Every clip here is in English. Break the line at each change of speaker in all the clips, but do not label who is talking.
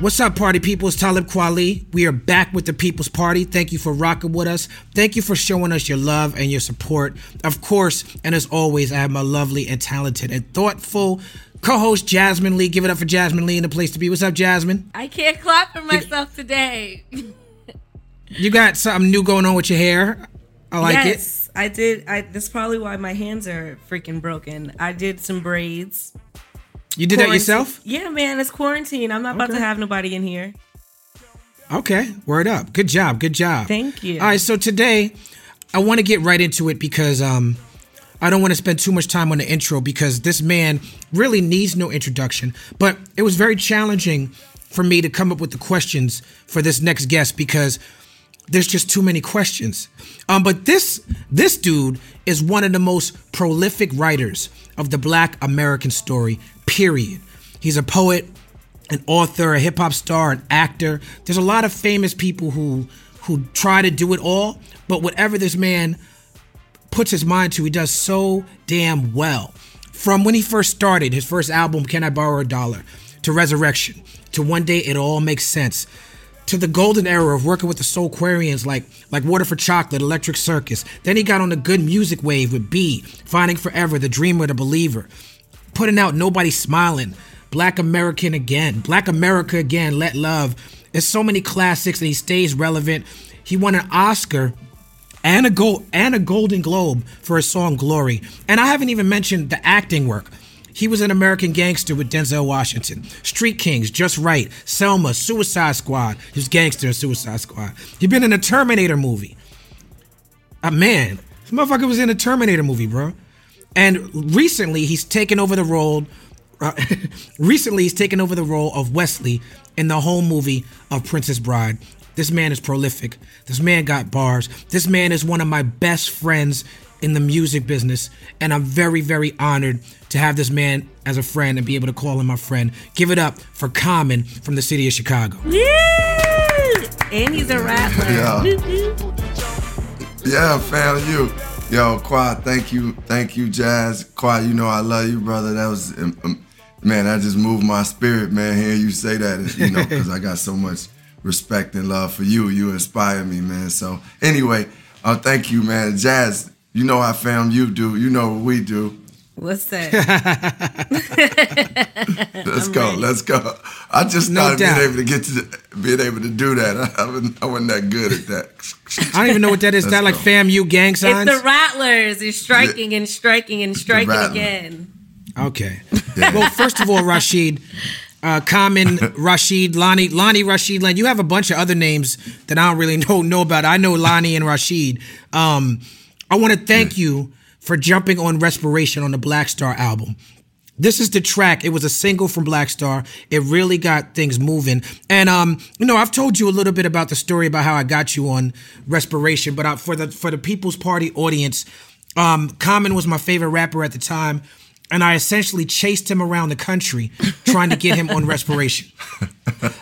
What's up, party people? It's Talib Kweli. We are back with the People's Party. Thank you for rocking with us. Thank you for showing us your love and your support. Of course, and as always, I have my lovely and talented and thoughtful co-host Jasmine Lee. Give it up for Jasmine Lee in the place to be. What's up, Jasmine?
I can't clap for myself today.
You got something new going on with your hair. I like it.
yes, I did. I that's probably why my hands are freaking broken. I did some braids.
You did that yourself?
Yeah, man, it's quarantine. I'm not about to have nobody in here.
Okay, word up. Good job. Good job.
Thank you.
All right, so today I want to get right into it because um I don't want to spend too much time on the intro because this man really needs no introduction. But it was very challenging for me to come up with the questions for this next guest because there's just too many questions. Um, but this this dude is one of the most prolific writers of the Black American story. Period. He's a poet, an author, a hip hop star, an actor. There's a lot of famous people who who try to do it all, but whatever this man puts his mind to, he does so damn well. From when he first started, his first album, Can I Borrow a Dollar, to Resurrection, to One Day It All Makes Sense, to the golden era of working with the Soulquarians like like Water for Chocolate, Electric Circus. Then he got on the good music wave with Be, Finding Forever, The Dreamer, The Believer, putting out Nobody Smiling, Black American Again, Black America Again, Let Love. There's so many classics and he stays relevant. He won an Oscar and a gold and a Golden Globe for his song Glory. And I haven't even mentioned the acting work. He was an American gangster with Denzel Washington. Street Kings, Just Wright, Selma, Suicide Squad. He was gangster in Suicide Squad. He been in a Terminator movie. Uh, man, this motherfucker was in a Terminator movie, bro. And recently, he's taken over the role. Uh, recently, he's taken over the role of Wesley in the whole movie of Princess Bride. This man is prolific. This man got bars. This man is one of my best friends in the music business, and I'm very, very honored to have this man as a friend and be able to call him my friend. Give it up for Common from the city of Chicago.
Yeah, and he's a rapper.
Yeah.
Woo, woo.
Yeah, fam, you. Yo, Quad, thank you, thank you, Jazz. Quad, you know I love you, brother. That was, um, um, man, that just moved my spirit, man. Hearing you say that, you know, because I got so much respect and love for you. You inspire me, man. So anyway, uh, thank you, man. Jazz, you know how fam you do. You know what we do.
What's that?
Let's go,
ready.
let's go. I just
No
started
doubt.
being able to get to being able to do that. I, I, wasn't, I wasn't that good at that.
I don't even know what that is. Is that
Let's
like
fam
you gang
it's
signs?
the Rattlers. It's striking and striking and striking again.
Okay. Well, first of all, Rashid, uh, Common, Rashid, Lonnie, Lonnie, Rashid, Lynn. You have a bunch of other names that I don't really know know about. I know Lonnie and Rashid. Um, I want to thank you for jumping on Respiration on the Black Star album. This is the track. It was a single from Black Star. It really got things moving. And um, you know, I've told you a little bit about the story about how I got you on Respiration, but uh, for the for the People's Party audience, um, Common was my favorite rapper at the time, and I essentially chased him around the country trying to get him on Respiration.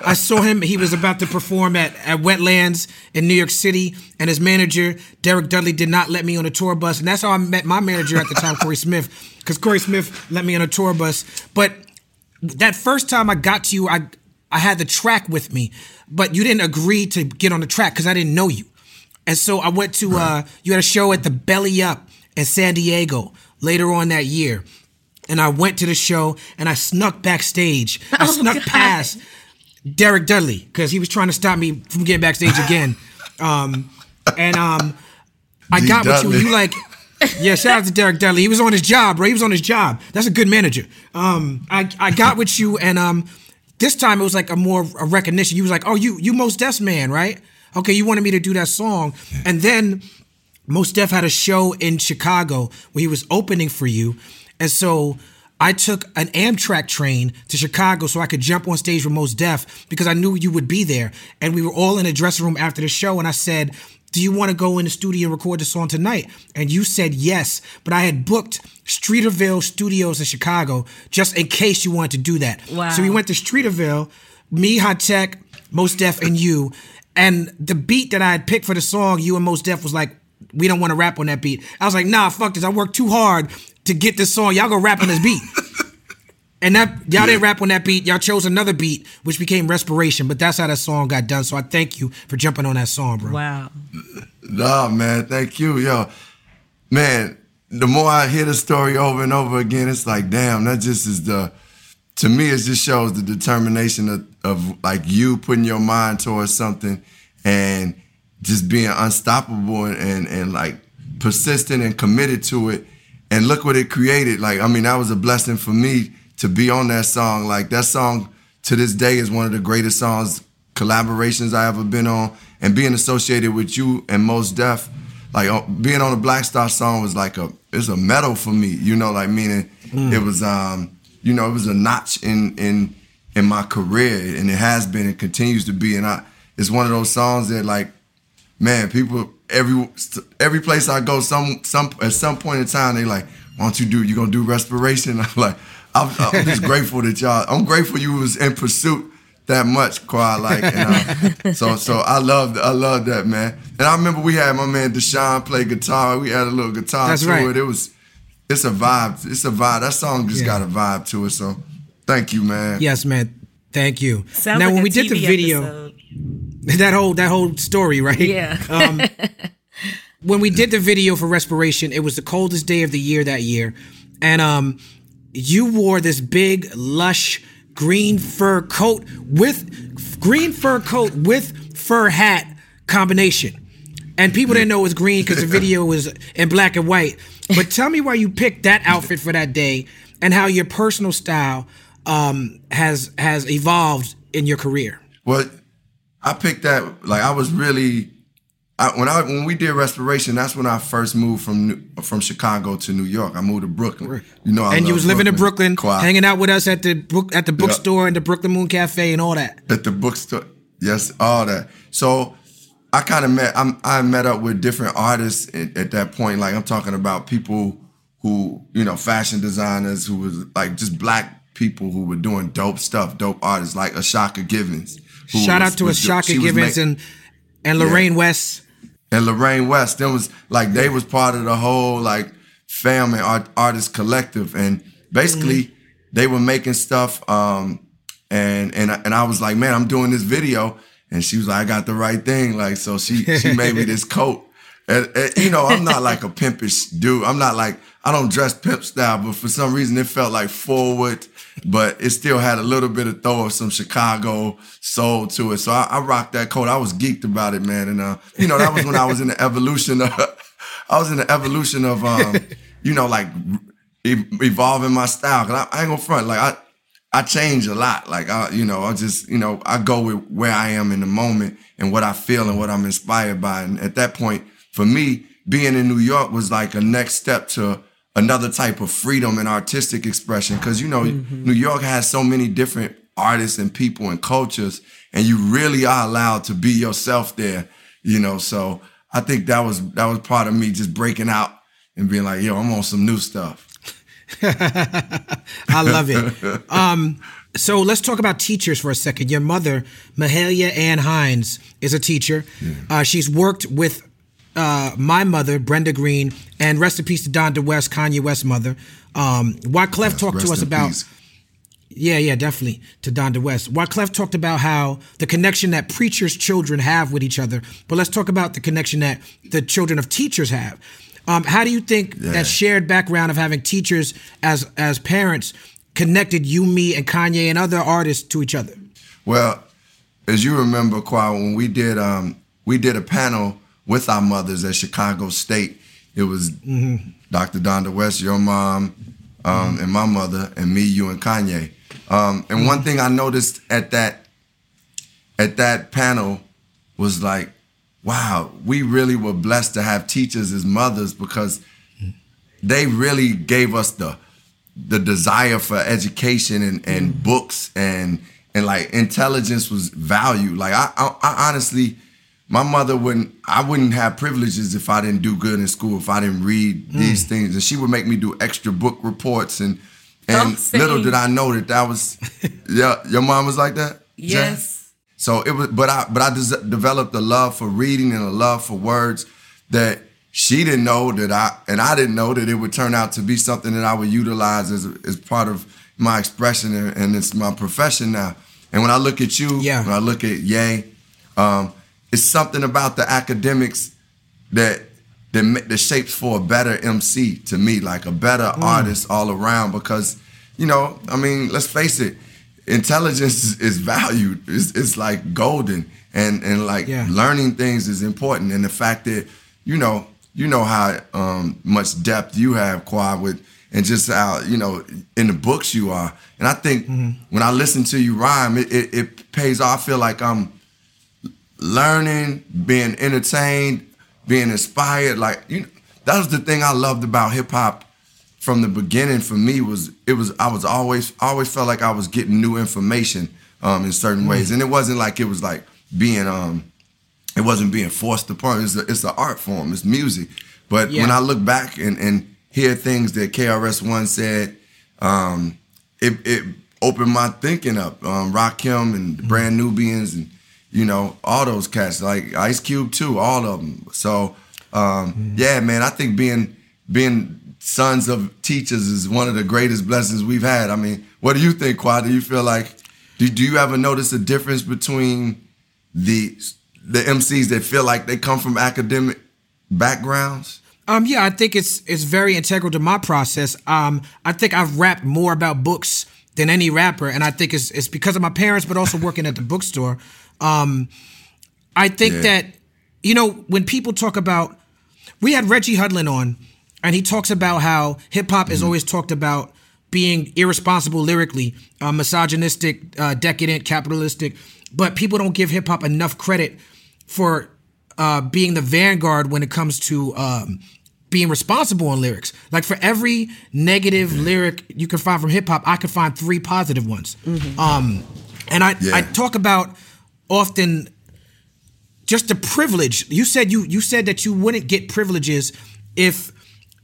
I saw him. He was about to perform at, at Wetlands in New York City, and his manager Derek Dudley did not let me on a tour bus, and that's how I met my manager at the time, Corey Smith, because Corey Smith let me on a tour bus. But that first time I got to you, I I had the track with me, but you didn't agree to get on the track because I didn't know you, and so I went to uh, you had a show at the Belly Up in San Diego later on that year. And I went to the show and I snuck backstage. I
Oh,
snuck
God.
past Derek Dudley because he was trying to stop me from getting backstage again. Um, and um, I
D.
got with you. You like, yeah. Shout out to Derek Dudley. He was on his job, bro. He was on his job. That's a good manager. Um, I I got with you, and um, this time it was like a more a recognition. You was like, oh, you you Mos Def man, right? Okay, you wanted me to do that song, and then Mos Def had a show in Chicago where he was opening for you, and so I took an Amtrak train to Chicago so I could jump on stage with Mos Def because I knew you would be there. And we were all in a dressing room after the show, and I said, do you want to go in the studio and record the song tonight? And you said yes, but I had booked Streeterville Studios in Chicago just in case you wanted to do that.
Wow.
So we went to Streeterville, me, Hot Tech, Mos Def, and you. And the beat that I had picked for the song, you and Mos Def was like, we don't want to rap on that beat. I was like, nah, fuck this. I worked too hard to get this song. Y'all go rap on this beat. And that y'all didn't rap on that beat. Y'all chose another beat, which became Respiration. But that's how that song got done. So I thank you for jumping on that song, bro.
Wow.
Nah, man, thank you, yo. Man, the more I hear the story over and over again, it's like, damn, that just is the. To me, it just shows the determination of, of like you putting your mind towards something and just being unstoppable and, and and like persistent and committed to it. And look what it created. Like, I mean, that was a blessing for me to be on that song. Like that song to this day is one of the greatest songs collaborations I ever been on, and being associated with you and Mos Def, like uh, being on a Black Star song was like a it's a medal for me. You know, like meaning it was um you know it was a notch in in in my career, and it has been and continues to be. And I it's one of those songs that like man, people every every place I go, some some at some point in time they like, why don't you do you gonna do respiration? I'm like, I'm, I'm just grateful that y'all. I'm grateful you was in pursuit that much, Quad. Like, and, uh, so so I love I love that man. And I remember we had my man Deshaun play guitar. We had a little guitar
That's
to
right.
it. It was it's a vibe. It's a vibe. That song just
Yeah.
got a vibe to it. So thank you, man.
Yes, man. Thank you.
Sounds
now,
like
when
a
we did the video,
episode.
that whole that whole story, right?
Yeah.
Um, when we did the video for Respiration, it was the coldest day of the year that year, and um, you wore this big, lush green fur coat with green fur coat with fur hat combination. And people didn't know it was green because the video was in black and white. But tell me why you picked that outfit for that day, and how your personal style um, has has evolved in your career.
Well, I picked that like I was really I, when I when we did respiration. That's when I first moved from New- from Chicago to New York. I moved to Brooklyn. You know, I
and you was living in Brooklyn,
Quiet.
hanging out with us at the book at the bookstore and the Brooklyn Moon Cafe and all that.
at the bookstore. Yes, all that. So I kind of met. I'm, I met up with different artists at, at that point. Like I'm talking about people who you know, fashion designers who was like just black people who were doing dope stuff, dope artists like Ashaka Givens.
Shout
was-
out to Ashaka Givens
make-
and and Lorraine West.
and Lorraine West. Them was like they was part of the whole like family art, artist collective, and basically
Mm-hmm.
they were making stuff. Um, and and I- and I was like, man, I'm doing this video, and she was like, I got the right thing. Like so, she she made me this coat. And, and, you know, I'm not like a pimpish dude. I'm not like I don't dress pimp style, but for some reason it felt like forward, but it still had a little bit of throw of some Chicago soul to it. So I, I rocked that coat. I was geeked about it, man. And uh, you know, that was when I was in the evolution of I was in the evolution of um, you know, like e- evolving my style. Cause I, I ain't gonna front. Like I I change a lot. Like I, you know, I just, you know, I go with where I am in the moment and what I feel and what I'm inspired by. And at that point, for me, being in New York was like a next step to another type of freedom and artistic expression. Cause you know, New York has so many different artists and people and cultures, and you really are allowed to be yourself there, you know. So I think that was that was part of me just breaking out and being like, yo, I'm on some new stuff.
I love it. Um, so let's talk about teachers for a second. Your mother, Mahalia Ann Hines, is a teacher. Uh, she's worked with uh, my mother, Brenda Green, and rest in peace to Donda West, Kanye West's mother. Um, Wyclef talked to us about.
peace.
Yeah, yeah, definitely to Donda West. Wyclef talked about how the connection that preachers' children have with each other, but let's talk about the connection that the children of teachers have. Um, how do you think
Yeah.
that shared background of having teachers as as parents connected you, me, and Kanye and other artists to each other?
Well, as you remember, Kwa, when we did um, we did a panel with our mothers at Chicago State. It was Dr. Donda West, your mom, um, and my mother, and me, you, and Kanye. Um, and one thing I noticed at that at that panel was like, wow, we really were blessed to have teachers as mothers because they really gave us the the desire for education and, and
Mm-hmm.
books and and like intelligence was valued. Like I, I, I honestly, my mother wouldn't. I wouldn't have privileges if I didn't do good in school. If I didn't read these
Mm.
things, and she would make me do extra book reports and. And little did I know that that was, yeah, your mom was like that.
Yes.
So it was, but I, but I des- developed a love for reading and a love for words that she didn't know that I, and I didn't know that it would turn out to be something that I would utilize as, as part of my expression and, and it's my profession now. And when I look at you,
Yeah.
when I look at yay um, it's something about the academics that that, that shapes for a better MC to me, like a better
Mm.
artist all around. Because you know, I mean, let's face it, intelligence is, is valued. It's, it's like golden, and and like
Yeah.
learning things is important. And the fact that you know, you know how um, much depth you have, Quad, with and just how you know in the books you are. And I think when I listen to you rhyme, it, it, it pays off. I feel like I'm learning, being entertained, being inspired. Like you, that was the thing I loved about hip hop from the beginning. For me, was it was I was always always felt like I was getting new information um, in certain
Mm.
ways, and it wasn't like it was like being um, it wasn't being forced upon. It's a, it's an art form. It's music. But when I look back and, and hear things that KRS One said, um, it, it opened my thinking up. Um, Rakim and the Brand Nubians and you know all those cats like Ice Cube too, all of them. So um, yeah, man, I think being being sons of teachers is one of the greatest blessings we've had. I mean, what do you think, Quad? Do you feel like do, do you ever notice a difference between the the MCs that feel like they come from academic backgrounds?
Um, yeah, I think it's it's very integral to my process. Um, I think I've rapped more about books than any rapper, and I think it's it's because of my parents, but also working at the bookstore. Um, I think
Yeah.
that you know when people talk about, we had Reggie Hudlin on, and he talks about how hip hop is always talked about being irresponsible lyrically, uh, misogynistic, uh, decadent, capitalistic, but people don't give hip hop enough credit for uh, being the vanguard when it comes to um, being responsible in lyrics. Like for every negative lyric you can find from hip hop, I can find three positive ones. Um, and I,
Yeah.
I talk about often just the privilege. You said you you said that you wouldn't get privileges if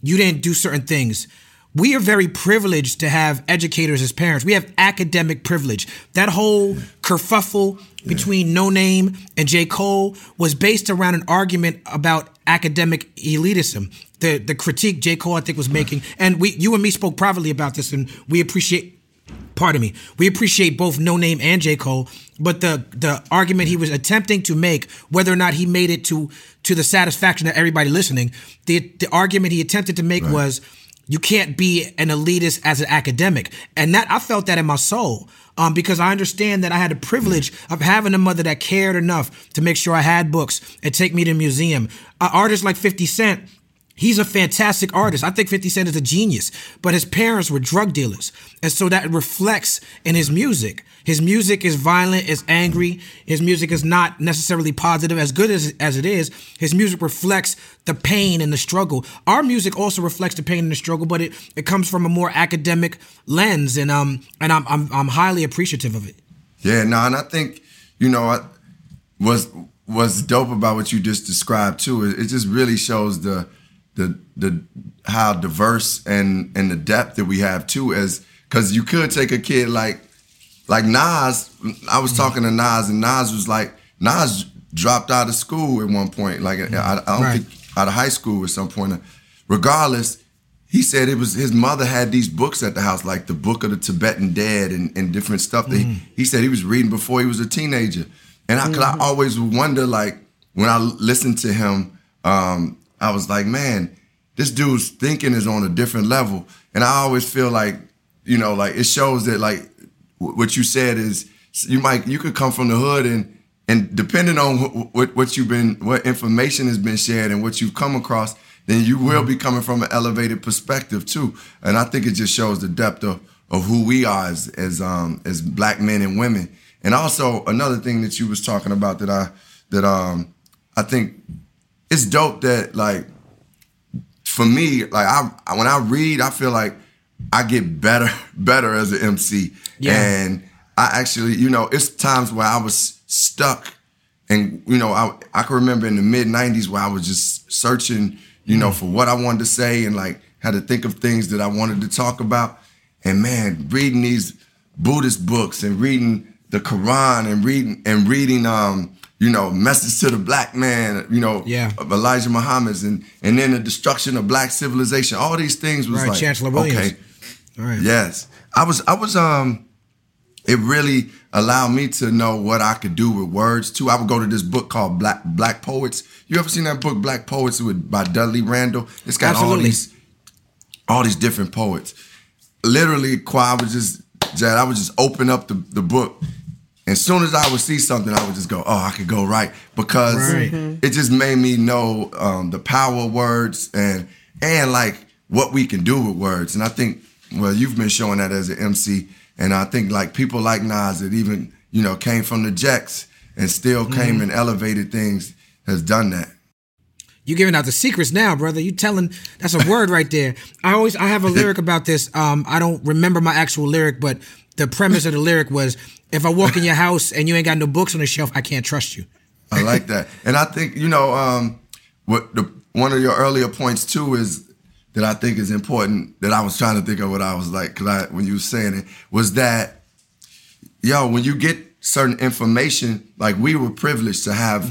you didn't do certain things. We are very privileged to have educators as parents. We have academic privilege. That whole kerfuffle between Noname and J. Cole was based around an argument about academic elitism. The the critique J. Cole I think was making, and we you and me spoke privately about this, and we appreciate pardon me, we appreciate both Noname and J. Cole, but the the argument he was attempting to make, whether or not he made it to to the satisfaction of everybody listening, the the argument he attempted to make was you can't be an elitist as an academic. And that I felt that in my soul. Um, because I understand that I had the privilege of having a mother that cared enough to make sure I had books and take me to a museum. An artist like 50 Cent, He's a fantastic artist. I think 50 Cent is a genius, but his parents were drug dealers. And so that reflects in his music. His music is violent, is angry. His music is not necessarily positive as good as, as it is. His music reflects the pain and the struggle. Our music also reflects the pain and the struggle, but it, it comes from a more academic lens and um and I'm I'm I'm highly appreciative of it.
Yeah, no, and I think you know I, was was dope about what you just described too. It, it just really shows the the the how diverse and and the depth that we have too. As because you could take a kid like like Nas. I was talking to Nas, and Nas was like Nas dropped out of school at one point. Like I, I don't
Right.
think out of high school at some point. Regardless, he said it was his mother had these books at the house, like the Book of the Tibetan Dead and, and different stuff. That he, he said he was reading before he was a teenager, and I, 'cause I always wonder, like when I listened to him, um, I was like, man, this dude's thinking is on a different level, and I always feel like, you know, like it shows that like wh- what you said is you might you could come from the hood and and depending on what, what what you've been what information has been shared and what you've come across then you will be coming from an elevated perspective too. And i think it just shows the depth of of who we are as as um as black men and women. And also another thing that you was talking about that i that um i think it's dope that like for me, like I when I read, I feel like I get better, better as an MC.
Yeah.
And I actually, you know, it's times where I was stuck and you know, I I can remember in the mid '90s where I was just searching, you know, for what I wanted to say and like had to think of things that I wanted to talk about. And man, reading these Buddhist books and reading the Quran and reading and reading, um, you know, message to the black man, you know,
Yeah.
of Elijah Muhammad's and and then the destruction of black civilization. All these things was
Right,
like,
Chancellor Williams.
okay,
All right.
Yes. I was I was um it really allowed me to know what I could do with words too. I would go to this book called Black Black Poets. You ever seen that book Black Poets with by Dudley Randall? It's got all these all these different poets. Literally, I was just I would just open up the, the book. As soon as I would see something, I would just go, "Oh, I could go right," because
Right.
it just made me know um, the power of words and and like what we can do with words. And I think, well, you've been showing that as an MC, and I think like people like Nas that even you know came from the Jacks and still came and elevated things has done that.
You giving out the secrets now, brother. You telling that's a word right there. I always I have a lyric about this. Um, I don't remember my actual lyric, but the premise of the lyric was if I walk in your house and you ain't got no books on the shelf, I can't trust you.
I like that, and I think you know um, what the one of your earlier points too is that I think is important. That I was trying to think of what I was like because I when you were saying it was that yo when you get certain information like we were privileged to have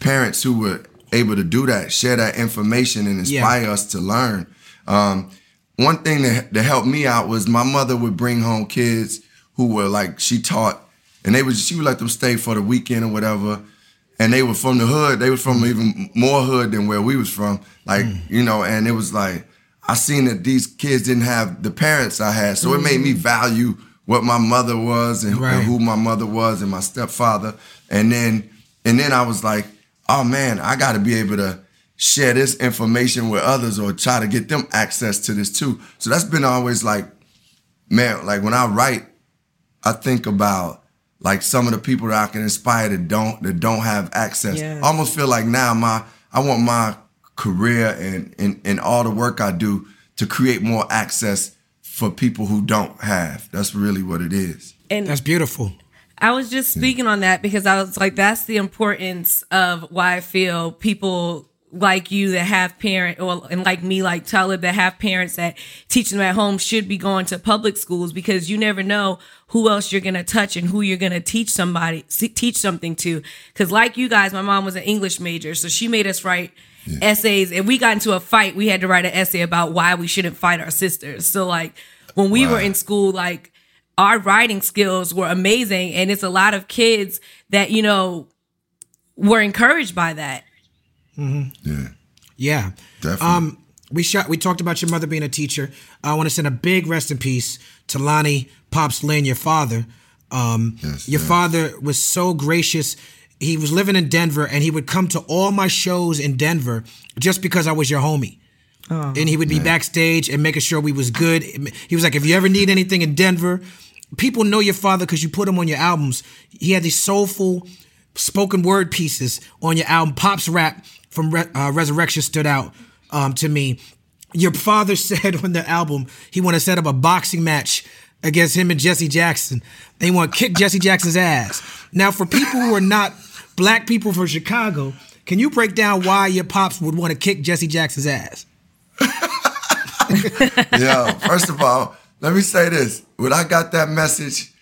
parents who were able to do that, share that information and
Yeah.
inspire us to learn. Um, one thing that, that helped me out was my mother would bring home kids who were like she taught, and they would she would let them stay for the weekend or whatever, and they were from the hood. They were from mm. even more hood than where we was from. Like mm. you know, and it was like I seen that these kids didn't have the parents I had, so it made me mm. value what my mother was and,
Right.
and who my mother was and my stepfather, and then and then I was like, oh man, I got to be able to share this information with others or try to get them access to this too. So that's been always like, man, like when I write, I think about like some of the people that I can inspire that don't that don't have access.
Yeah.
I almost feel like now my I want my career and, and and all the work I do to create more access for people who don't have. That's really what it is.
And
That's beautiful.
I was just speaking on that because I was like, that's the importance of why I feel people like you that have parent or and like me, like Talib that have parents that teach them at home should be going to public schools because you never know who else you're gonna touch and who you're gonna teach somebody teach something to. Because like you guys, my mom was an English major, so she made us write essays, and we got into a fight. We had to write an essay about why we shouldn't fight our sisters. So like when we were in school, like our writing skills were amazing and it's a lot of kids that you know were encouraged by that
Yeah.
Yeah.
Definitely.
Um, we shot. We talked about your mother being a teacher. I want to send a big rest in peace to Lonnie Pops Lynn, your father. Um,
Yes,
your
yes.
father was so gracious. He was living in Denver, and he would come to all my shows in Denver just because I was your homie. Oh. and he would be backstage and making sure we was good. He was like, if you ever need anything in Denver, people know your father because you put him on your albums. He had these soulful spoken word pieces on your album. Pop's rap from Re- uh, Resurrection stood out um, to me. Your father said on the album he want to set up a boxing match against him and Jesse Jackson. They want to kick Jesse Jackson's ass. Now, for people who are not black people from Chicago, can you break down why your pops would want to kick Jesse Jackson's ass?
Yo, first of all, let me say this. When I got that message,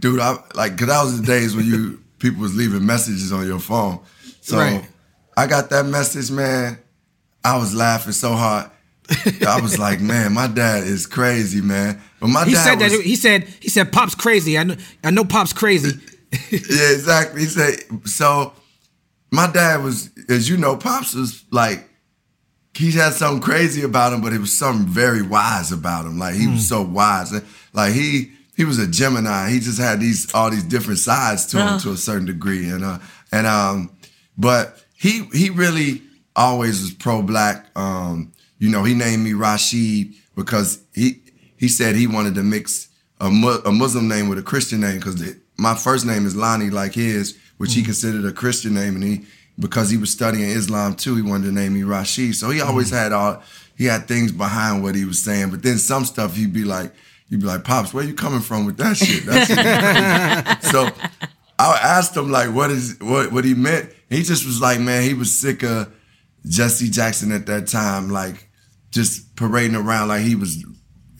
dude, I like cause that was the days when you people was leaving messages on your phone. So
Right.
I got that message, man. I was laughing so hard. I was like, man, my dad is crazy, man. But my
He
dad
said
was,
that he said he said Pop's crazy. I know I know Pop's crazy.
yeah, exactly. He said so. My dad was, as you know, pops was like he had something crazy about him, but it was something very wise about him. Like he was so wise. Like he he was a Gemini. He just had these all these different sides to him to a certain degree. And uh and um but he he really always was pro black. Um, you know, he named me Rashid because he he said he wanted to mix a, mu- a Muslim name with a Christian name because my first name is Lonnie like his, which he considered a Christian name, and he because he was studying Islam too, he wanted to name me Rashid. So he always had all he had things behind what he was saying, but then some stuff he'd be like, you'd be like, Pops, where you coming from with that shit? That's so I asked him like what is what what he meant. He just was like, man, he was sick of Jesse Jackson at that time, like just parading around like he was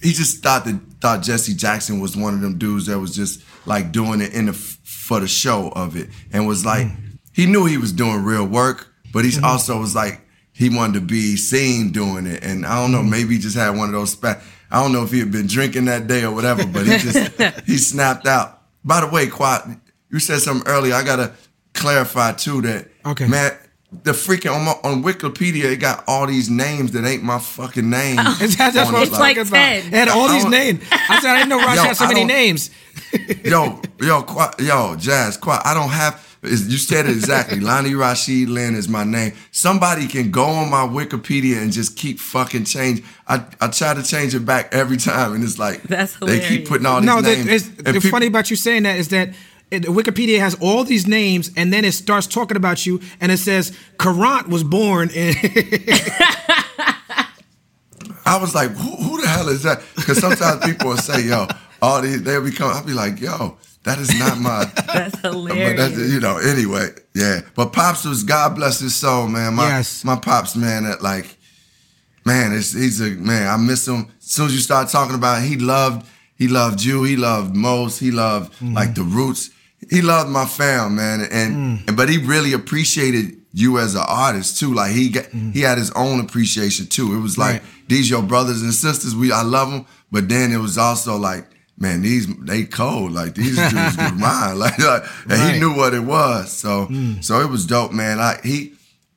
he just thought that thought Jesse Jackson was one of them dudes that was just like doing it in the for the show of it and was like mm. He knew he was doing real work, but he mm-hmm. also was like he wanted to be seen doing it. And I don't know, mm. maybe he just had one of those spat. I don't know if he had been drinking that day or whatever, but he just he snapped out. By the way, Quiet, you said something earlier. I gotta clarify too that
okay,
man the freaking on, my, on Wikipedia, it got all these names that ain't my fucking name.
Oh. that's, that's what like, about. It had all these names. I said I didn't know Rosh had so many names.
yo, yo, yo, Jazz, Quat, I don't have. You said it exactly. Lonnie Rashid Lynn is my name. Somebody can go on my Wikipedia and just keep fucking change. I, I try to change it back every time, and it's like
That's hilarious.
they keep putting all these no, names.
No, the people, funny about you saying that is that it, Wikipedia has all these names, and then it starts talking about you, and it says Karant was born in.
I was like, who, who, the hell is that? Because sometimes people will say, yo, all these, they'll become, I'll be like, yo, that is not my.
that's hilarious.
But that's, you know, anyway, yeah. But Pops was, God bless his soul, man. My,
yes.
My Pops, man, that like, man, it's, he's a, man, I miss him. As soon as you start talking about it, he loved, he loved you, he loved most, he loved mm. like the roots he loved my fam, man, and, mm. but he really appreciated you as an artist too. Like he got, mm. he had his own appreciation too. It was like right. these your brothers and sisters. We I love them, but then it was also like, man, these they cold. Like these dudes get mine. Like, like and right. he knew what it was. So mm. so it was dope, man. I he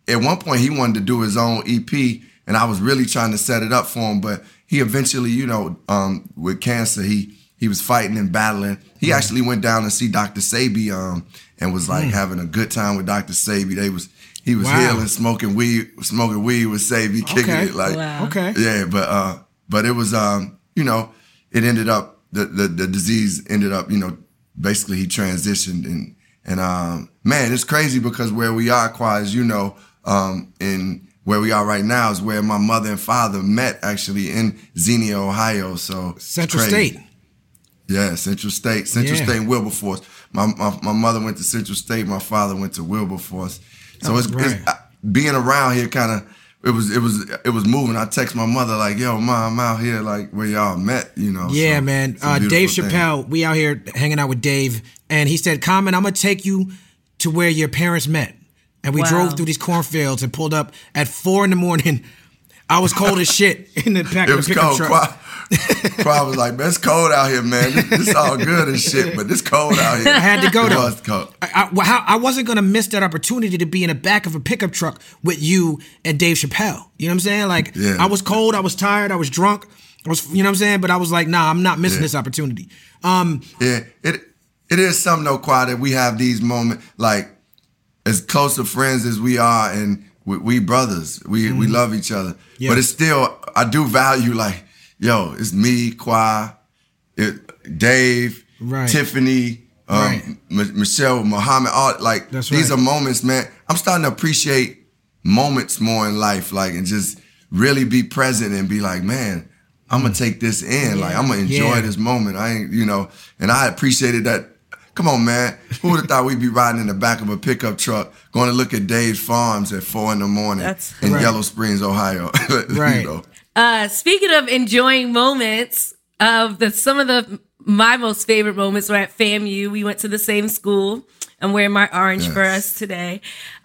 at one point he wanted to do his own EP, and I was really trying to set it up for him, but he eventually, you know, um, with cancer, he he was fighting and battling. He mm. actually went down to see Dr. Sebi um, and was like mm. having a good time with Dr. Sebi. They was he was wow. healing, smoking weed, smoking weed with Sebi, kicking okay. it like
wow. okay,
yeah. But uh, but it was um, you know, it ended up the, the the disease ended up you know basically he transitioned and and um, man, it's crazy because where we are, quite as you know, um, in where we are right now is where my mother and father met actually in Xenia, Ohio. So
Central State.
Yeah, Central State, Central yeah. State, and Wilberforce. My, my my mother went to Central State. My father went to Wilberforce. So oh, it's, right. it's, uh, being around here kind of it was it was it was moving. I text my mother like, "Yo, mom, I'm out here like where y'all met," you know.
Yeah, so man. Uh, Dave Chappelle, we out here hanging out with Dave, and he said, "Common, I'm gonna take you to where your parents met." And we wow. drove through these cornfields and pulled up at four in the morning. I was cold as shit in the back it of the pickup cold. truck.
Was like, man, it's cold out here, man. This, this all good and shit, but it's cold out here.
I had to go though. Was cold. I, I, I, wasn't gonna miss that opportunity to be in the back of a pickup truck with you and Dave Chappelle. You know what I'm saying? Like, yeah. I was cold, I was tired, I was drunk. I was, you know what I'm saying? But I was like, nah, I'm not missing yeah. this opportunity. Um,
yeah, it it is something though, Quad, that we have these moments, like as close of friends as we are, and we, we brothers, we mm-hmm. we love each other. Yeah. But it's still, I do value like yo, it's me, Qua, it, Dave, right. Tiffany, um, right. M- Michelle, Muhammad, all like That's these right. are moments, man. I'm starting to appreciate moments more in life, like and just really be present and be like, man, I'm gonna mm. take this in. Yeah. Like I'm gonna enjoy yeah. this moment. I ain't, you know, and I appreciated that. Come on, man. Who would have thought we'd be riding in the back of a pickup truck going to look at Dave's farms at four in the morning That's in right. Yellow Springs, Ohio?
right. you know?
Uh, speaking of enjoying moments, of the some of the my most favorite moments were at FAMU. We went to the same school. I'm wearing my orange yes. for us today.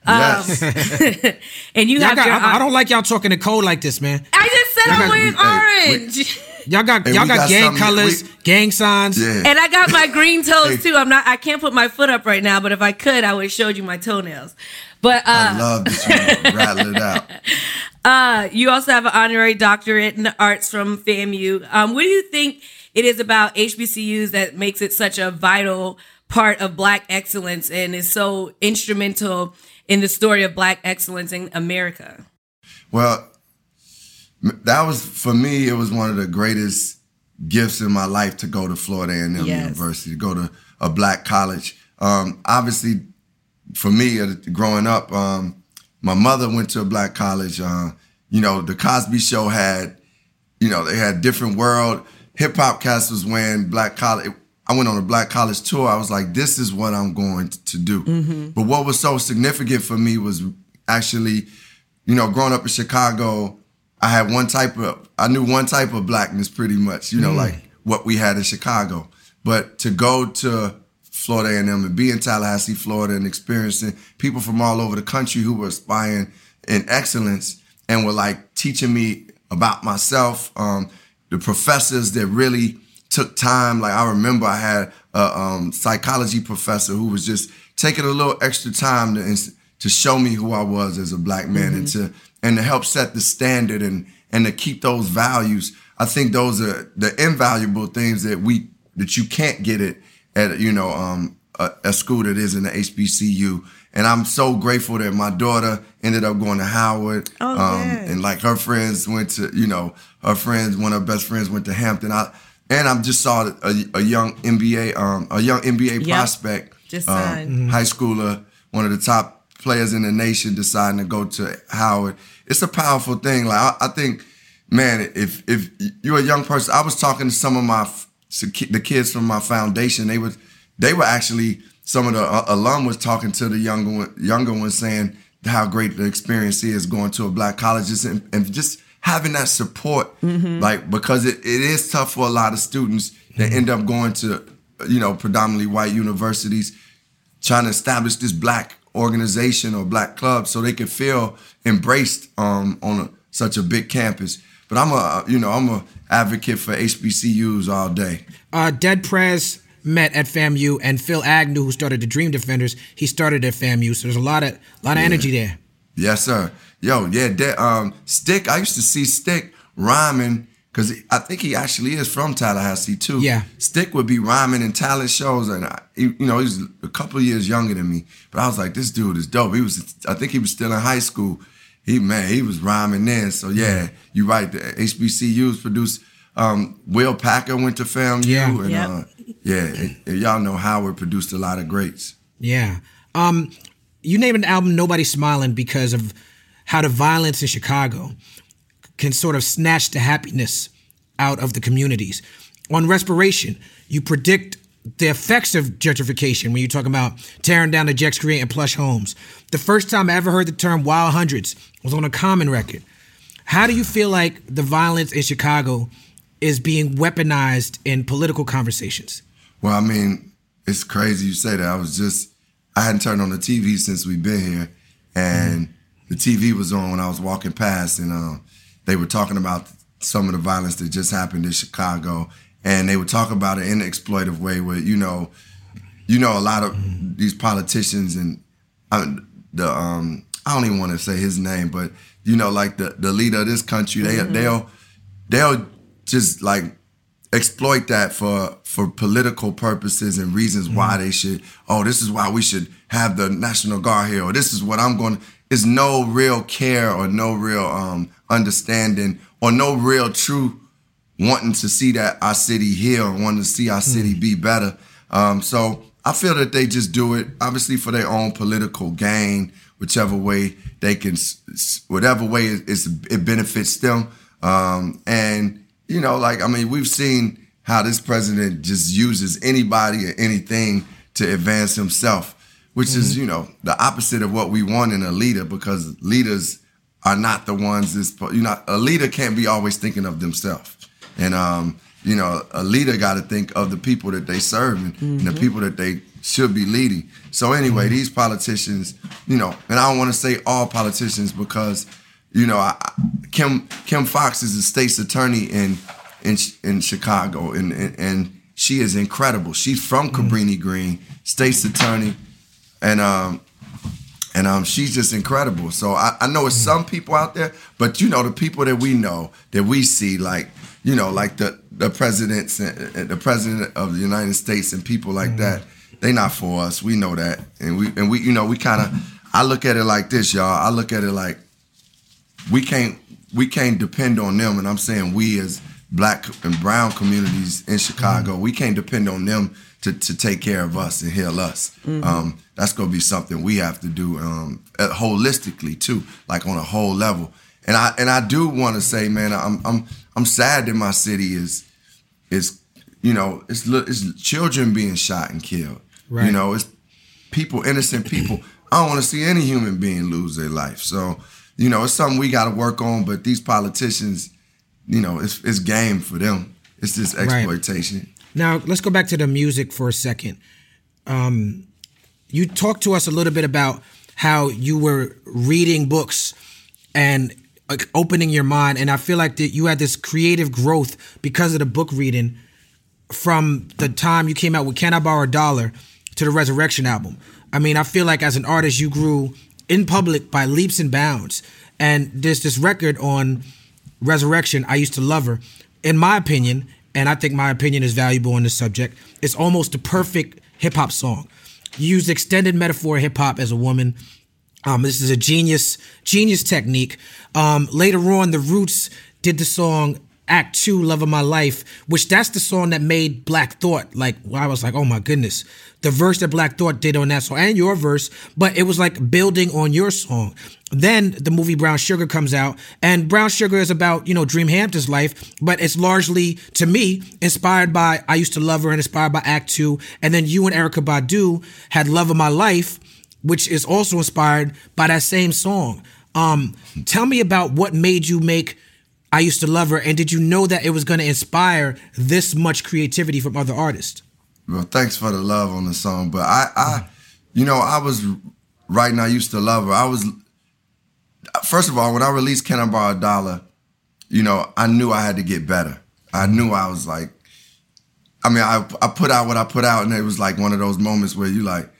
Yes. Um,
and you have
got,
your,
I, I, don't like y'all talking to code like this, man.
I just said y'all I'm got, wearing we, orange.
Hey, we, y'all got hey, y'all got, got gang colors, we, gang signs,
yeah.
and I got my green toes hey. too. I'm not. I can't put my foot up right now, but if I could, I would have showed you my toenails. But uh,
I love that you rattle it out.
Uh, you also have an honorary doctorate in the arts from FAMU. Um, what do you think it is about HBCUs that makes it such a vital part of Black excellence and is so instrumental in the story of Black excellence in America?
Well, that was for me. It was one of the greatest gifts in my life to go to Florida A&M yes. University, to go to a Black college. Um, obviously, for me, uh, growing up, um, my mother went to a black college. Uh, you know, the Cosby Show had, you know, they had different world. Hip hop cast was wearing black college. I went on a black college tour. I was like, this is what I'm going to do. But what was so significant for me was actually, you know, growing up in Chicago, I had one type of, I knew one type of blackness pretty much, you know, like what we had in Chicago. But to go to Florida A&M and be in Tallahassee, Florida, and experiencing people from all over the country who were aspiring in excellence and were like teaching me about myself. Um, the professors that really took time. Like I remember, I had a um, psychology professor who was just taking a little extra time to to show me who I was as a black man and to and to help set the standard and and to keep those values. I think those are the invaluable things that we that you can't get it at you know um, a, a school that is in the HBCU. And I'm so grateful that my daughter ended up going to Howard.
Oh,
um, and like her friends went to, you know, her friends, one of her best friends went to Hampton. I, and I just saw a, a young NBA, um, a young NBA
Yep.
prospect,
Just signed.
high schooler, one of the top players in the nation, deciding to go to Howard. It's a powerful thing. Like I, I think, man, if if you're a young person, I was talking to some of my the kids from my foundation. They was they were actually some of the uh, alum was talking to the younger one, younger ones saying how great the experience is going to a black college and, and just having that support like because it, it is tough for a lot of students that end up going to you know predominantly white universities trying to establish this black organization or black club so they can feel embraced um, on a, such a big campus but i'm a you know i'm a advocate for hbcus all day
Uh, Dead Prez met at FAMU, and Phil Agnew, who started the Dream Defenders, he started at FAMU. So there's a lot of lot of energy there.
Yes, sir. Yo, yeah, that um Stick. I used to see Stick rhyming because I think he actually is from Tallahassee too.
Yeah.
Stick would be rhyming in talent shows, and I, you know he's a couple of years younger than me, but I was like, this dude is dope. He was, I think he was still in high school. He man, he was rhyming then. So yeah, you're right. The HBCUs produced. Um, Will Packer went to FAMU,
Yeah.
and
Yep.
uh, yeah, and- and y'all know Howard produced a lot of greats.
Yeah. Um, you named an album "Nobody's Smiling" because of how the violence in Chicago can sort of snatch the happiness out of the communities. On respiration, you predict the effects of gentrification when you talk about tearing down the jets, creating plush homes. The first time I ever heard the term "wild hundreds" was on a Common record. How do you feel like the violence in Chicago is being weaponized in political conversations?
Well, I mean, it's crazy you say that. I was just, I hadn't turned on the TV since we've been here, and the TV was on when I was walking past, and uh, they were talking about some of the violence that just happened in Chicago, and they would talk about it in an exploitive way, where you know, you know, a lot of these politicians and uh, the um, I don't even want to say his name, but you know, like the the leader of this country, they they'll they'll just like exploit that for for political purposes and reasons why they should oh this is why we should have the national guard here or this is what i'm going to is no real care or no real um understanding or no real true wanting to see that our city here or wanting to see our city be better. Um so i feel that they just do it obviously for their own political gain whichever way they can whatever way it, it benefits them. Um and you know, like I mean, we've seen how this president just uses anybody or anything to advance himself, which is you know the opposite of what we want in a leader because leaders are not the ones that's you know a leader can't be always thinking of themselves, and um, you know a leader got to think of the people that they serve and, and the people that they should be leading. So anyway, these politicians, you know, and I don't want to say all politicians because you know, I, I- Kim Kim Foxx is the state's attorney in in in Chicago, and and, and she is incredible. She's from Cabrini Green, state's attorney, and um and um she's just incredible. So I, I know it's some people out there, but you know the people that we know that we see, like you know, like the the presidents, and, the president of the United States, and people like that. They not for us. We know that, and we and we you know we kind of. I look at it like this, y'all. I look at it like we can't we can't depend on them and i'm saying we as black and brown communities in chicago we can't depend on them to, to take care of us and heal us. Um, that's gonna be something we have to do um, holistically too, like on a whole level. And I and I do want to say, man, I'm I'm I'm sad that my city is is you know it's it's children being shot and killed. You know, it's people, innocent people. I don't want to see any human being lose their life. So, you know, it's something we got to work on. But these politicians, you know, it's it's game for them. It's just
Right.
exploitation.
Now let's go back to the music for a second. Um, you talked to us a little bit about how you were reading books and like opening your mind, and I feel like that you had this creative growth because of the book reading from the time you came out with "Can I Borrow a Dollar" to the Resurrection album. I mean, I feel like as an artist, you grew in public by leaps and bounds. And there's this record on Resurrection, I Used to Love Her. In my opinion, and I think my opinion is valuable on this subject, it's almost the perfect hip hop song. Use extended metaphor hip hop as a woman. Um, this is a genius, genius technique. Um, later on, the Roots did the song Act Two, Love of My Life, which that's the song that made Black Thought. Like, I was like, oh my goodness. The verse that Black Thought did on that song and your verse, but it was like building on your song. Then the movie Brown Sugar comes out, and Brown Sugar is about, you know, Dream Hampton's life, but it's largely, to me, inspired by I Used to Love Her and inspired by Act Two. And then you and Erykah Badu had Love of My Life, which is also inspired by that same song. Um, tell me about what made you make I Used to Love Her, and did you know that it was going to inspire this much creativity from other artists?
Well, thanks for the love on the song. But I, I, you know, I was writing. I used to love her. I was, first of all, when I released "Can I Borrow a Dollar," you know, I knew I had to get better. I knew I was like, I mean, I I put out what I put out, and it was like one of those moments where you like,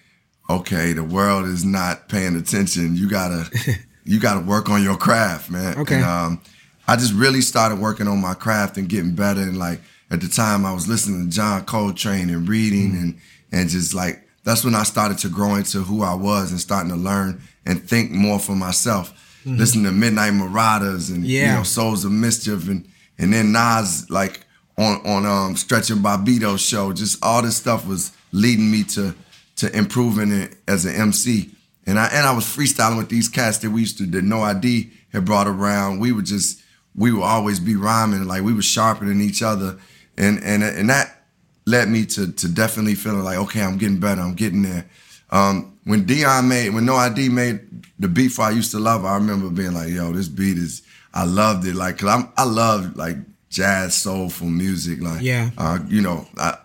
okay, the world is not paying attention. You gotta, you gotta work on your craft, man.
Okay.
And, um, I just really started working on my craft and getting better. And like at the time, I was listening to John Coltrane and reading, and and just like that's when I started to grow into who I was and starting to learn and think more for myself. Listening to Midnight Marauders and you know Souls of Mischief and and then Nas like on on um Stretch and Bobbito's show. Just all this stuff was leading me to to improving it as an MC. And I and I was freestyling with these cats that we used to that No ID had brought around. We were just we would always be rhyming like we were sharpening each other, and and and that led me to to definitely feeling like okay, I'm getting better, I'm getting there. Um, when Dion made when No ID made the beat for I used to love, I remember being like, yo, this beat is I loved it like cause I'm I love like jazz soulful music like
Yeah.
uh, you know I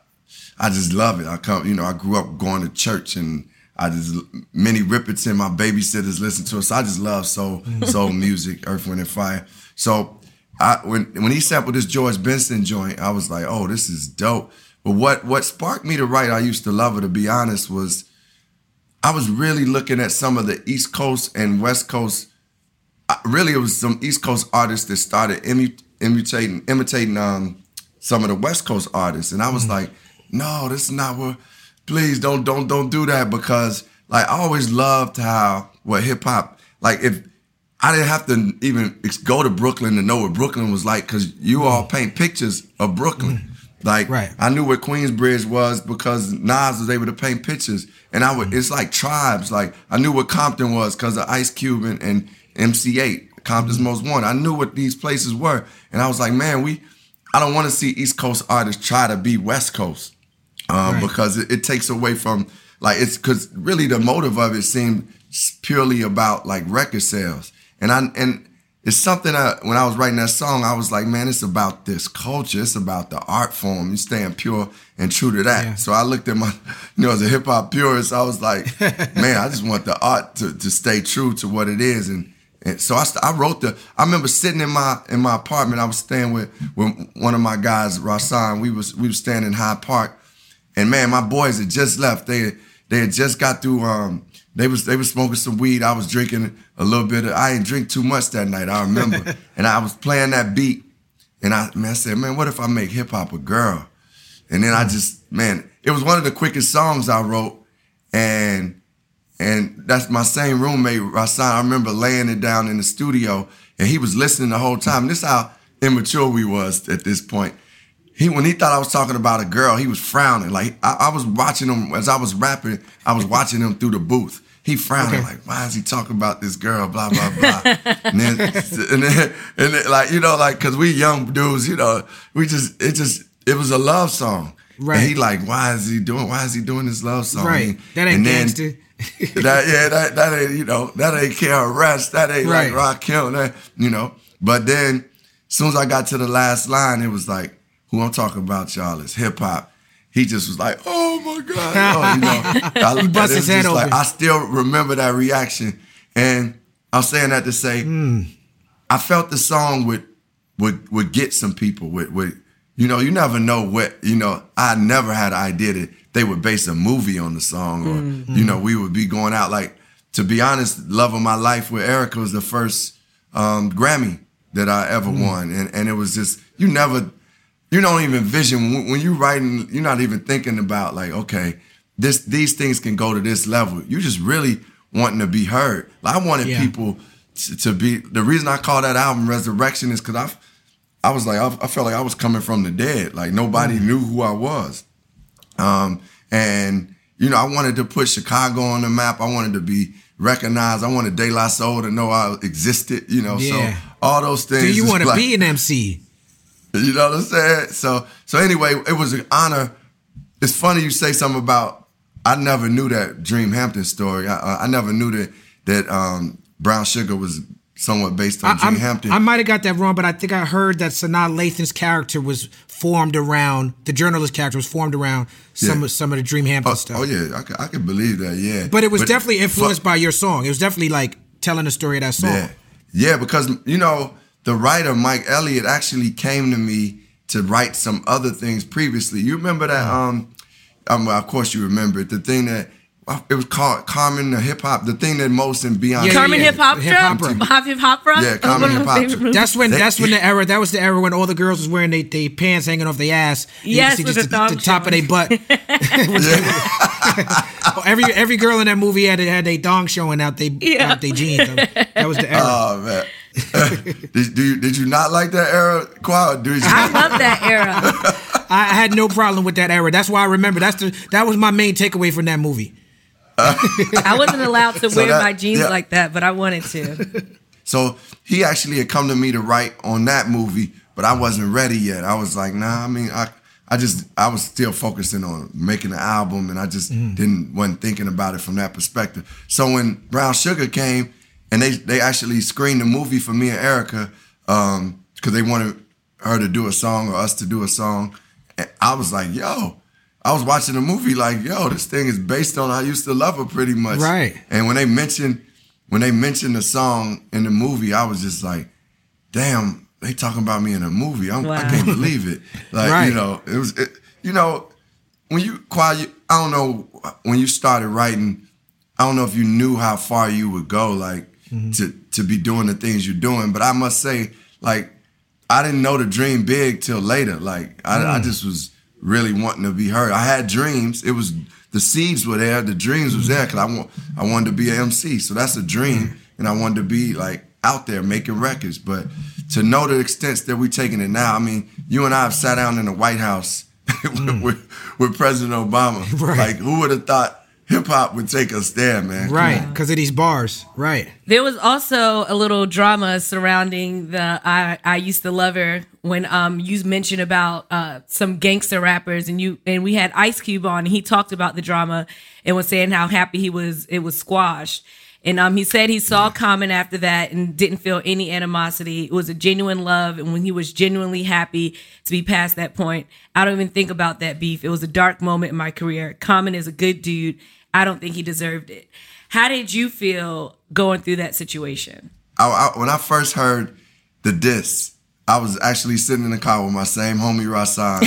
I just love it. I come you know I grew up going to church and. I just Minnie Riperton, my babysitters listen to it. So I just love soul soul music, Earth, Wind, and Fire. So I when when he sampled this George Benson joint, I was like, oh, this is dope. But what what sparked me to write I used to love her, to be honest, was I was really looking at some of the East Coast and West Coast. Really, it was some East Coast artists that started imu- imitating imitating um, some of the West Coast artists, and I was like, no, this is not what. Please don't don't don't do that because like I always loved how what hip hop like if I didn't have to even go to Brooklyn to know what Brooklyn was like because you all mm. paint pictures of Brooklyn. Mm. Like
Right.
I knew what Queensbridge was because Nas was able to paint pictures, and I would. Mm. It's like tribes. Like I knew what Compton was because of Ice Cube and, and MC Eiht, Compton's Most Wanted. I knew what these places were, and I was like, man, we. I don't want to see East Coast artists try to be West Coast um,
Right.
because it, it takes away from like it's because really the motive of it seemed purely about like record sales, and I and it's something that when I was writing that song, I was like, man, it's about this culture, it's about the art form, you staying pure and true to that.
Yeah.
So I looked at my, you know, as a hip hop purist, I was like, man, I just want the art to, to stay true to what it is, and. And so I, st- I wrote the. I remember sitting in my in my apartment. I was staying with with one of my guys, Rasan. We was we was staying in Hyde Park, and man, my boys had just left. They they had just got through. Um, they was they was smoking some weed. I was drinking a little bit. Of, I didn't drink too much that night. I remember, and I was playing that beat. And I man, I said, man, what if I make hip hop a girl? And then I mm. just man, it was one of the quickest songs I wrote, and and that's my same roommate, Rasan. I remember laying it down in the studio, and he was listening the whole time. This how immature we was at this point he when he thought I was talking about a girl, he was frowning. Like I, I was watching him as I was rapping. I was watching him through the booth. He frowning
Okay.
like, why is he talking about this girl? Blah blah blah. and then, and then, and then, like you know, like because we young dudes, you know, we just it just it was a love song.
Right.
And he like, why is he doing? Why is he doing this love song?
Right.
And-
That ain't gangster.
that yeah, that that ain't you know that ain't KRS, that ain't
Right.
like Rock Hill, that you know. But then, as soon as I got to the last line, it was like, "Who I'm talking about, y'all is hip hop." He just was like, "Oh my god!" Oh, you know, I,
He bust his head
like,
open.
I still remember that reaction, and I'm saying that to say,
Hmm.
I felt the song would would would get some people with with you know you never know what you know I never had an idea that they would base a movie on the song or
Mm-hmm.
you know we would be going out like to be honest love of my life with Erykah was the first um, Grammy that I ever
Mm.
won and and it was just you never you don't even vision when, when you writing you're not even thinking about like okay this these things can go to this level you just really wanting to be heard like I wanted
Yeah.
people to, to be the reason I call that album Resurrection is because I I was like I, I felt like I was coming from the dead like nobody
Mm.
knew who I was um, and you know I wanted to put Chicago on the map I wanted to be recognized I wanted De La Soul to know I existed you know
Yeah.
so all those things
Do you want to
like-
be an MC?
You know what I'm saying? So so anyway, it was an honor. It's funny you say something about I never knew that Dream Hampton story. I, I- never knew that that um, Brown Sugar was somewhat based on
I,
Dream
I'm-
Hampton.
I might have got that wrong, but I think I heard that Sanaa Lathan's character was formed around the journalist character was formed around some
Yeah.
of some of the Dream Hampton
oh,
stuff.
oh, yeah, I could, I could believe that. Yeah,
But it was definitely influenced by your song. It was definitely like telling the story of that song.
Yeah, yeah, because you know the writer Mike Elliott actually came to me to write some other things previously. You remember that? Um, um well, of course you remember it. The thing that it was called Carmen the Hip Hop. The thing that most and Beyonce.
Yeah,
Carmen
yeah.
Hip Hop
Hip Hop
Hop Hip Hop
Yeah, Carmen Hip Hop
favorite
Opera.
movies.
That's when
They-
that's when the era that was the era when all the girls was wearing they, they pants hanging off their ass. And you
Yes,
could see
with
just
the
the, the top of their butt. every every girl in that movie had had their dong showing out they
Yeah.
out their jeans. That was the era.
Oh man. did, do you, did you not like that era, Quad? Did you?
I love that era.
I, I had no problem with that era. That's why I remember. That's the that was my main takeaway from that movie.
I wasn't allowed to
So
wear
that-
my jeans
yeah.
like that, but I wanted to.
So he actually had come to me to write on that movie, but I wasn't ready yet. I was like, nah. I mean, I I just I was still focusing on making the album, and I just mm. didn't wasn't thinking about it from that perspective. So when Brown Sugar came, and they they actually screened the movie for me and Erykah, um, because they wanted her to do a song or us to do a song, and I was like, yo. I was watching the movie like, yo, this thing is based on I used to love her pretty much.
Right.
And when they mentioned when they mentioned the song in the movie, I was just like, damn, they talking about me in a movie. I'm, I can't believe it. Like,
Right.
you know, it was, it, you know, when you, quiet, I don't know, when you started writing, I don't know if you knew how far you would go, like, Mm-hmm. to, to be doing the things you're doing. But I must say, like, I didn't know to dream big till later. Like, I, I mm. just was really wanting to be heard. I had dreams. It was, the seeds were there, the dreams was there because I want I wanted to be an MC. So that's a dream, mm. and I wanted to be like out there making records. But to know the extents that we're taking it now, I mean, you and I have sat down in the White House mm. with, with President Obama.
Right.
Like, who would have thought hip hop would take us there, man?
Right, because of these bars. Right.
There was also a little drama surrounding the I I used to love her when um you mentioned about uh some gangster rappers and you and we had Ice Cube on and he talked about the drama and was saying how happy he was it was squashed. And um he said he saw Common after that and didn't feel any animosity. It was a genuine love and when he was genuinely happy to be past that point. I don't even think about that beef. It was a dark moment in my career. Common is a good dude. I don't think he deserved it. How did you feel going through that situation?
I, I, when I first heard the diss, I was actually sitting in the car with my same homie Rasan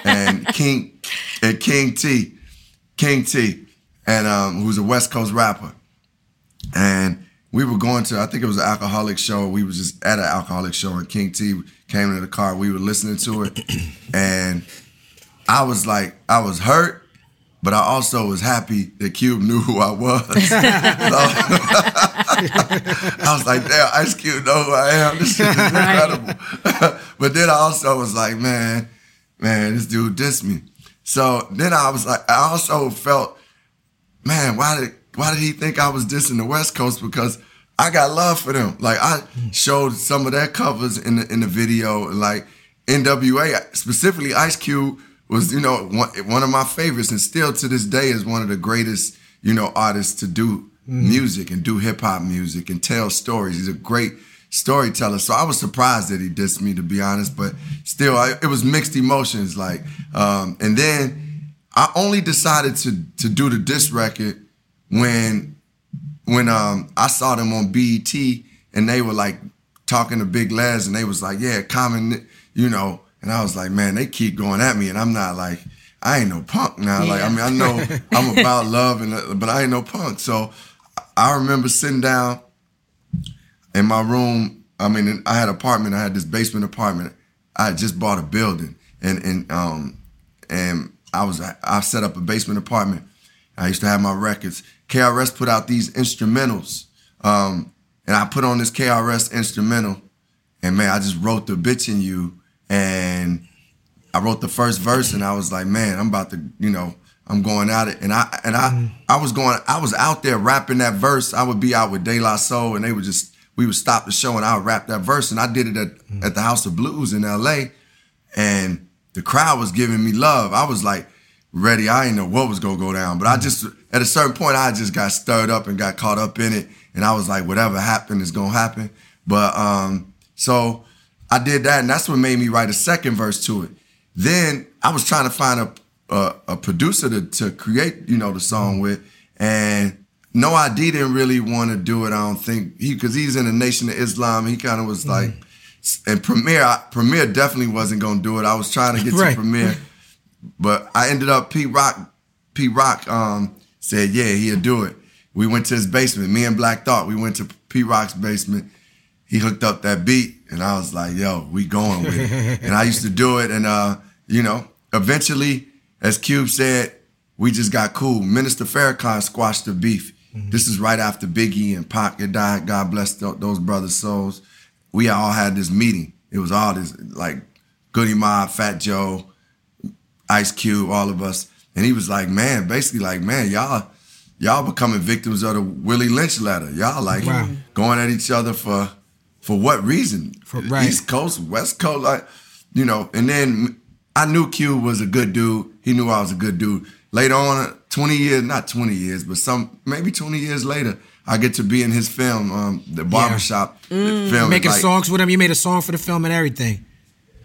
and King and King T, King T, and um, who's a West Coast rapper. And we were going to, I think it was an Alkaholik show. We was just at an Alkaholik show, and King T came into the car. We were listening to it, and I was like, I was hurt, but I also was happy that Cube knew who I was. I was like, damn, Ice Cube know who I am. This shit is incredible. but then I also was like, man, man, this dude dissed me. So then I was like, I also felt, man, why did why did he think I was dissing the West Coast? Because I got love for them. Like I showed some of their covers in the in the video, like NWA, specifically Ice Cube was, you know, one, one of my favorites, and still to this day is one of the greatest, you know, artists to do music and do hip hop music and tell stories. He's a great storyteller. So I was surprised that he dissed me, to be honest. But still, I, it was mixed emotions. Like, um, and then I only decided to to do the diss record when when um I saw them on BET and they were like talking to Big Lez and they was like, yeah, common, you know. And I was like, man, they keep going at me, and I'm not like. I ain't no punk now. Like I mean, I know I'm about love, and uh, but I ain't no punk. So I remember sitting down in my room. I mean, I had an apartment. I had this basement apartment. I had just bought a building, and and um and I was I set up a basement apartment. I used to have my records. KRS put out these instrumentals, um, and I put on this KRS instrumental, and man, I just wrote the bitch in you, and I wrote the first verse, and I was like, man, I'm about to, you know, I'm going at it, and I and I mm. I was going, I was out there rapping that verse. I would be out with De La Soul, and they would just we would stop the show, and I would rap that verse, and I did it at mm. at the House of Blues in L.A. And the crowd was giving me love. I was like ready. I didn't know what was gonna go down, but I mm. just at a certain point I just got stirred up and got caught up in it, and I was like, whatever happened is gonna happen. But um, so I did that, and that's what made me write a second verse to it. Then I was trying to find a a, a producer to to create, you know, the song with, and No ID didn't really want to do it. I don't think he because he's in the Nation of Islam. He kind of was like, and Premier I, Premier definitely wasn't gonna do it. I was trying to get
Right.
to Premier, but I ended up Pete Rock. Pete Rock um, said, yeah, he'll do it. We went to his basement. Me and Black Thought. We went to Pete Rock's basement. He hooked up that beat, and I was like, yo, we going with it. and I used to do it, and uh, you know, eventually, as Cube said, we just got cool. Minister Farrakhan squashed the beef. This is right after Biggie and Pac had died. God bless th- those brothers' souls. We all had this meeting. It was all this like Goodie Mob, Fat Joe, Ice Cube, all of us. And he was like, man, basically like, man, y'all, y'all becoming victims of the Willie Lynch letter. Y'all like
Wow.
going at each other for for what reason?
For- right.
East Coast, West Coast, like, you know, and then I knew Cube was a good dude. He knew I was a good dude. Later on, 20 years, not 20 years, but some maybe 20 years later, I get to be in his film, um, the barbershop film.
Making
like-
songs with him. You made a song for the film and everything.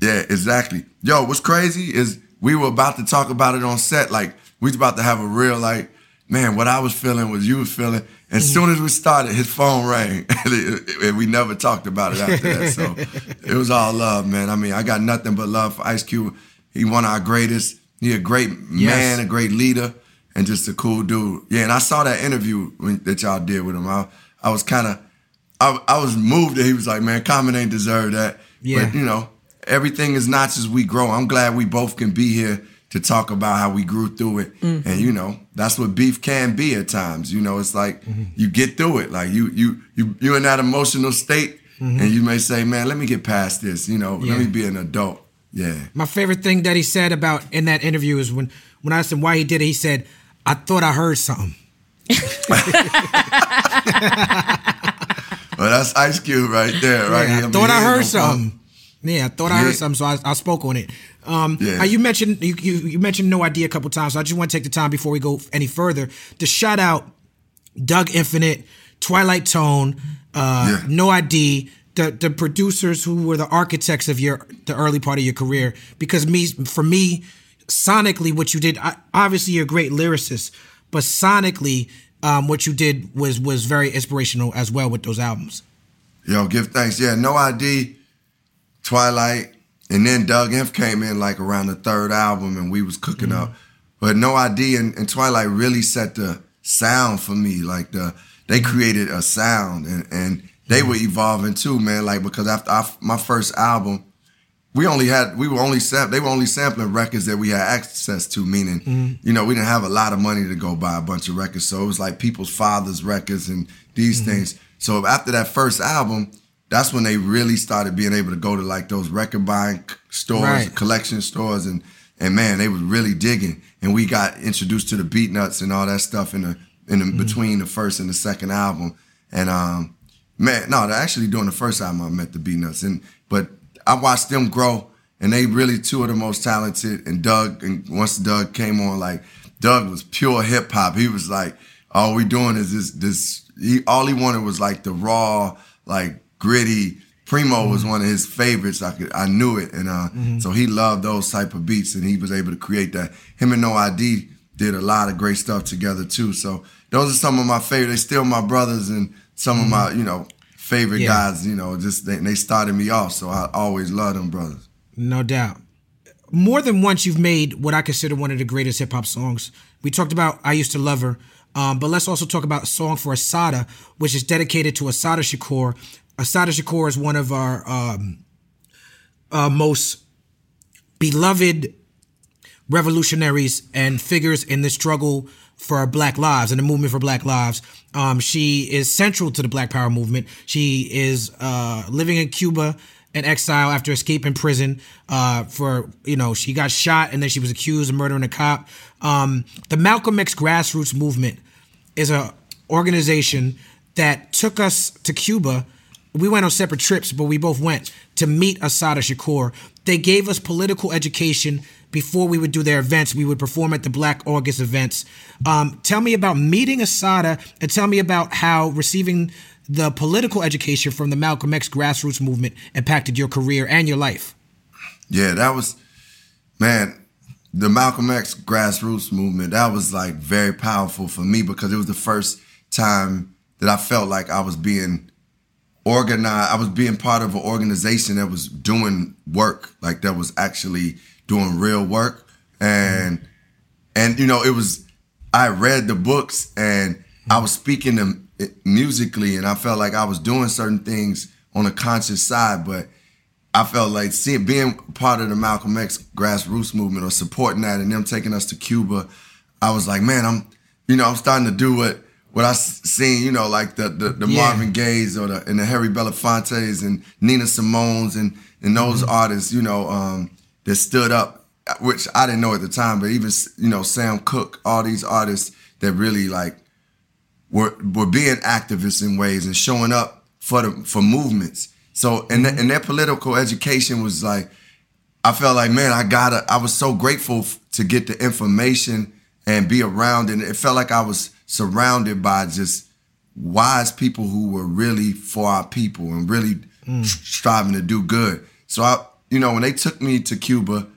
yeah, exactly. Yo, what's crazy is we were about to talk about it on set. Like we was about to have a real like, man, what I was feeling, what you was feeling. As soon as we started, his phone rang, and, we never talked about it after that. So it was all love, man. I mean, I got nothing but love for Ice Cube. He one of our greatest. He a great man, a great leader, and just a cool dude. Yeah, and I saw that interview when, that y'all did with him. I, I was kind of, I, I was moved that he was like, man, Common ain't deserve that.
Yeah.
But you know, everything is not as we grow. I'm glad we both can be here to talk about how we grew through it. Mm-hmm. And you know, that's what beef can be at times. You know, it's like mm-hmm. you get through it. Like you you you you in that emotional state mm-hmm. and you may say, Man, let me get past this, you know,
Yeah.
let me be an adult. Yeah.
My favorite thing that he said about in that interview is when when I asked him why he did it, he said, "I thought I heard something."
Well, that's Ice Cube right there, right?
Yeah, I thought I heard
no
something. Yeah, I thought I heard something, so I, I spoke on it. Um,
Yeah.
uh, you mentioned you, you you mentioned No ID a couple times. So I just want to take the time before we go any further to shout out Dug Infinite, Twilite Tone, uh,
Yeah.
No ID, the the producers who were the architects of your the early part of your career. Because me, for me, sonically, what you did, I, obviously you're a great lyricist, but sonically, um, what you did was was very inspirational as well with those albums.
Yo, give thanks. Yeah, no ID, Twilight, and then Dug Inf came in like around the third album, and we was cooking up. But no ID and, and Twilite really set the sound for me. Like the they created a sound, and and they were evolving too, man. Like because after I, my first album, we only had we were only sam- they were only sampling records that we had access to meaning mm-hmm. you know we didn't have a lot of money to go buy a bunch of records so it was like people's fathers records and these mm-hmm. things so after that first album that's when they really started being able to go to like those record buying stores,
Right.
collection stores, and and man, they was really digging. And we got introduced to the Beatnuts and all that stuff in the in the, between the first and the second album. And um, man, no, they're actually doing the first album I met the Beatnuts, and but I watched them grow, and they really two of the most talented. And Dug, and once Dug came on, like Dug was pure hip hop. He was like, all we doing is this this. He all he wanted was like the raw, like gritty. Primo was one of his favorites. I could, I knew it, and uh, so he loved those type of beats, and he was able to create that. Him and No ID did a lot of great stuff together too. So those are some of my favorite. They still my brothers and some of my you know favorite
Yeah.
guys. You know, just they, they started me off, so I always love them brothers.
No doubt. More than once, you've made what I consider one of the greatest hip hop songs. We talked about I Used to Love Her, um, but let's also talk about a song for Assata, which is dedicated to Assata Shakur. Assata Shakur is one of our um, uh, most beloved revolutionaries and figures in the struggle for black lives and the movement for black lives. Um, she is central to the Black Power movement. She is uh, living in Cuba in exile after escaping prison uh, for, you know, she got shot and then she was accused of murdering a cop. Um, the Malcolm X grassroots movement is a organization that took us to Cuba. We went on separate trips, but we both went to meet Assata Shakur. They gave us political education before we would do their events. We would perform at the Black August events. Um, tell me about meeting Assata and tell me about how receiving the political education from the Malcolm X grassroots movement impacted your career and your life.
Yeah, that was man, the Malcolm X grassroots movement, that was like very powerful for me because it was the first time that I felt like I was being organized. I was being part of an organization that was doing work, like that was actually doing real work. And and you know, it was I read the books and I was speaking them eh, musically and I felt like I was doing certain things on a conscious side, but I felt like seeing being part of the Malcolm X grassroots movement or supporting that and them taking us to Cuba, I was like, man, I'm, you know, I'm starting to do what what I seen, you know, like the the, the
Yeah.
Marvin Gaye's or the and the Harry Belafonte's and Nina Simone's and and those artists, you know, um, that stood up, which I didn't know at the time, but even you know Sam Cooke, all these artists that really like were were being activists in ways and showing up for the for movements. So and th- and their political education was like, I felt like man, I gotta. I was so grateful f- to get the information and be around, and it felt like I was surrounded by just wise people who were really for our people and really mm. tr- striving to do good. So I, you know, when they took me to Cuba,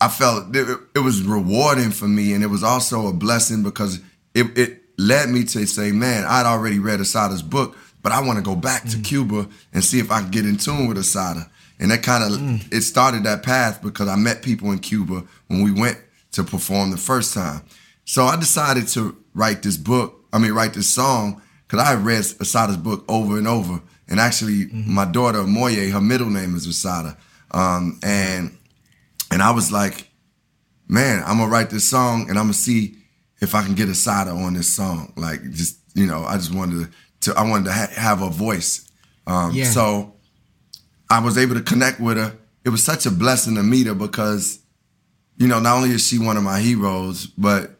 I felt it, it was rewarding for me, and it was also a blessing because it, it led me to say, man, I'd already read Assata's book, but I want to go back to mm. Cuba and see if I can get in tune with Assata. And that kind of mm. it started that path because I met people in Cuba when we went to perform the first time. So I decided to write this book. I mean, write this song because I read Assata's book over and over. And actually, my daughter Moye, her middle name is Assata, um, and and I was like, man, I'm gonna write this song and I'm gonna see if I can get Assata on this song. Like, just you know, I just wanted to, to I wanted to ha- have a voice. Um,
Yeah.
So I was able to connect with her. It was such a blessing to meet her because, you know, not only is she one of my heroes, but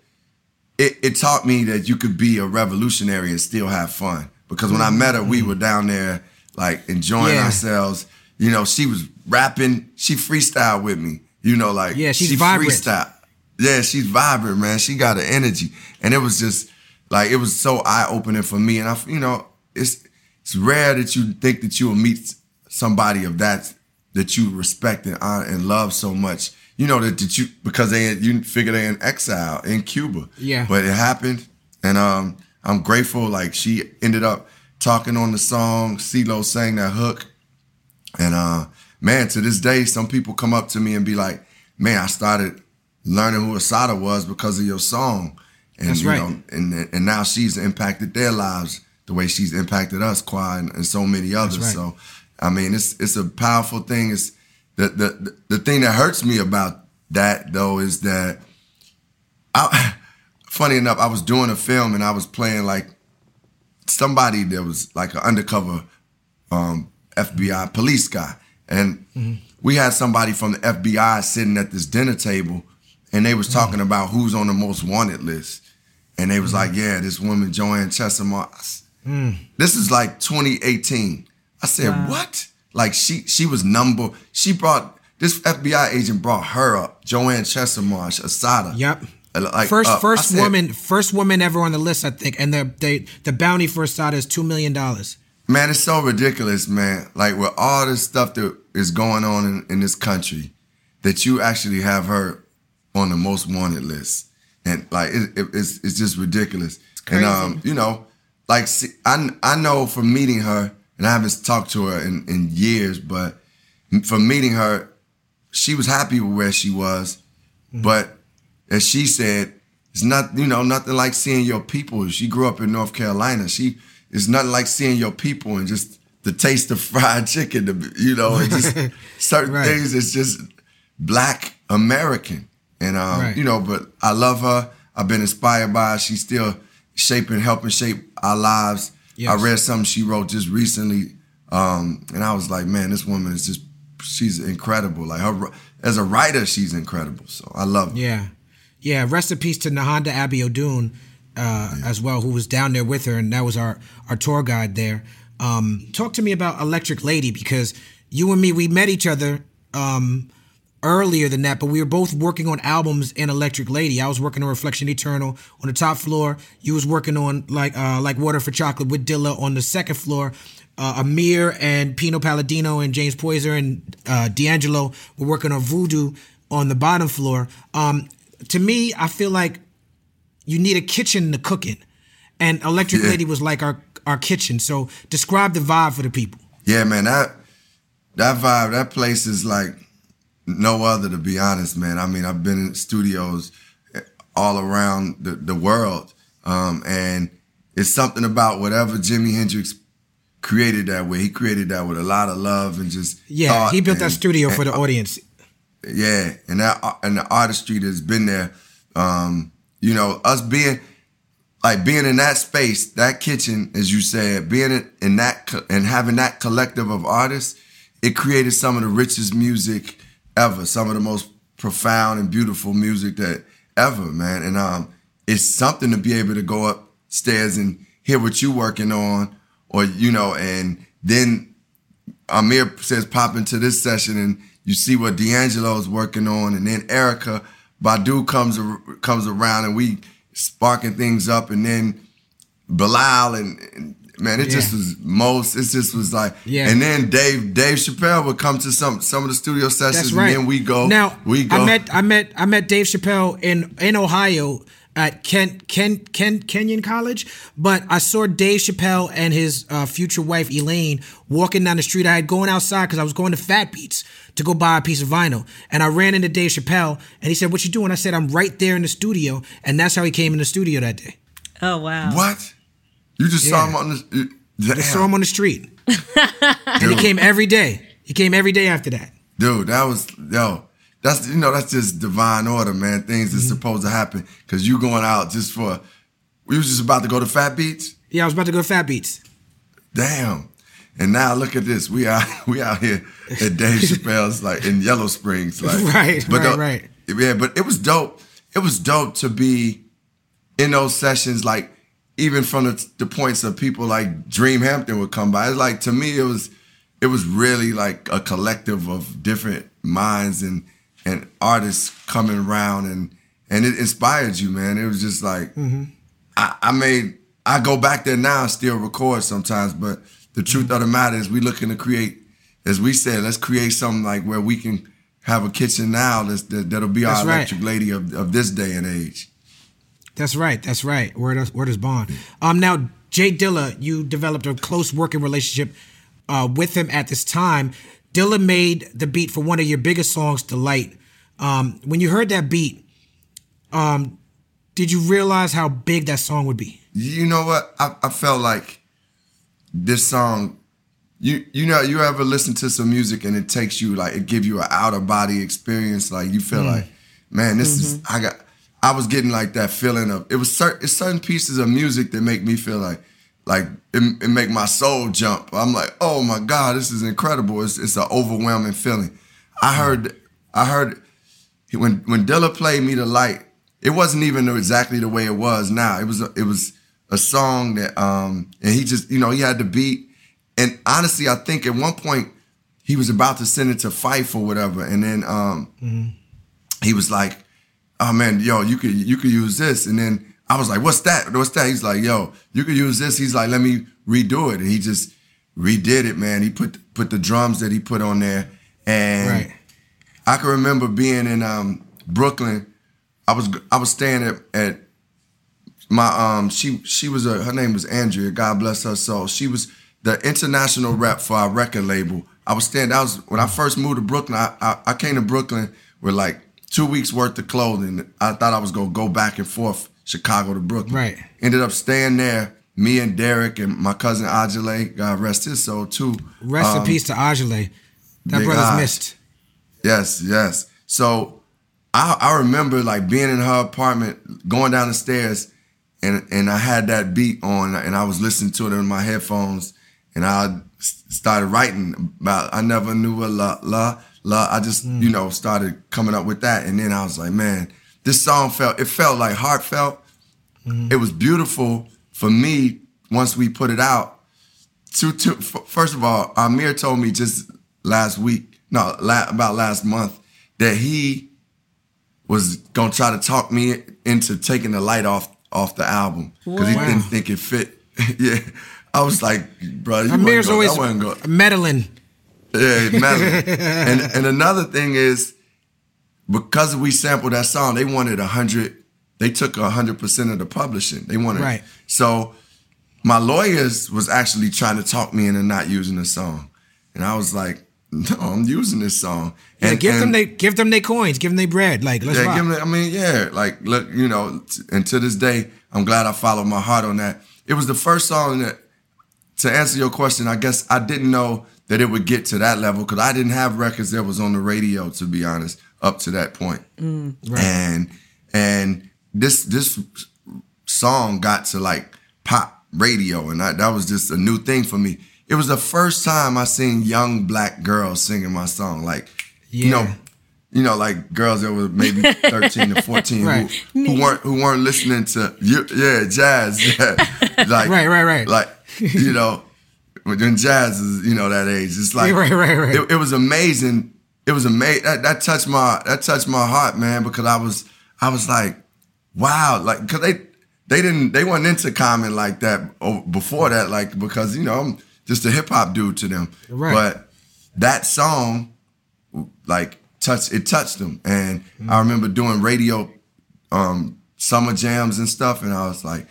it, it taught me that you could be a revolutionary and still have fun. Because when I mm-hmm. met her, we mm-hmm. were down there like enjoying
Yeah.
ourselves. You know, she was rapping, she freestyled with me. You know, like
Yeah, she's
she
vibrant.
freestyle. Yeah, she's vibrant, man. She got an energy, and it was just like it was so eye opening for me. And I, you know, it's it's rare that you think that you will meet somebody of that that you respect and honor and love so much. You know that, that you because they you figure they in exile in Cuba.
Yeah.
but it happened, and um, I'm grateful. Like she ended up talking on the song. CeeLo sang that hook. And uh, man, to this day, some people come up to me and be like, "Man, I started learning who Assata was because of your song." And
That's
you
right.
know, and and now she's impacted their lives the way she's impacted us, Qua, and, and so many others.
right.
So, I mean, it's it's a powerful thing. It's the the the thing that hurts me about that though is that I, funny enough, I was doing a film and I was playing like somebody that was like an undercover um, FBI police guy, and mm-hmm. we had somebody from the FBI sitting at this dinner table, and they was mm-hmm. talking about who's on the most wanted list, and they was mm-hmm. like, "Yeah, this woman Joanne Chesimard." S- mm. This is like 2018. I said, "What?" Like she she was number. She brought this FBI agent brought her up, Joanne Chesimard Assata.
Yep.
Uh, Like,
first,
uh,
first
said,
woman, first woman ever on the list, I think, and the they, the bounty for Assata is two million dollars.
Man, it's so ridiculous, man. Like with all this stuff that is going on in, in this country, that you actually have her on the most wanted list, and like it, it, it's it's just ridiculous. and um, you know, like see, I I know from meeting her, and I haven't talked to her in, in years, but from meeting her, she was happy with where she was, but as she said, it's not you know nothing like seeing your people. She grew up in North Carolina. She it's nothing like seeing your people and just the taste of fried chicken. You know, and just certain
Right.
things. It's just black American, and um,
Right.
you know. But I love her. I've been inspired by her. She's still shaping, helping shape our lives.
Yes.
I read something she wrote just recently, um, and I was like, man, this woman is just she's incredible. Like her as a writer, she's incredible. So I love her.
Yeah, yeah. Rest in peace to Nehanda Abiodun uh, as well, who was down there with her, and that was our our tour guide there. Um, talk to me about Electric Lady because you and me we met each other um, earlier than that, but we were both working on albums in Electric Lady. I was working on Reflection Eternal on the top floor. You was working on like uh, like Water for Chocolate with Dilla on the second floor. Uh, Ahmir and Pino Palladino and James Poyser and uh, D'Angelo were working on Voodoo on the bottom floor. Um, to me, I feel like you need a kitchen to cook in, and Electric
Yeah.
Lady was like our our kitchen. So describe the vibe for the people.
Yeah, man, that that vibe, that place is like no other. To be honest, man. I mean, I've been in studios all around the, the world, um, and it's something about whatever Jimi Hendrix created that way. He created that with a lot of love and just
Yeah, he built that
and-
studio for
and-
the audience.
yeah, and that and the artistry that's been there. Um, you know, us being like being in that space, that kitchen, as you said, being in, in that co- and having that collective of artists, it created some of the richest music ever, some of the most profound and beautiful music that ever, man. And um, it's something to be able to go upstairs and hear what you're working on, or you know, and then Ahmir says pop into this session and you see what D'Angelo's working on, and then Erykah Badu comes comes around and we sparking things up, and then Bilal and, and man, it just
Yeah.
was most. It just was like,
Yeah.
And then Dave Dave Chappelle would come to some some of the studio sessions,
That's right.
and then we go.
Now
we go.
I met I met I met Dave Chappelle in in Ohio at Kent Ken Ken Kenyon College, but I saw Dave Chappelle and his uh, future wife Elaine walking down the street. I had going outside because I was going to Fat Beats to go buy a piece of vinyl, and I ran into Dave Chappelle, and he said, "What you doing?" I said, "I'm right there in the studio," and that's how he came in the studio that day.
Oh wow.
what? You just saw him on the. Damn.
I saw him on the street, and he came every day. He came every day after that.
Dude, that was yo. That's you know that's just divine order, man. Things
Mm-hmm.
that's supposed to happen because you going out just for. We was just about to go to Fat Beats.
Yeah, I was about to go to Fat Beats.
Damn. And now look at this. We are we out here at Dave Chappelle's like in Yellow Springs, like
Right, right,
the-
right.
Yeah, but it was dope. It was dope to be in those sessions, like even from the, the points of people like Dream Hampton would come by. It's like to me, it was it was really like a collective of different minds and and artists coming around and and it inspired you, man. It was just like mm-hmm. I, I made I go back there now and still record sometimes, but the truth mm-hmm. of the matter is we looking to create, as we said, let's create something like where we can have a kitchen now that's, that, that'll be
That's
our
right.
electric lady of, of this day and age.
That's right. That's right. Word is, word is bond. Um, now J Dilla, you developed a close working relationship uh, with him at this time. Dilla made the beat for one of your biggest songs, "The Light." Um, when you heard that beat, um, did you realize how big that song would be?
You know what? I, I felt like this song. You you know you ever listen to some music and it takes you like it give you an out of body experience like you feel like man this is I got I was getting like that feeling of it was certain certain pieces of music that make me feel like like it, it make my soul jump. I'm like, oh my god, this is incredible. It's it's an overwhelming feeling. I heard I heard when when Dilla played me the light, it wasn't even exactly the way it was now. It was a, it was a song that um and he just you know he had the beat and honestly I think at one point he was about to send it to Phife or whatever and then um he was like oh man yo you could you could use this and then I was like what's that what's that he's like yo you could use this he's like let me redo it and he just redid it man he put put the drums that he put on there and
Right.
I can remember being in um, Brooklyn. I was I was staying at, at my um she she was a her name was Andrea. God bless her soul. She was the international rep for our record label. I was staying. I was when I first moved to Brooklyn. I I, I came to Brooklyn with like two weeks worth of clothing. I thought I was gonna go back and forth Chicago to Brooklyn.
Right.
Ended up staying there. Me and Derek and my cousin Ajale, God rest his soul too.
Rest in
Um,
peace to Ajale. That brother's
eyes.
missed.
Yes, yes. So I I remember like being in her apartment, going down the stairs, and and I had that beat on, and I was listening to it in my headphones, and I started writing about I never knew a la la la. I just you mm. know started coming up with that, and then I was like, man, this song felt it felt like heartfelt. Mm-hmm. It was beautiful for me once we put it out. To, to, f- first of all, Ahmir told me just last week, no, la, about last month, that he was gonna try to talk me into taking the light off off the album because he didn't think it fit. yeah, I was like, bro, you Ahmir's
always
go.
meddling.
Yeah, meddling. and and another thing is because we sampled that song, they wanted a hundred. They took a hundred percent of the publishing. They wanted
Right.
So my lawyers was actually trying to talk me into not using the song, and I was like, no, I'm using this song.
Yeah,
And
give them they give them their coins, give them their bread. Like let's
yeah, me. I mean, yeah, like look, you know, t- and to this day, I'm glad I followed my heart on that. It was the first song that, to answer your question, I guess I didn't know that it would get to that level because I didn't have records that was on the radio, to be honest, up to that point.
Mm, right.
And and this this song got to like pop radio, and I, that was just a new thing for me. It was the first time I seen young black girls singing my song, like you know you know, like girls that were maybe 13 to 14
Right.
who, who weren't who weren't listening to yeah, jazz. Yeah. Like
Right, right, right.
Like, you know, when jazz is, you know, that age. It's like
Right, right, right.
It, it was amazing. It was amazing. That, that touched my that touched my heart, man, because I was I was like, wow, like cause they they didn't they weren't into Common like that before that, like because you know, I'm just a hip hop dude to them.
Right.
But that song like touched it touched them and i remember doing radio um summer jams and stuff and i was like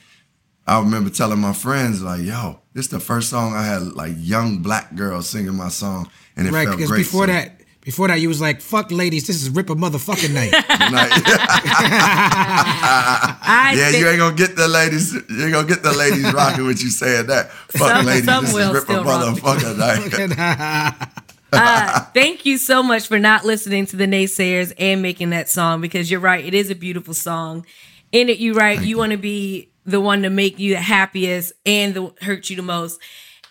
i remember telling my friends like yo this the first song i had like young black girls singing my song and it
Right,
felt
because
great
before
So-
that, before that, you was like, "Fuck ladies, this is rip a motherfucking night."
Yeah you ain't gonna get the ladies you ain't gonna get the ladies rocking with you saying that fuck
Some-
ladies
some
this is rip a
still rock with
motherfucker night uh,
thank you so much for not listening to the naysayers and making that song because you're right. It is a beautiful song. In it, you write you want to be the one to make you the happiest and the hurt you the most,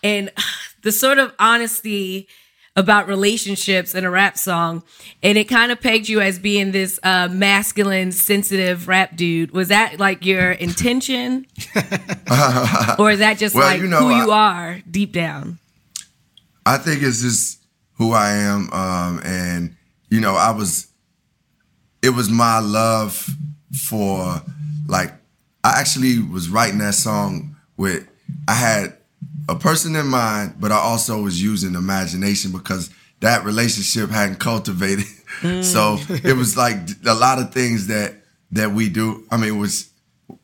and the sort of honesty about relationships in a rap song, and it kind of pegged you as being this uh, masculine, sensitive rap dude. Was that like your intention, or is that just
Well,
like
you know,
who
I-
you are deep down?
I think it's just who I am, um, and you know, I was. It was my love for, like, I actually was writing that song with. I had a person in mind, but I also was using imagination because that relationship hadn't cultivated. so mm. it was like a lot of things that that we do. I mean, it was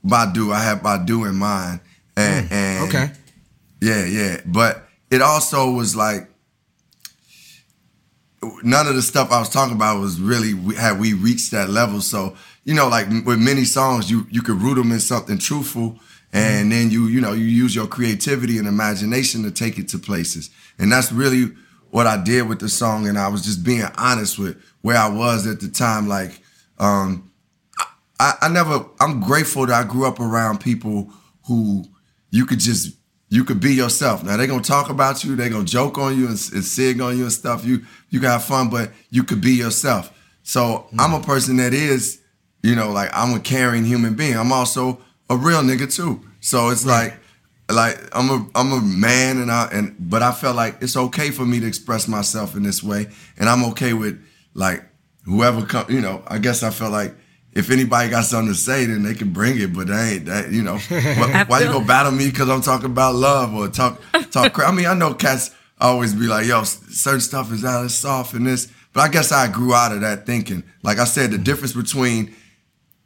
Badu. I had Badu in mind, and, mm, and
okay,
yeah, yeah. But it also was like none of the stuff I was talking about was really had we reached that level. So you know, like with many songs, you you could root them in something truthful, and then you you know you use your creativity and imagination to take it to places. And that's really what I did with the song. And I was just being honest with where I was at the time. Like, um, I, I never. I'm grateful that I grew up around people who you could just you could be yourself. Now they're gonna talk about you, they're gonna joke on you and, and sig on you and stuff. You you can have fun, but you could be yourself. So I'm a person that is, you know, like I'm a caring human being. I'm also a real nigga too. So it's like like I'm a I'm a man and I and but I felt like it's okay for me to express myself in this way. And I'm okay with like whoever come you know, I guess I felt like if anybody got something to say, then they can bring it. But they ain't that, you know. why, why you go battle me because I'm talking about love or talk talk crap? I mean, I know cats always be like, "Yo, certain stuff is out of soft and this," but I guess I grew out of that thinking. Like I said, the difference between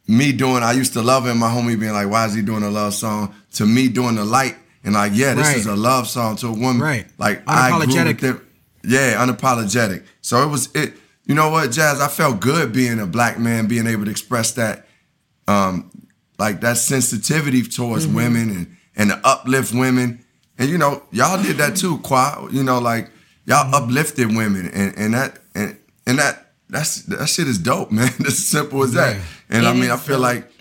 me doing, I used to love him, my homie being like, "Why is he doing a love song?" To me doing the light and like, yeah, this
Right.
is a love song to a woman.
Right.
Like I
Unapologetic.
with it. Yeah, unapologetic. So it was it. You know what, Jazz? I felt good being a black man, being able to express that, um, like that sensitivity towards
Mm-hmm.
women and and to uplift women. And you know, y'all did that too, Qua. You know, like y'all
Mm-hmm.
uplifted women, and and that and and that that's that shit is dope, man. It's as simple as that.
Yeah.
And I mean, I feel
dope.
like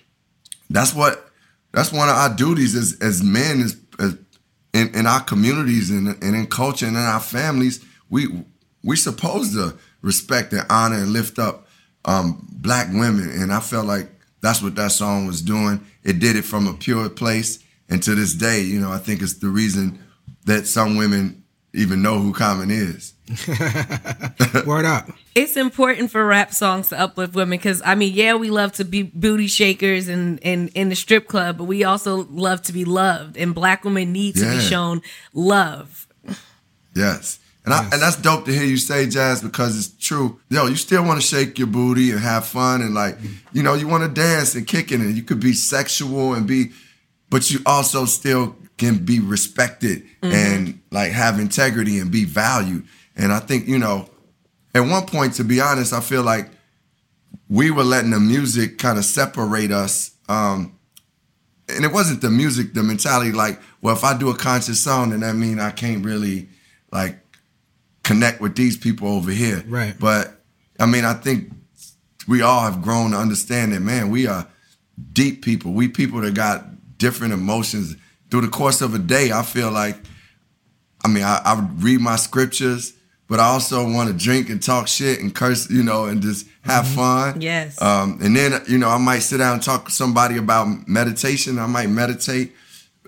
that's what that's one of our duties as as men is, as in, in our communities and, and in culture and in our families we we supposed to respect and honor and lift up um, black women and i felt like that's what that song was doing it did it from a pure place and to this day you know i think it's the reason that some women even know who common is
Word up.
it's important for rap songs to uplift women because I mean, yeah, we love to be booty shakers and in in the strip club, but we also love to be loved, and black women need to be shown love.
Yes. And I, and that's dope to hear you say, Jazz, because it's true. Yo, you still want to shake your booty and have fun and like, you know, you want to dance and kick it and you could be sexual and be, but you also still can be respected and like have integrity and be valued. And I think, you know, at one point, to be honest, I feel like we were letting the music kind of separate us. Um, and it wasn't the music, the mentality like, well, if I do a conscious song, then that mean I can't really like connect with these people over here.
Right.
But I mean, I think we all have grown to understand that, man, we are deep people. We people that got different emotions through the course of a day. I feel like, I mean, I, I would read my scriptures, but I also want to drink and talk shit and curse, you know, and just have fun.
Yes.
Um, and then, you know, I might sit down and talk to somebody about meditation. I might meditate.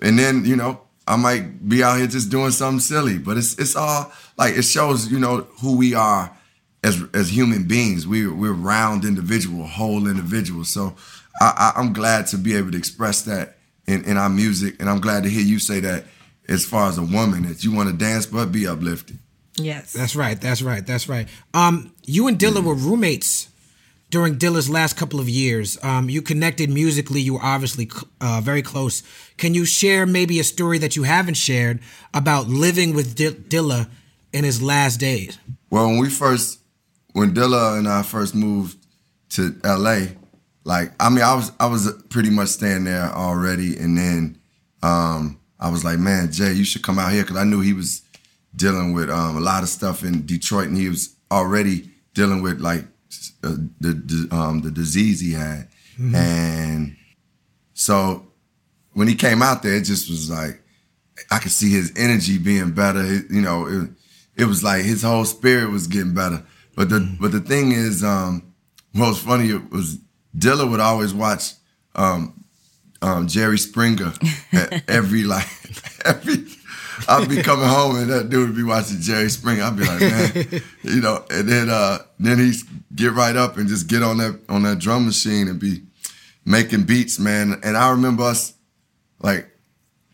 And then, you know, I might be out here just doing something silly. But it's it's all like it shows, you know, who we are as as human beings. We we're round individual, whole individuals. So I, I, I'm glad to be able to express that in, in our music, and I'm glad to hear you say that as far as a woman that you want to dance but be uplifted.
yes.
That's right. That's right. That's right. Um, you and Dilla were roommates during Dilla's last couple of years. Um, you connected musically. You were obviously uh, very close. Can you share maybe a story that you haven't shared about living with Di- Dilla in his last days?
Well, when we first, when Dilla and I first moved to LA, like I mean, I was I was pretty much staying there already, and then um, I was like, man, Jay, you should come out here because I knew he was dealing with um, a lot of stuff in Detroit, and he was already dealing with like uh, the the, um, the disease he had, and so when he came out there, it just was like I could see his energy being better. It- you know, it, it was like his whole spirit was getting better. But the but the thing is, um, what was funny it was Dilla would always watch um, um, Jerry Springer every like every. I'd be coming home and that dude would be watching Jerry Springer. I'd be like, man, you know, and then uh, then he get right up and just get on that on that drum machine and be making beats, man. And I remember us like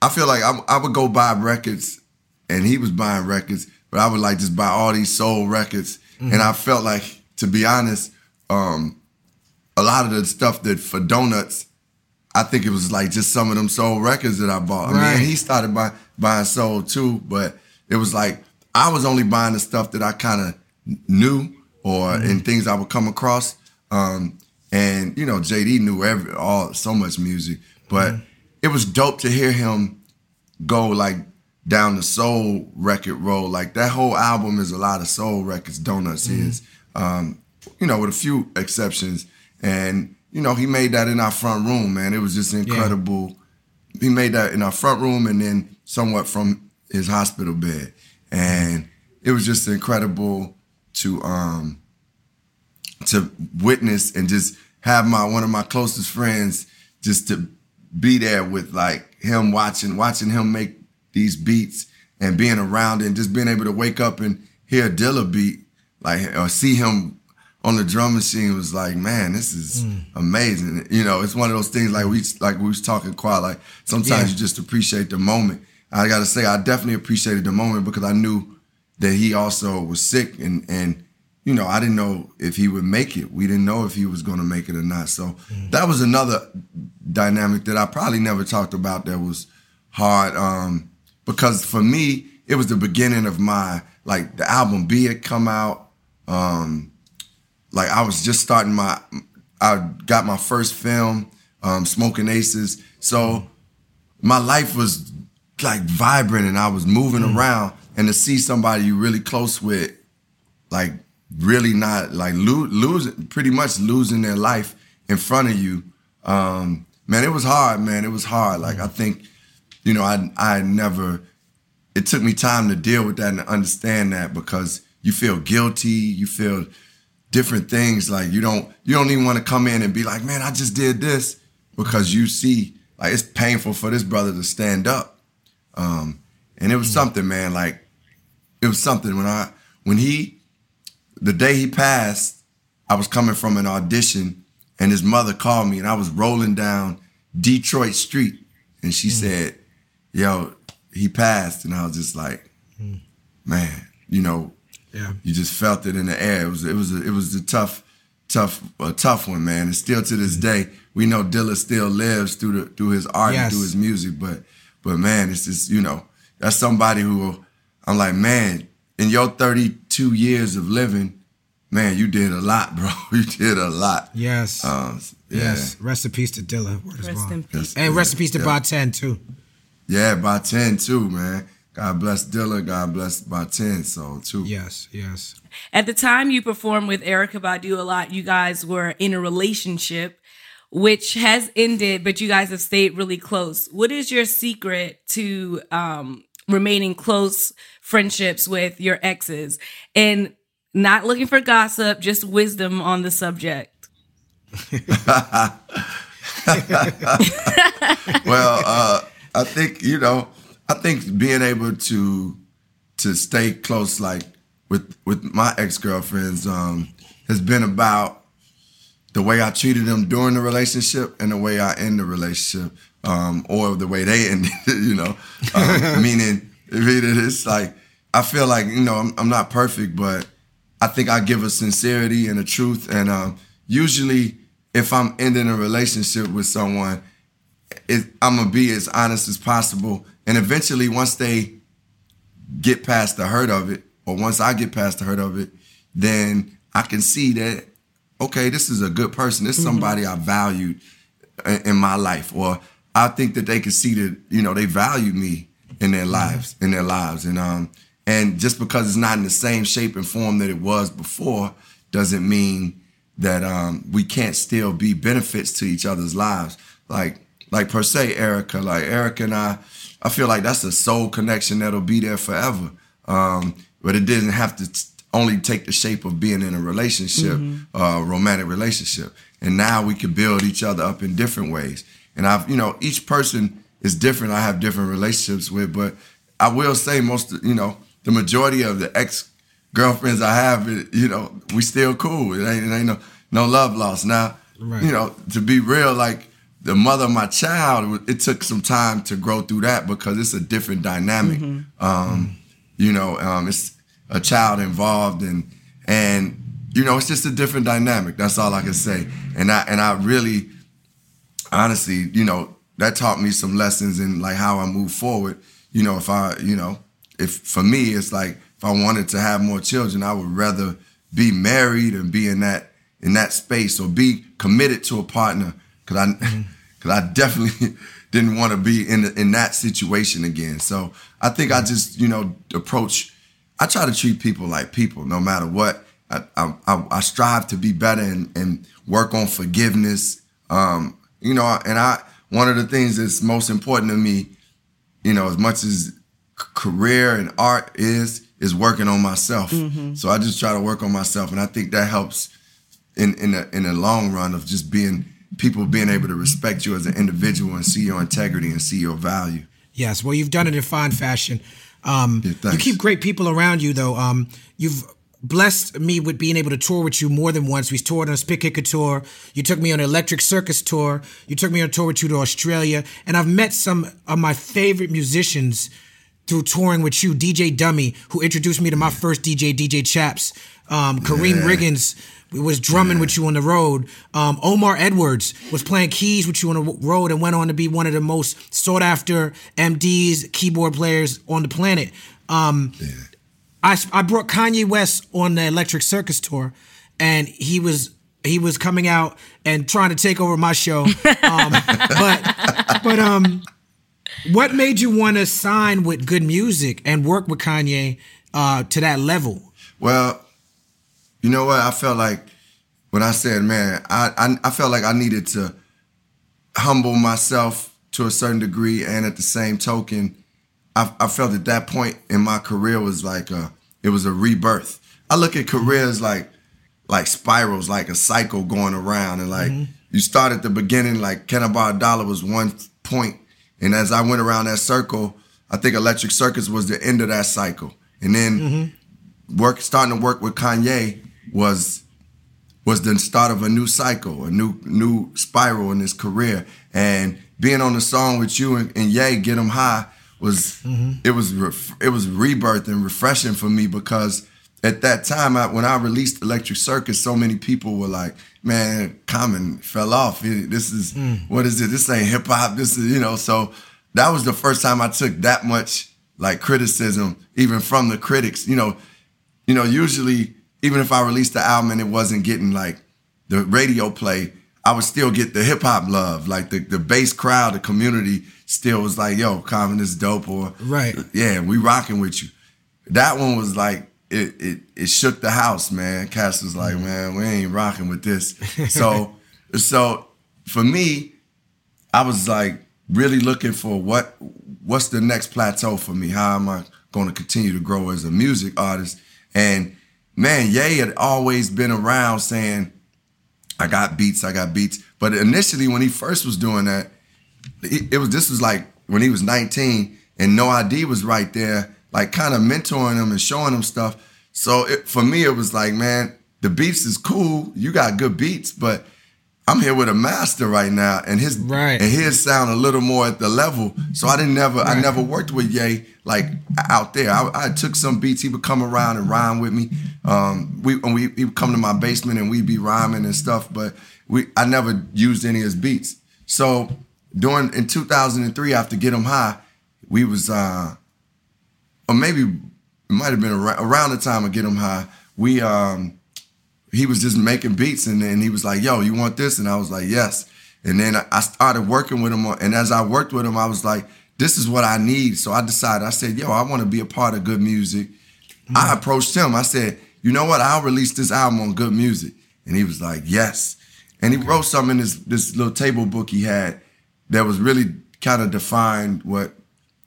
I feel like I, I would go buy records, and he was buying records, but I would like just buy all these soul records, and I felt like, to be honest, um, a lot of the stuff that for donuts, I think it was like just some of them soul records that I bought. I mean, he started buy, buying soul too, but it was like I was only buying the stuff that I kind of knew or and things I would come across. Um, and you know, JD knew every all so much music, but it was dope to hear him go like down the soul record road. Like that whole album is a lot of soul records. Donuts is, um, you know, with a few exceptions. And you know, he made that in our front room, man. It was just incredible. He made that in our front room, and then somewhat from his hospital bed, and it was just incredible to um to witness and just have my one of my closest friends just to be there with like him watching watching him make these beats and being around and just being able to wake up and hear Dilla beat like or see him on the drum machine was like, man, this is amazing. You know, it's one of those things like we like we was talking quiet. Like sometimes
Yeah.
you just appreciate the moment. I gotta say, I definitely appreciated the moment because I knew that he also was sick and and you know, I didn't know if he would make it. We didn't know if he was gonna make it or not. So that was another dynamic that I probably never talked about that was hard. Um, because for me, it was the beginning of my like the album Be had come out. Um, like I was just starting my I got my first film, um, Smoking Aces. So my life was like vibrant and I was moving around. And to see somebody you really close with like really not like lo- losing pretty much losing their life in front of you um man it was hard man. It was hard. Like i think you know i i never it took me time to deal with that and understand that because you feel guilty you feel different things. Like you don't you don't even want to come in and be like man i just did this because you see like it's painful for this brother to stand up. Um and it was mm-hmm. something man like it was something. When i when he the day he passed i was coming from an audition and his mother called me and i was rolling down detroit street and she mm. said yo he passed and i was just like mm. man you know
Yeah.
you just felt it in the air. It was it was a, it was a tough, tough, a tough one, man. And still to this day, we know Dilla still lives through the through his art and through his music. But but man, it's just you know that's somebody who I'm like, man, in your 32 years of living, man, you did a lot, bro. You did a lot.
Yes.
Um, yeah.
Yes. Rest in peace to Dilla.
Rest in peace.
And rest in peace to
Yeah.
Baatin too.
Yeah, Baatin too, man. God bless Dilla. God bless Baatin so too.
Yes, yes.
At the time you performed with Erykah Badu a lot, you guys were in a relationship which has ended, but you guys have stayed really close. What is your secret to um, remaining close friendships with your exes? And not looking for gossip, just wisdom on the subject.
well, uh, I think you know, I think being able to to stay close, like with with my ex girlfriends, um, has been about the way I treated them during the relationship and the way I end the relationship, um, or the way they ended. it, You know, um, meaning, meaning it's like I feel like you know I'm, I'm not perfect, but I think I give a sincerity and a truth, and um, usually if I'm ending a relationship with someone it, I'm gonna be as honest as possible. And eventually, once they get past the hurt of it, or once I get past the hurt of it, then I can see that okay, this is a good person. This is somebody I valued in, in my life, or I think that they can see that you know they value me in their lives, in their lives, and um, and just because it's not in the same shape and form that it was before, doesn't mean that um, we can't still be benefits to each other's lives. Like like per se, Erykah, like Erykah and I, I feel like that's a soul connection that'll be there forever. Um, but it didn't have to t- only take the shape of being in a relationship, uh, romantic relationship. And now we can build each other up in different ways. And I've, you know, each person is different. I have different relationships with, but I will say most, you know, the majority of the ex girlfriends I have, you know, we still cool. It ain't, it ain't no, no love lost. Now,
Right.
you know, to be real, like the mother of my child, it took some time to grow through that because it's a different dynamic. Um, you know, um, it's a child involved and and you know, it's just a different dynamic. That's all I can say. And I and I really honestly, you know, that taught me some lessons in like how I move forward. You know, if I, you know, if for me it's like if I wanted to have more children, I would rather be married and be in that in that space or be committed to a partner because I because I definitely didn't want to be in in that situation again. So I think I just you know approach. I try to treat people like people, no matter what. I I, I, strive to be better and, and work on forgiveness. Um, you know, and I one of the things that's most important to me you know, as much as career and art is, is working on myself. So I just try to work on myself, and I think that helps in in the in the long run of just being people being able to respect you as an individual and see your integrity and see your value.
Yes, well, you've done it in fine fashion. Um,
Yeah,
you keep great people around you, though. Um, you've blessed me with being able to tour with you more than once. We toured on a Spitkicker tour. You took me on an Electric Circus tour. You took me on a tour with you to Australia. And I've met some of my favorite musicians through touring with you. DJ Dummy, who introduced me to my first DJ, DJ Chaps. Um, Karriem
Yeah.
Riggins was drumming with you on the road. Um, Omar Edwards was playing keys with you on the road and went on to be one of the most sought after MDs, keyboard players on the planet. Um, I, I brought Kanye West on the Electric Circus tour, and he was he was coming out and trying to take over my show. Um, but but um, what made you want to sign with G.O.O.D. Music and work with Kanye uh, to that level?
Well, you know what? I felt like when I said, man, I, I I felt like I needed to humble myself to a certain degree, and at the same token, I, I felt at that point in my career was like a it was a rebirth. I look at careers like like spirals, like a cycle going around, and like mm-hmm. you start at the beginning, like Can I a Dollar was one point, and as I went around that circle, I think Electric Circus was the end of that cycle, and then mm-hmm. work starting to work with Kanye was was the start of a new cycle, a new new spiral in his career. And being on the song with you and, and Ye, Get 'Em High, was mm-hmm. it was ref- it was rebirth and refreshing for me because at that time I, when I released Electric Circus, so many people were like, "Man, Common fell off. This is hmm. what is it? This ain't hip hop. This is you know." So that was the first time I took that much like criticism, even from the critics. You know, you know, usually even if I released the album and it wasn't getting like the radio play, I would still get the hip hop love. Like the the base crowd, the community still was like, "Yo, Common is dope," or
Right.
yeah, we rocking with you. That one was like it it it shook the house, man. Cass was like, mm-hmm. man, we ain't rocking with this. So so for me, I was like really looking for what what's the next plateau for me? How am I going to continue to grow as a music artist? And man, Ye had always been around saying, I got beats, I got beats. But initially when he first was doing that, it, was this was like when he was 19 and No ID was right there, like kind of mentoring him and showing him stuff. So it, for me, it was like, man, the beats is cool. You got good beats, but I'm here with a master right now, and his
Right.
and his sound a little more at the level. So I didn't never I never worked with Ye like out there. I, I took some beats. He would come around and rhyme with me. Um, we and we he would come to my basement and we'd be rhyming and stuff. But we I never used any of his beats. So during in 2003 after Get 'Em High, we was uh or maybe it might have been around, around the time of Get 'Em High. We um he was just making beats and then he was like, yo, you want this? And I was like, yes. And then I- started working with him. And as I worked with him, I was like, this is what I need. So I decided, I said, yo, I want to be a part of good music. I hmm. approached him. I said, you know what? I'll release this album on good music. And he was like, yes. And he wrote something in this, this little table book he had that was really kind of defined what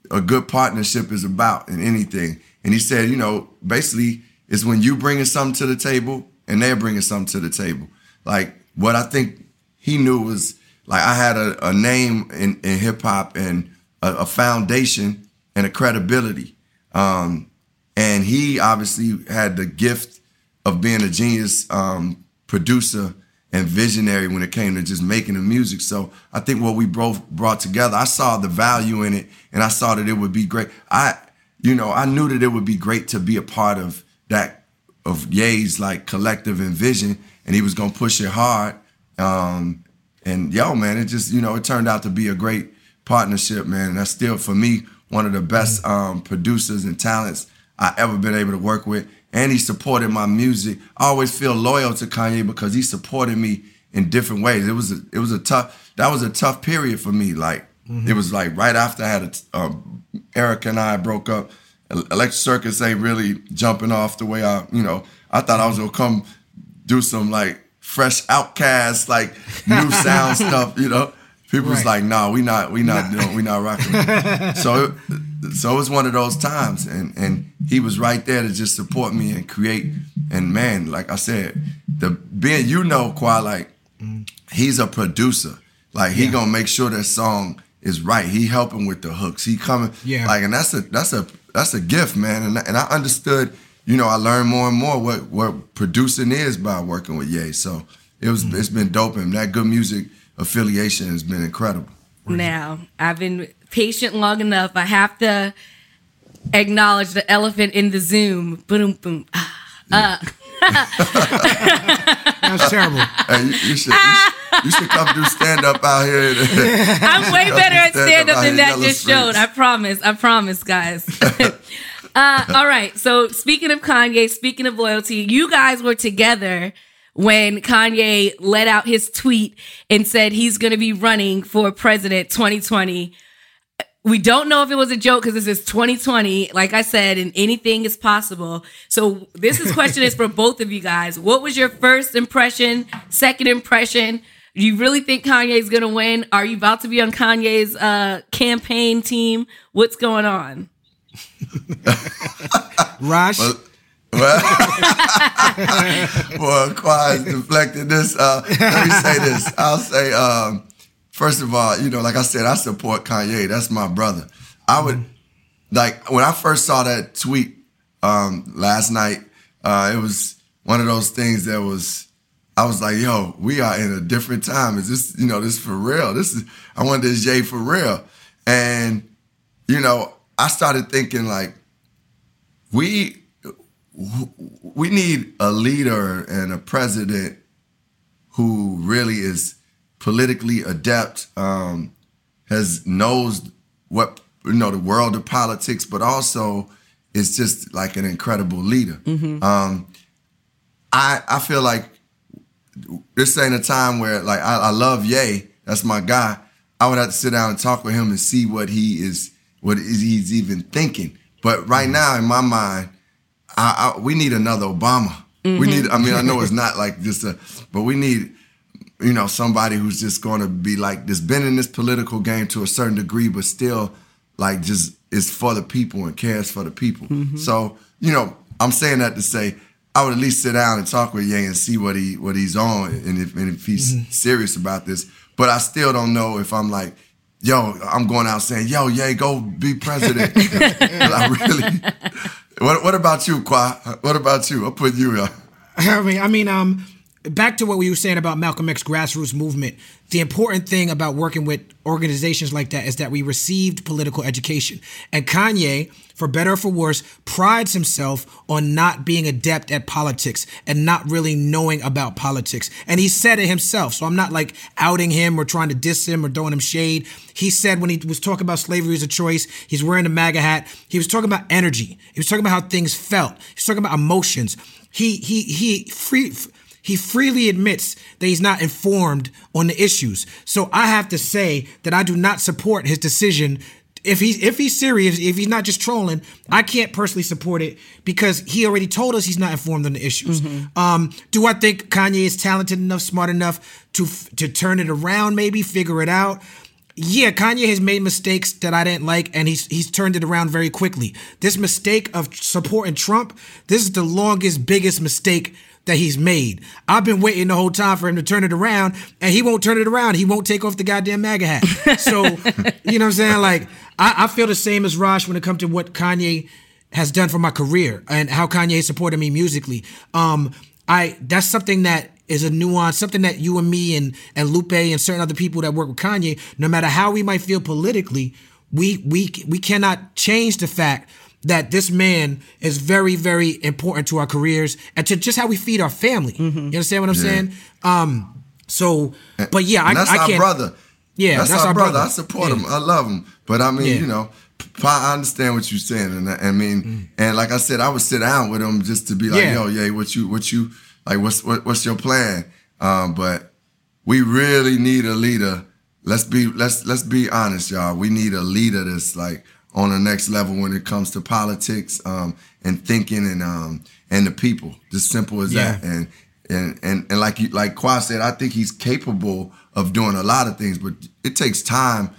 a good partnership is about in anything. And he said, you know, basically, it's when you bringing something to the table and they're bringing something to the table. Like what I think he knew was like I had a, a name in, in hip hop and a, a foundation and a credibility. Um, and he obviously had the gift of being a genius um, producer and visionary when it came to just making the music. So I think what we both brought together, I saw the value in it, and I saw that it would be great. I, you know, I knew that it would be great to be a part of that of Ye's like collective and vision, and he was gonna push it hard. Um, and yo, man, it just you know it turned out to be a great partnership, man. And that's still for me one of the best um, producers and talents I ever been able to work with. And he supported my music. I always feel loyal to Kanye because he supported me in different ways. It was a, it was a tough that was a tough period for me. Like it was like right after I had a um, Erykah and I broke up. Electric Circus ain't really jumping off the way I you know I thought I was gonna come do some like fresh OutKast like new sound stuff you know People was like, "No, we not, we not doing, we not rocking." so, so it was one of those times, and and he was right there to just support me and create. And man, like I said, the being you know, Qua, like mm. he's a producer. Like he gonna make sure that song is right. He helping with the hooks. He coming,
Yeah.
Like, and that's a that's a that's a gift, man. And and I understood. You know, I learned more and more what what producing is by working with Ye. So it was it's been dope, and that good music affiliation has been incredible.
Now, I've been patient long enough. I have to acknowledge the elephant in the Zoom. Boom, boom. Ah.
That's terrible.
Hey, you, you should you, should- you should come do stand up out here.
I'm way better at
Stand up
than that just showed. I promise. I promise, guys. uh, all right. So speaking of Kanye, speaking of loyalty, you guys were together when Kanye let out his tweet and said he's going to be running for president 2020. We don't know if it was a joke because this is 2020. Like I said, and anything is possible. So this is question is for both of you guys. What was your first impression? Second impression? Do you really think Kanye's gonna win? Are you about to be on Kanye's uh, campaign team? What's going on?
Raj,
Well, boy, quiet deflected this. Uh, let me say this. I'll say, um, first of all, you know, like I said, I support Kanye. That's my brother. I would like when I first saw that tweet um, last night. Uh, it was one of those things that was. I was like, "Yo, we are in a different time. Is this, you know, this for real? This is. I want this Jay for real." And you know, I started thinking like, we we need a leader and a president who really is politically adept, um, has knows what you know the world of politics, but also is just like an incredible leader. Um, I I feel like this ain't a time where like I, I love Ye, that's my guy. I would have to sit down and talk with him and see what he is, what is he's even thinking. But right mm-hmm. now, in my mind, I, I, we need another Obama. We mm-hmm. need. I mean, I know it's not like just a, but we need, you know, somebody who's just going to be like this, been in this political game to a certain degree, but still, like, just is for the people and cares for the people. Mm-hmm. So, you know, I'm saying that to say. I would at least sit down and talk with Ye and see what he what he's on and if and if he's serious about this. But I still don't know if I'm like, yo, I'm going out saying, yo, Ye, go be president. I really. What What about you, Qua? What about you? I'll put you. Uh,
I mean, I mean, um, back to what we were saying about Malcolm X grassroots movement. The important thing about working with organizations like that is that we received political education. And Kanye, for better or for worse, prides himself on not being adept at politics and not really knowing about politics. And he said it himself. So I'm not like outing him or trying to diss him or throwing him shade. He said when he was talking about slavery as a choice, he's wearing a MAGA hat. He was talking about energy. He was talking about how things felt. He's talking about emotions. He he he free he freely admits that he's not informed on the issues. So I have to say that I do not support his decision. If he's if he's serious, if he's not just trolling, I can't personally support it because he already told us he's not informed on the issues. Um, do I think Kanye is talented enough, smart enough to to turn it around? Maybe figure it out. Yeah, Kanye has made mistakes that I didn't like, and he's he's turned it around very quickly. This mistake of supporting Trump, this is the longest, biggest mistake that he's made. I've been waiting the whole time for him to turn it around, and he won't turn it around. He won't take off the goddamn MAGA hat. So, you know what I'm saying? Like, I, I feel the same as Rosh when it comes to what Kanye has done for my career and how Kanye supported me musically. Um, I that's something that is a nuance, something that you and me and and Lupe and certain other people that work with Kanye, no matter how we might feel politically, we we we cannot change the fact that this man is very very important to our careers and to just how we feed our family. You understand what I'm saying? Um, so, but yeah, I,
that's
I
our
can't.
brother.
Yeah,
that's,
that's
our,
our
brother.
brother.
I support
Yeah.
him. I love him. But I mean,
Yeah.
you know, I understand what you're saying, and I, I mean,
Mm.
and like I said, I would sit down with him just to be like,
Yeah.
yo, yeah, what you, what you, like, what's, what, what's your plan? Um, but we really need a leader. Let's be, let's, let's be honest, y'all. We need a leader that's like on the next level when it comes to politics, um, and thinking and, um, and the people. Just simple as
Yeah.
that. And And and and like you like Qua said, I think he's capable of doing a lot of things, but it takes time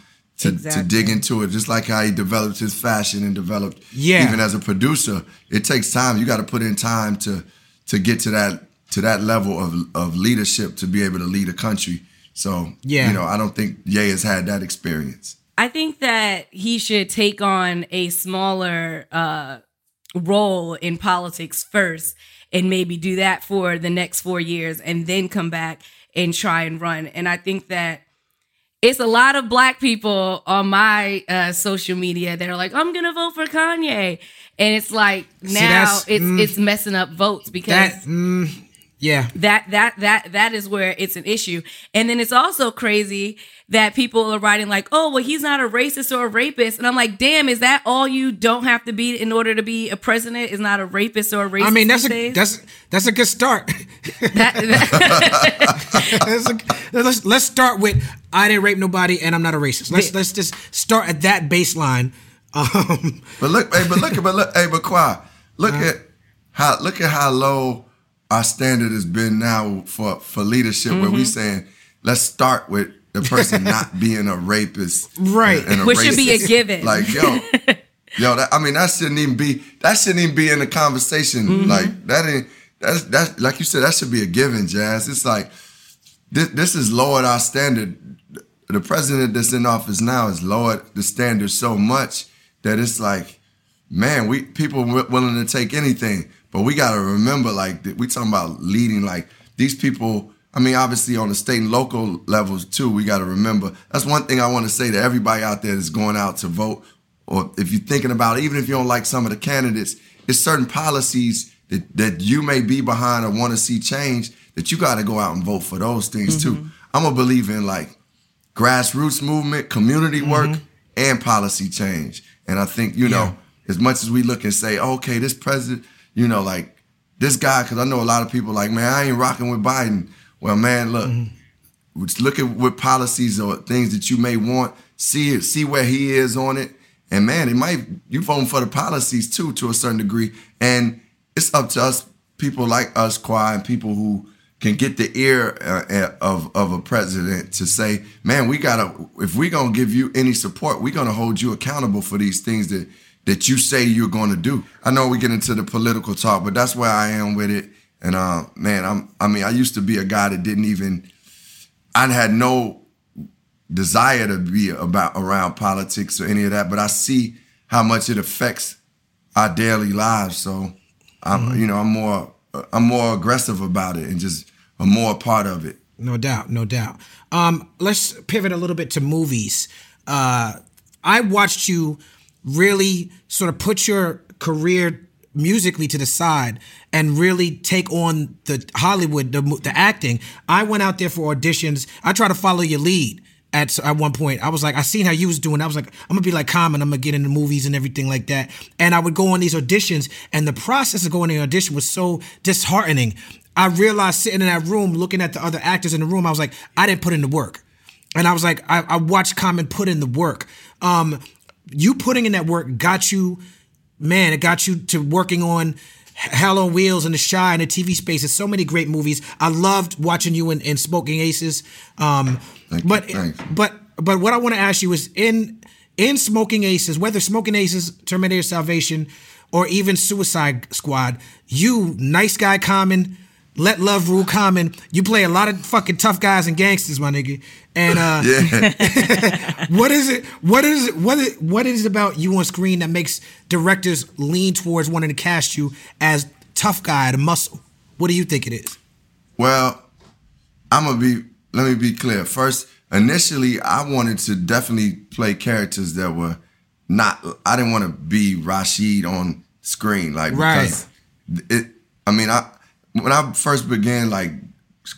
to,
Exactly.
to dig into it. Just like how he developed his fashion and developed
Yeah.
even as a producer, it takes time. You got to put in time to to get to that to that level of of leadership to be able to lead a country. So
Yeah.
you know, I don't think Ye has had that experience.
I think that he should take on a smaller uh, role in politics first and maybe do that for the next four years and then come back and try and run. And I think that it's a lot of black people on my uh, social media that are like, I'm gonna vote for Kanye. And it's like now
that's-
it's
mm.
it's messing up votes because
That, mm, yeah.
that that that that is where it's an issue and then it's also crazy that people are writing like oh well he's not a racist or a rapist and i'm like damn is that all you don't have to be in order to be a president is not a rapist or a racist
I mean, that's a
days?
that's that's a good start.
That- that-
That's a- let's let's start with I didn't rape nobody and I'm not a racist. Let's let's just start at that baseline. Um,
But look, hey, but look, but look, hey, but Qua, look
Uh-huh.
at how look at how low our standard has been now for for leadership. Where
Mm-hmm.
we saying let's start with the person not being a rapist,
Right.
and- and a
Which should be a given.
Like yo, yo, that, I mean that shouldn't even be that shouldn't even be in the conversation.
Mm-hmm.
Like that ain't that's that's like you said that should be a given, Jazz. It's like this, this has lowered our standard. The president that's in office now has lowered the standard so much that it's like, man, we people willing to take anything, but we got to remember, like we talking about leading, like these people. I mean, obviously on the state and local levels too, we got to remember. That's one thing I want to say to everybody out there that's going out to vote, or if you're thinking about, it, even if you don't like some of the candidates, it's certain policies that that you may be behind or want to see change that you got to go out and vote for those things too. Mm-hmm. I'm a believer in like grassroots movement, community work, mm-hmm. and policy change. And I think, you know, as much as we look and say, okay, this president, you know, like this guy, because I know a lot of people like, man, I ain't rocking with Biden. Well, man, look, just look at what policies or things that you may want, see it, see where he is on it. And man, it might you voting for the policies too to a certain degree. And it's up to us, people like us, Qua, and people who can get the ear uh, of of a president to say, man, we gotta if we gonna give you any support, we gonna hold you accountable for these things that that you say you're gonna do. I know we get into the political talk, but that's where I am with it. And uh, man, I'm I mean, I used to be a guy that didn't even I had no desire to be about around politics or any of that, but I see how much it affects our daily lives. So I'm, you know, I'm more, I'm more aggressive about it and just a more part of it.
No doubt, no doubt. Um, let's pivot a little bit to movies. Uh, I watched you really sort of put your career musically to the side and really take on the Hollywood, the, the acting. I went out there for auditions. I try to follow your lead. At, at one point, I was like, I seen how you was doing. I was like, I'm gonna be like Common. I'm gonna get into movies and everything like that. And I would go on these auditions, and the process of going to audition was so disheartening. I realized sitting in that room, looking at the other actors in the room, I was like, I didn't put in the work. And I was like, I, I watched Common put in the work. Um, you putting in that work got you, man, it got you to working on Hell on Wheels and The Chi and the TV space. There's so many great movies. I loved watching you in, in Smoking Aces. Um, but but but what I want to ask you is in in Smoking Aces, whether Smoking Aces, Terminator Salvation, or even Suicide Squad, you nice guy Common, let love rule Common. You play a lot of fucking tough guys and gangsters, my nigga. And uh,
Yeah.
what is it? What is it? What is what is it about you on screen that makes directors lean towards wanting to cast you as tough guy, the muscle? What do you think it is?
Well, I'm gonna be. Let me be clear. First, initially, I wanted to definitely play characters that were not. I didn't want to be Rashid on screen, like
Right.
because it. I mean, I when I first began like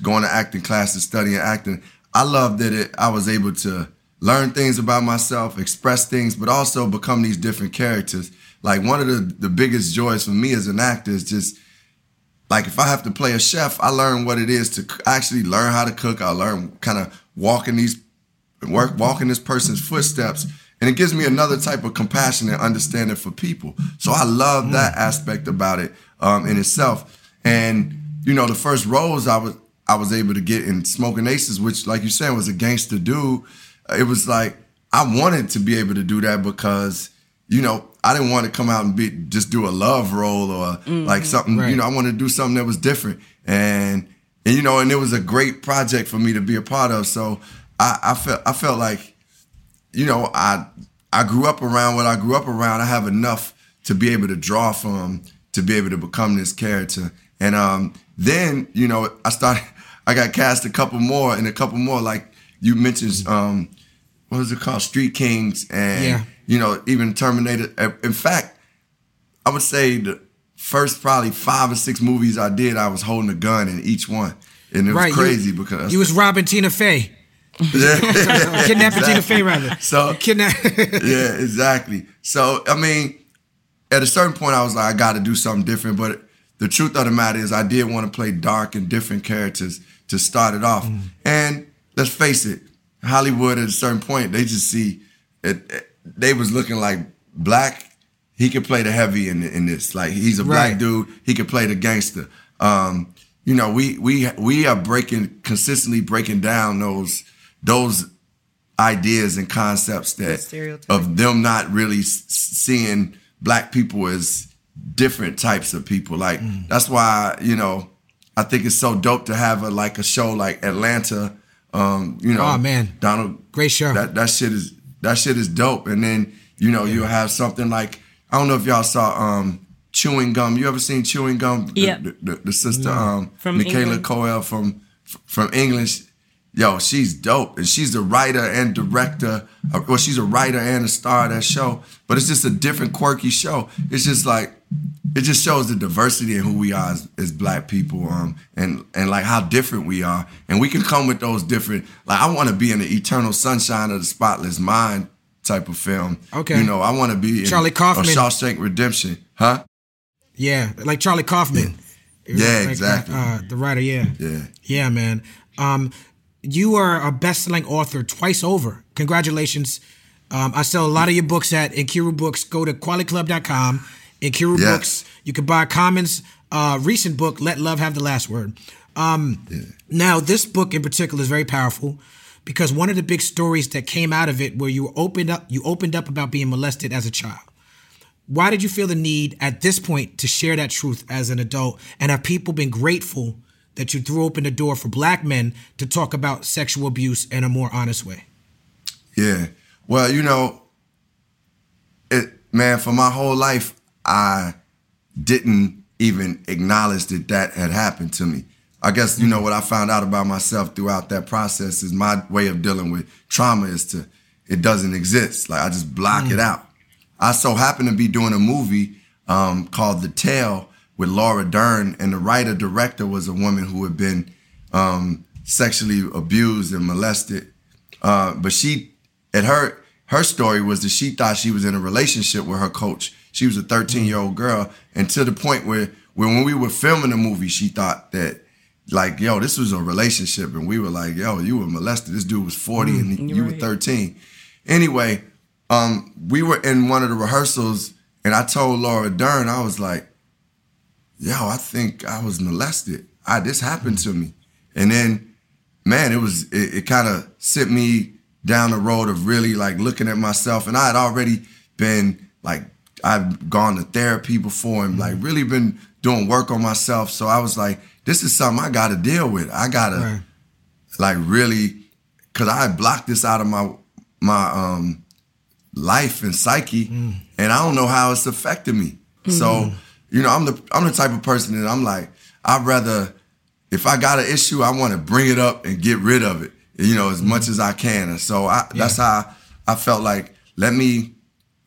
going to acting classes, studying acting, I loved that it. I was able to learn things about myself, express things, but also become these different characters. Like one of the the biggest joys for me as an actor is just like if I have to play a chef, I learn what it is to actually learn how to cook. I learn kind of walking these work walking this person's footsteps, and it gives me another type of compassion and understanding for people. So I love that aspect about it um, in itself. And you know, the first roles I was I was able to get in Smoking Aces, which, like you said, was a gangster dude. It was like I wanted to be able to do that because, you know, I didn't want to come out and be just do a love role or mm-hmm. like something.
Right.
You know, I wanted to do something that was different, and and you know, and it was a great project for me to be a part of. So I, I felt I felt like, you know, I I grew up around what I grew up around. I have enough to be able to draw from to be able to become this character. And um, then you know, I started. I got cast a couple more and a couple more. Like you mentioned, um, what was it called? Street Kings, and
Yeah.
you know, even Terminator. In fact, I would say the first probably five or six movies I did, I was holding a gun in each one, and it was
right. you-
crazy because
you was robbing Tina Fey,
yeah,
kidnapping Tina Fey rather.
So
Kidnap.
yeah, exactly. So I mean, at a certain point, I was like, I got to do something different. But the truth of the matter is, I did want to play dark and different characters to start it off. And let's face it, Hollywood at a certain point, they just see it. it- they was looking like black. He could play the heavy in in this. Like he's a black
Right.
dude. He could play the gangster. Um, you know, we we we are breaking consistently breaking down those those ideas and concepts that of them not really seeing black people as different types of people. Like
Mm.
that's why you know I think it's so dope to have a like a show like Atlanta. Um, you know,
Oh, man.
Donald,
Great show.
That that shit is that shit is dope. And then you know you'll have something like I don't know if y'all saw um, Chewing Gum. You ever seen Chewing Gum? The-
Yep.
The, the, the sister um,
From
Michaela
England.
Coel from from English. Yo, she's dope, and she's a writer and director. Well, she's a writer and a star of that show. But it's just a different, quirky show. It's just like it just shows the diversity in who we are as, as black people, um, and and like how different we are, and we can come with those different. Like I want to be in the eternal sunshine of the spotless mind type of film.
Okay.
you know, I want to be in
Charlie Kaufman.
or Shawshank Redemption, huh?
yeah, like Charlie Kaufman.
Yeah,
Like,
exactly.
Uh, the writer, yeah.
Yeah.
Yeah, man. Um, you are a best-selling author twice over. Congratulations. Um, I sell a lot of your books at Inkiru Books. Go to qualityclub.com. Inkiru
Yes.
Books. You can buy Common's uh, recent book, Let Love Have the Last Word. Um, Now, this book in particular is very powerful because one of the big stories that came out of it, where you opened up, you opened up about being molested as a child. Why did you feel the need at this point to share that truth as an adult? And have people been grateful that you threw open the door for black men to talk about sexual abuse in a more honest way?
Yeah. Well, you know, it man, for my whole life, I didn't even acknowledge that that had happened to me. I guess you know what I found out about myself throughout that process is my way of dealing with trauma is to it doesn't exist. Like I just block it out. I so happened to be doing a movie um, called The Tale with Laura Dern, and the writer director was a woman who had been um, sexually abused and molested. Uh, but she, at her her story was that she thought she was in a relationship with her coach. She was a 13 year old girl, and to the point where, where when we were filming the movie, she thought that like, yo, this was a relationship, and we were like, yo, you were molested. This dude was 40 and you were 13. Anyway, um, we were in one of the rehearsals, and I told Laura Dern, I was like, yo, I think I was molested. I this happened to me, and then, man, it was it, it kind of sent me down the road of really like looking at myself, and I had already been like I've gone to therapy before and like mm-hmm. really been doing work on myself. So I was like, this is something I got to deal with. I gotta
Right.
like really because I blocked this out of my my um life and psyche mm. and I don't know how it's affected me. So, mm-hmm. You know, I'm the I'm the type of person that I'm like, I'd rather if I got an issue, I want to bring it up and get rid of it, you know, as much as I can. And so I that's how I felt like let me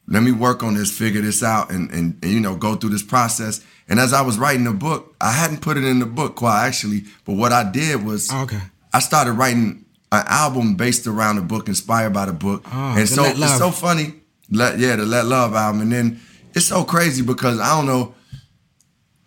let me work on this, figure this out, and, and and you know go through this process. And as I was writing the book, I hadn't put it in the book quite actually, but what I did was
Oh, okay.
I started writing an album based around the book, inspired by the book.
Oh,
and so it's so funny. Let yeah, the Let Love album. And then it's so crazy because I don't know.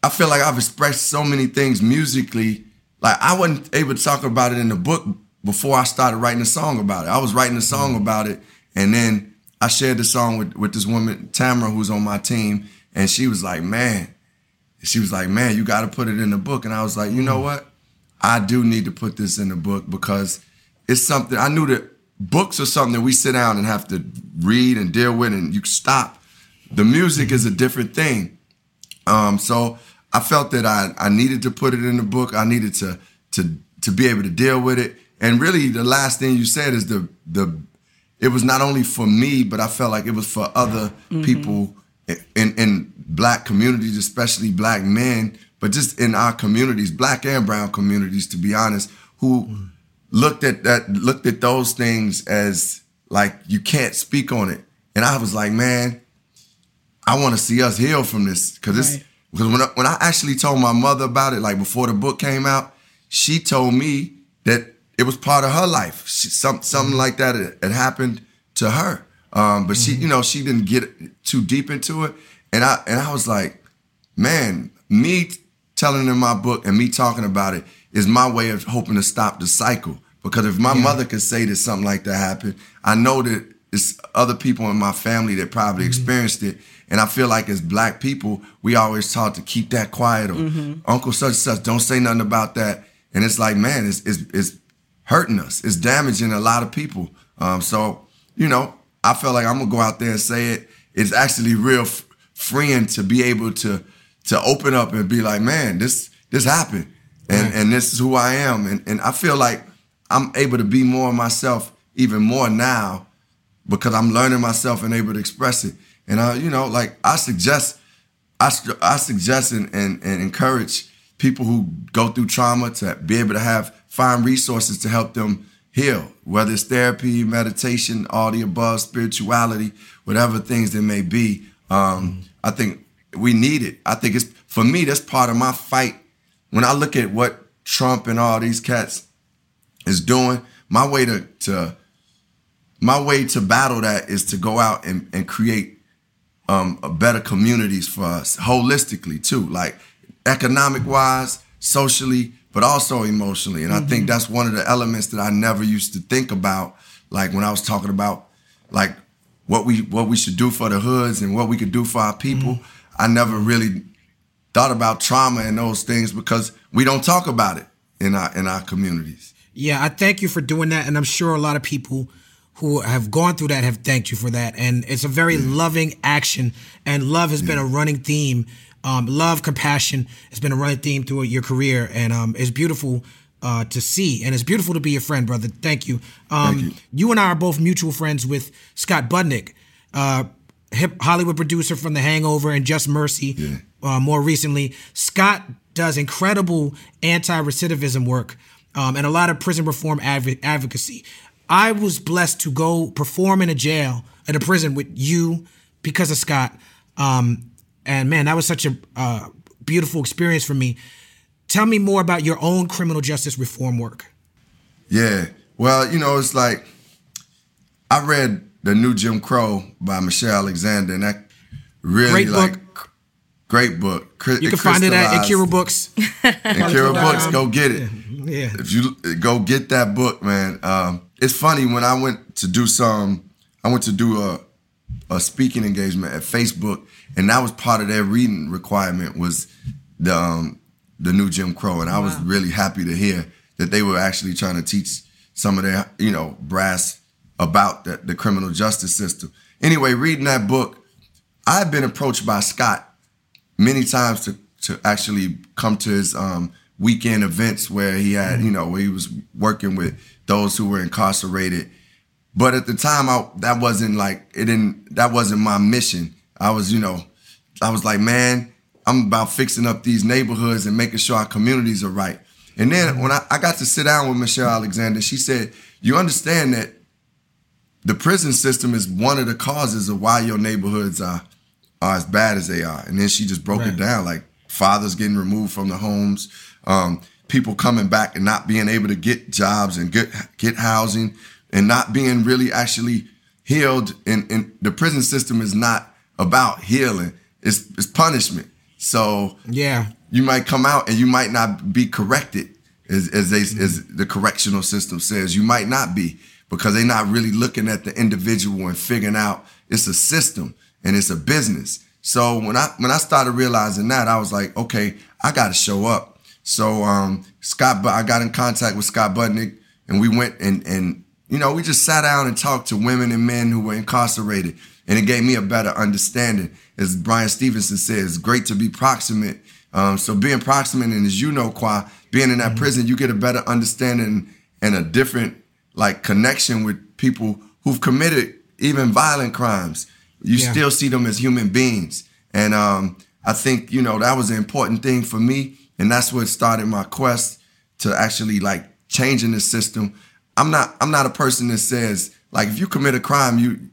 I feel like I've expressed so many things musically. Like I wasn't able to talk about it in the book before I started writing a song about it. I was writing a song
Mm.
about it, and then I shared the song with with this woman Tamara, who's on my team, and she was like, "Man, she was like, "Man, you got to put it in the book." And I was like, "You know what? I do need to put this in the book because it's something I knew that books are something that we sit down and have to read and deal with, and you stop. The music is a different thing. Um, so I felt that I I needed to put it in the book. I needed to to to be able to deal with it. And really, the last thing you said is the the it was not only for me, but I felt like it was for other mm-hmm. people in in black communities, especially black men, but just in our communities, black and brown communities, to be honest, who looked at that looked at those things as like you can't speak on it. And I was like, man, I want to see us heal from this because it's
Right.
Because when I, when I actually told my mother about it, like before the book came out, she told me that it was part of her life. She, some something mm-hmm. like that had, had happened to her, um, but she, mm-hmm. you know, she didn't get too deep into it. And I and I was like, man, me telling in my book and me talking about it is my way of hoping to stop the cycle. Because if my mother could say that something like that happened, I know that it's other people in my family that probably mm-hmm. experienced it. And I feel like as black people, we always taught to keep that quiet or Uncle such and such, don't say nothing about that. And it's like, man, it's it's, it's hurting us. It's damaging a lot of people. Um, so, you know, I felt like I'm gonna go out there and say it. It's actually real f- freeing to be able to to open up and be like, man, this this happened, and and this is who I am, and and I feel like I'm able to be more myself even more now because I'm learning myself and able to express it. And uh, you know, like I suggest, I, I suggest and, and, and encourage people who go through trauma to be able to have find resources to help them heal, whether it's therapy, meditation, all the above, spirituality, whatever things there may be. Um, I think we need it. I think it's for me. That's part of my fight. When I look at what Trump and all these cats is doing, my way to to my way to battle that is to go out and, and create um, better communities for us holistically too, like economic wise, socially, but also emotionally. And I think that's one of the elements that I never used to think about, like when I was talking about like what we what we should do for the hoods and what we could do for our people. I never really thought about trauma and those things because we don't talk about it in our in our communities.
Yeah, I thank you for doing that, and I'm sure a lot of people who have gone through that have thanked you for that. And it's a very loving action, and love has been a running theme. Um, love, compassion has been a running theme through your career, and um, it's beautiful uh, to see, and it's beautiful to be your friend, brother. Thank you. Um,
Thank you.
and I are both mutual friends with Scott Budnick, uh, hip Hollywood producer from The Hangover and Just Mercy. Uh, more recently, Scott does incredible anti-recidivism work um, and a lot of prison reform adv- advocacy. I was blessed to go perform in a jail in a prison with you because of Scott. Um, and man, that was such a uh, beautiful experience for me. Tell me more about your own criminal justice reform work.
Yeah. Well, you know, it's like I read the new Jim Crow by Michelle Alexander, and that really
Great book.
great book. Cri-
You can find it at Nkiru Books.
Nkiru Books. Go get it.
Yeah.
If you go get that book, man. Um, it's funny when I went to do some, I went to do a a speaking engagement at Facebook, and that was part of their reading requirement was the um, the new Jim Crow, and I was really happy to hear that they were actually trying to teach some of their you know brass about the, the criminal justice system. Anyway, reading that book, I've been approached by Scott many times to to actually come to his um, weekend events where he had you know where he was working with those who were incarcerated. But at the time, I, that wasn't like it didn't. That wasn't my mission. I was, you know, I was like, man, I'm about fixing up these neighborhoods and making sure our communities are right. And then when I, I got to sit down with Michelle Alexander, she said, "You understand that the prison system is one of the causes of why your neighborhoods are are as bad as they are." And then she just broke
Right.
it down, like fathers getting removed from the homes, um, people coming back and not being able to get jobs and get get housing, and not being really actually healed. And, and the prison system is not about healing; it's it's punishment. So
Yeah.
you might come out and you might not be corrected as as they as the correctional system says you might not be because they're not really looking at the individual and figuring out it's a system and it's a business So when I when I started realizing that, I was like, okay, I got to show up. So um, Scott, I got in contact with Scott Budnick, and we went and and you know we just sat down and talked to women and men who were incarcerated, and it gave me a better understanding. As Bryan Stevenson says, great to be proximate. Um, so being proximate, and as you know, Qua, being in that mm-hmm. prison, you get a better understanding and a different like connection with people who've committed even violent crimes. You yeah. still see them as human beings. And um, I think, you know, that was an important thing for me. And that's what started my quest to actually like changing the system. I'm not I'm not a person that says like if you commit a crime, you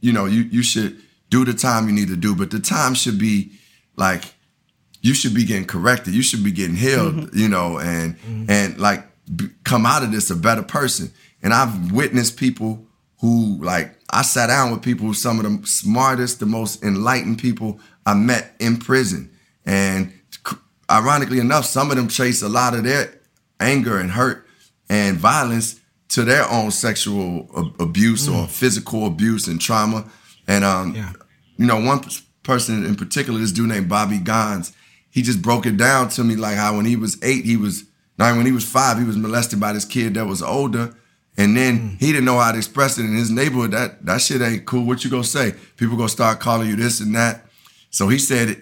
you know, you you should do the time you need to do, but the time should be like you should be getting corrected. You should be getting healed, mm-hmm. you know, and mm-hmm. and like come out of this a better person. And I've witnessed people who like I sat down with people, some of the smartest, the most enlightened people I met in prison. And ironically enough, some of them chase a lot of their anger and hurt and violence to their own sexual abuse mm. or physical abuse and trauma. And um, yeah. you know, one person in particular, this dude named Bobby Gons, he just broke it down to me like how when he was eight, he was now when he was five, he was molested by this kid that was older and then mm. he didn't know how to express it in his neighborhood. That that shit ain't cool. What you gonna say? People gonna start calling you this and that. So he said it.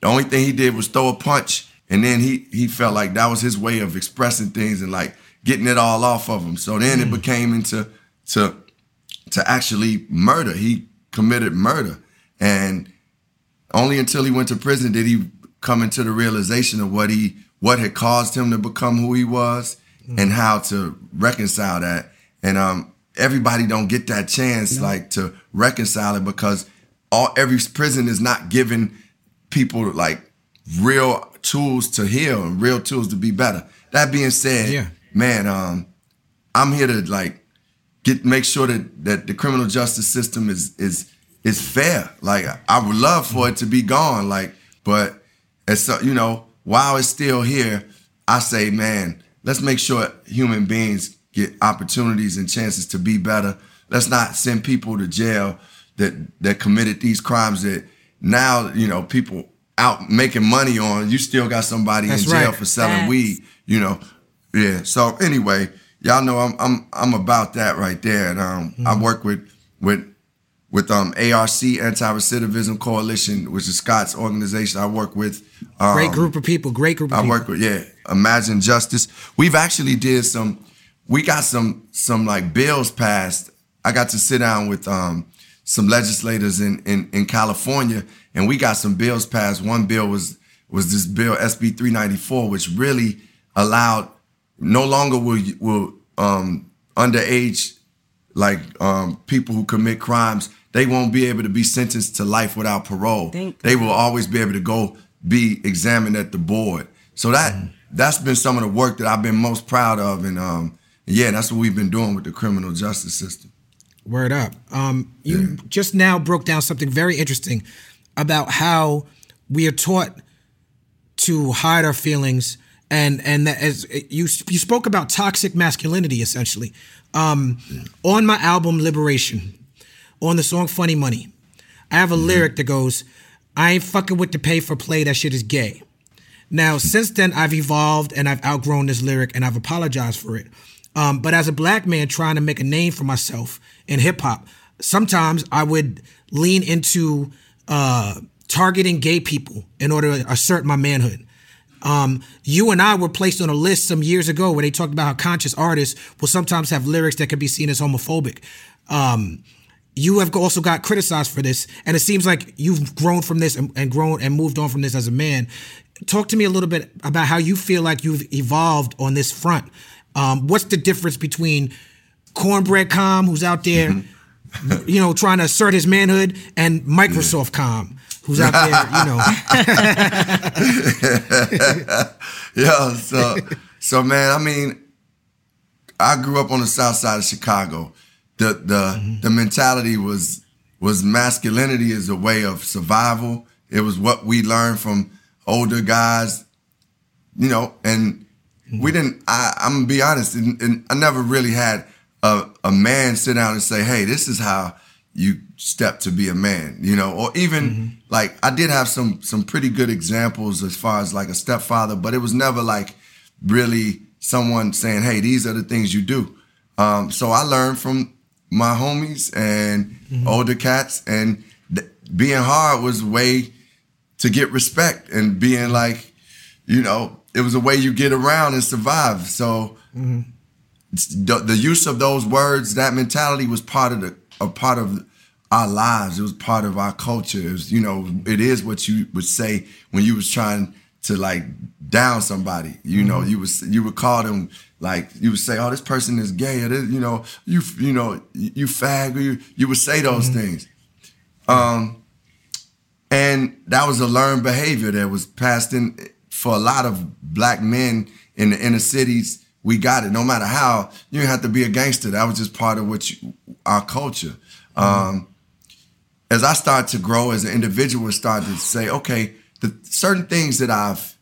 The only thing he did was throw a punch, and then he he felt like that was his way of expressing things and like getting it all off of him. So then mm. it became into to to actually murder. He committed murder, and only until he went to prison did he come into the realization of what he what had caused him to become who he was mm-hmm. and how to reconcile that. And um, everybody don't get that chance, like to reconcile it because all every prison is not giving people like real tools to heal and real tools to be better. That being said, yeah. man, um, I'm here to like get make sure that that the criminal justice system is is is fair. Like I would love for it to be gone, like, but it's you know while it's still here, I say, man, let's make sure human beings get opportunities and chances to be better. Let's not send people to jail that that committed these crimes that now you know people out making money on. You still got somebody That's in jail right. for selling That's... weed. You know, yeah. So anyway, y'all know I'm I'm I'm about that right there, and um, mm-hmm. I work with with with um ARC Anti Recidivism Coalition, which is Scott's organization. I work with. Um,
great group of people. Great group. of
I
people.
work with yeah. Imagine Justice. We've actually did some. We got some some like bills passed. I got to sit down with um some legislators in in in California, and we got some bills passed. One bill was was this bill SB 394, which really allowed no longer will will um underage like um, people who commit crimes, they won't be able to be sentenced to life without parole. Thank they will always be able to go be examined at the board. So that mm. that's been some of the work that I've been most proud of, and um, yeah, that's what we've been doing with the criminal justice system.
Word up. Um, you just now broke down something very interesting about how we are taught to hide our feelings and and that as you you spoke about toxic masculinity essentially um, on my album Liberation, on the song Funny Money, I have a mm-hmm. lyric that goes, I ain't fucking with the pay for play, that shit is gay. Now, since then, I've evolved and I've outgrown this lyric and I've apologized for it. Um, but as a black man trying to make a name for myself in hip hop, sometimes I would lean into uh, targeting gay people in order to assert my manhood. Um, you and I were placed on a list some years ago where they talked about how conscious artists will sometimes have lyrics that can be seen as homophobic. Um, you have also got criticized for this, and it seems like you've grown from this and, and, grown and moved on from this as a man. Talk to me a little bit about how you feel like you've evolved on this front. Um, what's the difference between Cornbread Com, who's out there, mm-hmm. you know, trying to assert his manhood, and Microsoft Com, who's out
there, you know. yeah, so so man, I mean, I grew up on the south side of Chicago. The the mm-hmm. the mentality was was masculinity is a way of survival. It was what we learned from older guys, you know, and. We didn't. I, I'm gonna be honest, and, and I never really had a, a man sit down and say, "Hey, this is how you step to be a man, you know, or even like I did have some some pretty good examples as far as like a stepfather, but it was never like really someone saying, "Hey, these are the things you do." Um, so I learned from my homies and older cats, and th- being hard was way to get respect, and being like, you know, it was a way you get around and survive. So it's- the, the use of those words, that mentality was part of the a part of our lives. It was part of our culture. It was, you know, it is what you would say when you was trying to like down somebody. You know, mm-hmm. you was you would call them like you would say, "Oh, this person is gay," or this, you know, you you know, you fag. Or you you would say those mm-hmm. things. Um, and that was a learned behavior that was passed in for a lot of black men in the inner cities. We got it. No matter how, you have to be a gangster. That was just part of what you, our culture. Um, as I started to grow as an individual, started to say, okay, the certain things that I've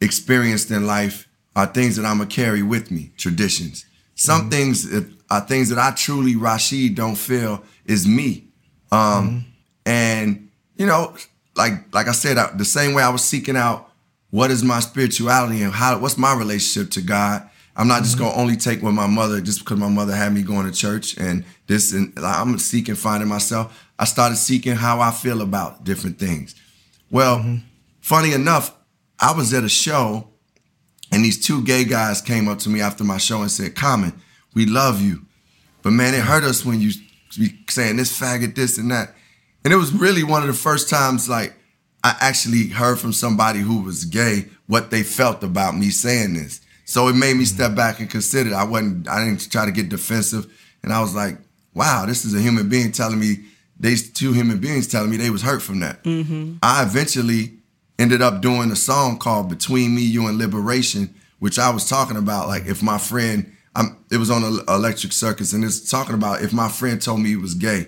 experienced in life are things that I'm gonna carry with me, traditions. Some things that are things that I truly, Rashid, don't feel is me. Um, And you know, like like I said, I, the same way I was seeking out what is my spirituality and how what's my relationship to God. I'm not just mm-hmm. gonna only take what my mother just because my mother had me going to church and this and I'm seeking finding myself. I started seeking how I feel about different things. Well, mm-hmm. funny enough, I was at a show and these two gay guys came up to me after my show and said, Common, we love you. But man, it hurt us when you be saying this faggot, this and that. And it was really one of the first times like I actually heard from somebody who was gay what they felt about me saying this. So it made me mm-hmm. step back and consider. I wasn't I didn't try to get defensive. And I was like, wow, this is a human being telling me these two human beings telling me they was hurt from that. Mm-hmm. I eventually ended up doing a song called Between Me, You and Liberation, which I was talking about like if my friend I'm it was on El- Electric Circus and it's talking about if my friend told me he was gay,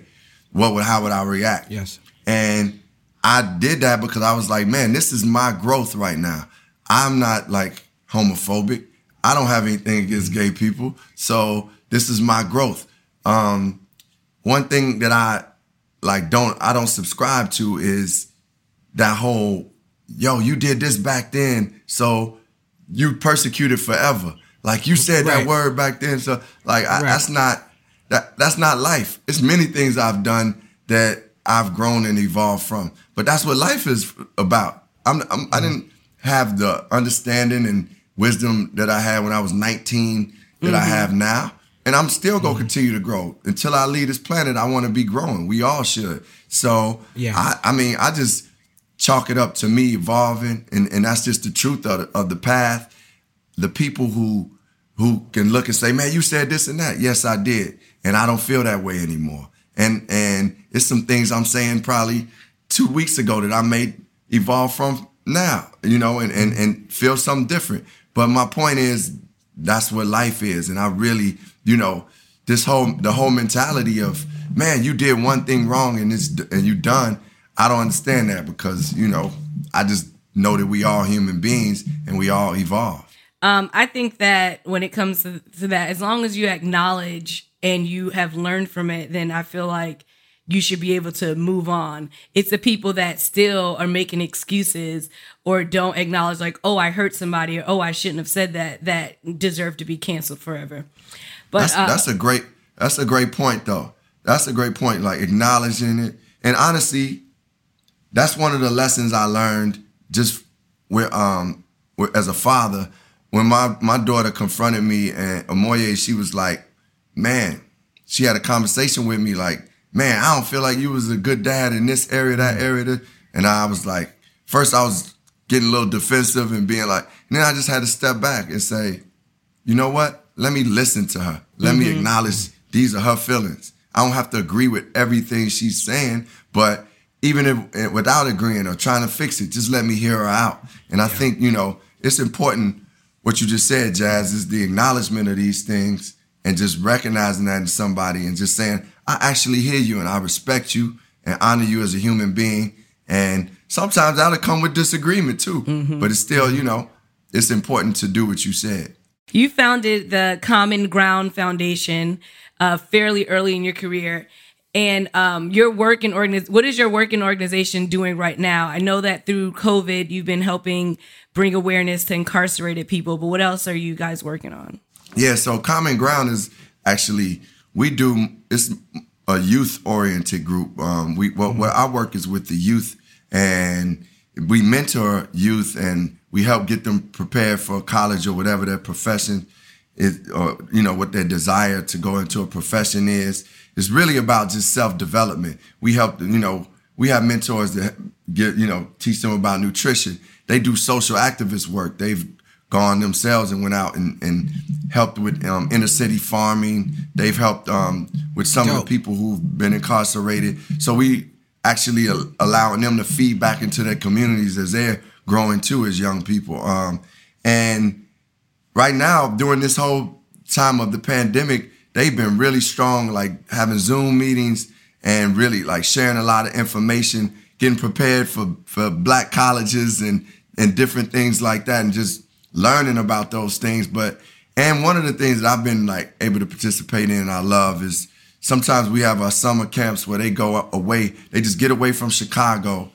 what would how would I react?
Yes.
And I did that because I was like, man, this is my growth right now. I'm not like homophobic. I don't have anything against gay people. So this is my growth. Um, one thing that I like don't I don't subscribe to is that whole yo, you did this back then, so you persecuted forever. Like you said
Right.
that word back then, so like I,
Right.
that's not that that's not life. It's many things I've done that I've grown and evolved from, but that's what life is about. I'm, I'm I didn't have the understanding and wisdom that I had when I was 19 that I mm-hmm. have now. And I'm still gonna mm-hmm. continue to grow until I leave this planet. I want to be growing. We all should. So
Yeah.
I, I mean, I just chalk it up to me evolving, and, and that's just the truth of the, of the path. The people who who can look and say, "Man, you said this and that." Yes, I did, and I don't feel that way anymore. And and it's some things I'm saying probably two weeks ago that I may evolve from now, you know, and and and feel something different. But my point is, that's what life is, and I really, you know, this whole the whole mentality of, man, you did one thing wrong and it's and you done. I don't understand that because you know, I just know that we all human beings and we all evolve.
Um, I think that when it comes to, to that, as long as you acknowledge and you have learned from it, then I feel like you should be able to move on. It's the people that still are making excuses or don't acknowledge, like, oh, I hurt somebody or oh, I shouldn't have said that, that deserve to be canceled forever. But
That's
uh,
that's a great that's a great point though. That's a great point. Like acknowledging it, and honestly, that's one of the lessons I learned just with um with, as a father when my my daughter confronted me and Omoye, she was like, man, she had a conversation with me like, man, I don't feel like you was a good dad in this area, that area, and I was like, first I was getting a little defensive and being like, and then I just had to step back and say, you know what? Let me listen to her. Let me acknowledge these are her feelings. I don't have to agree with everything she's saying, but even if eh, without agreeing or trying to fix it, just let me hear her out. And I think, you know, it's important what you just said, Jazz, is the acknowledgement of these things and just recognizing that in somebody and just saying, I actually hear you and I respect you and honor you as a human being. And sometimes that'll come with disagreement too. But it's still, you know, it's important to do what you said.
You founded the Common Ground Foundation uh, fairly early in your career. And um, your work in organiz- what is your work in organization doing right now? I know that through COVID, you've been helping bring awareness to incarcerated people, but what else are you guys working on?
Yeah, so Common Ground is actually we do it's a youth oriented group. Um, we what, what our work is with the youth, and we mentor youth and we help get them prepared for college or whatever their profession is, or you know what their desire to go into a profession is. It's really about just self development. We help you know we have mentors that get you know teach them about nutrition. They do social activist work. They've gone themselves and went out and, and helped with um, inner city farming. They've helped um, with some of the people who've been incarcerated. So we actually allowing them to feed back into their communities as they're growing too as young people. Um, and right now, during this whole time of the pandemic, they've been really strong, like having Zoom meetings and really like sharing a lot of information, getting prepared for, for black colleges and, and different things like that, and just learning about those things. But and one of the things that I've been like able to participate in and I love is sometimes we have our summer camps where they go away, they just get away from Chicago,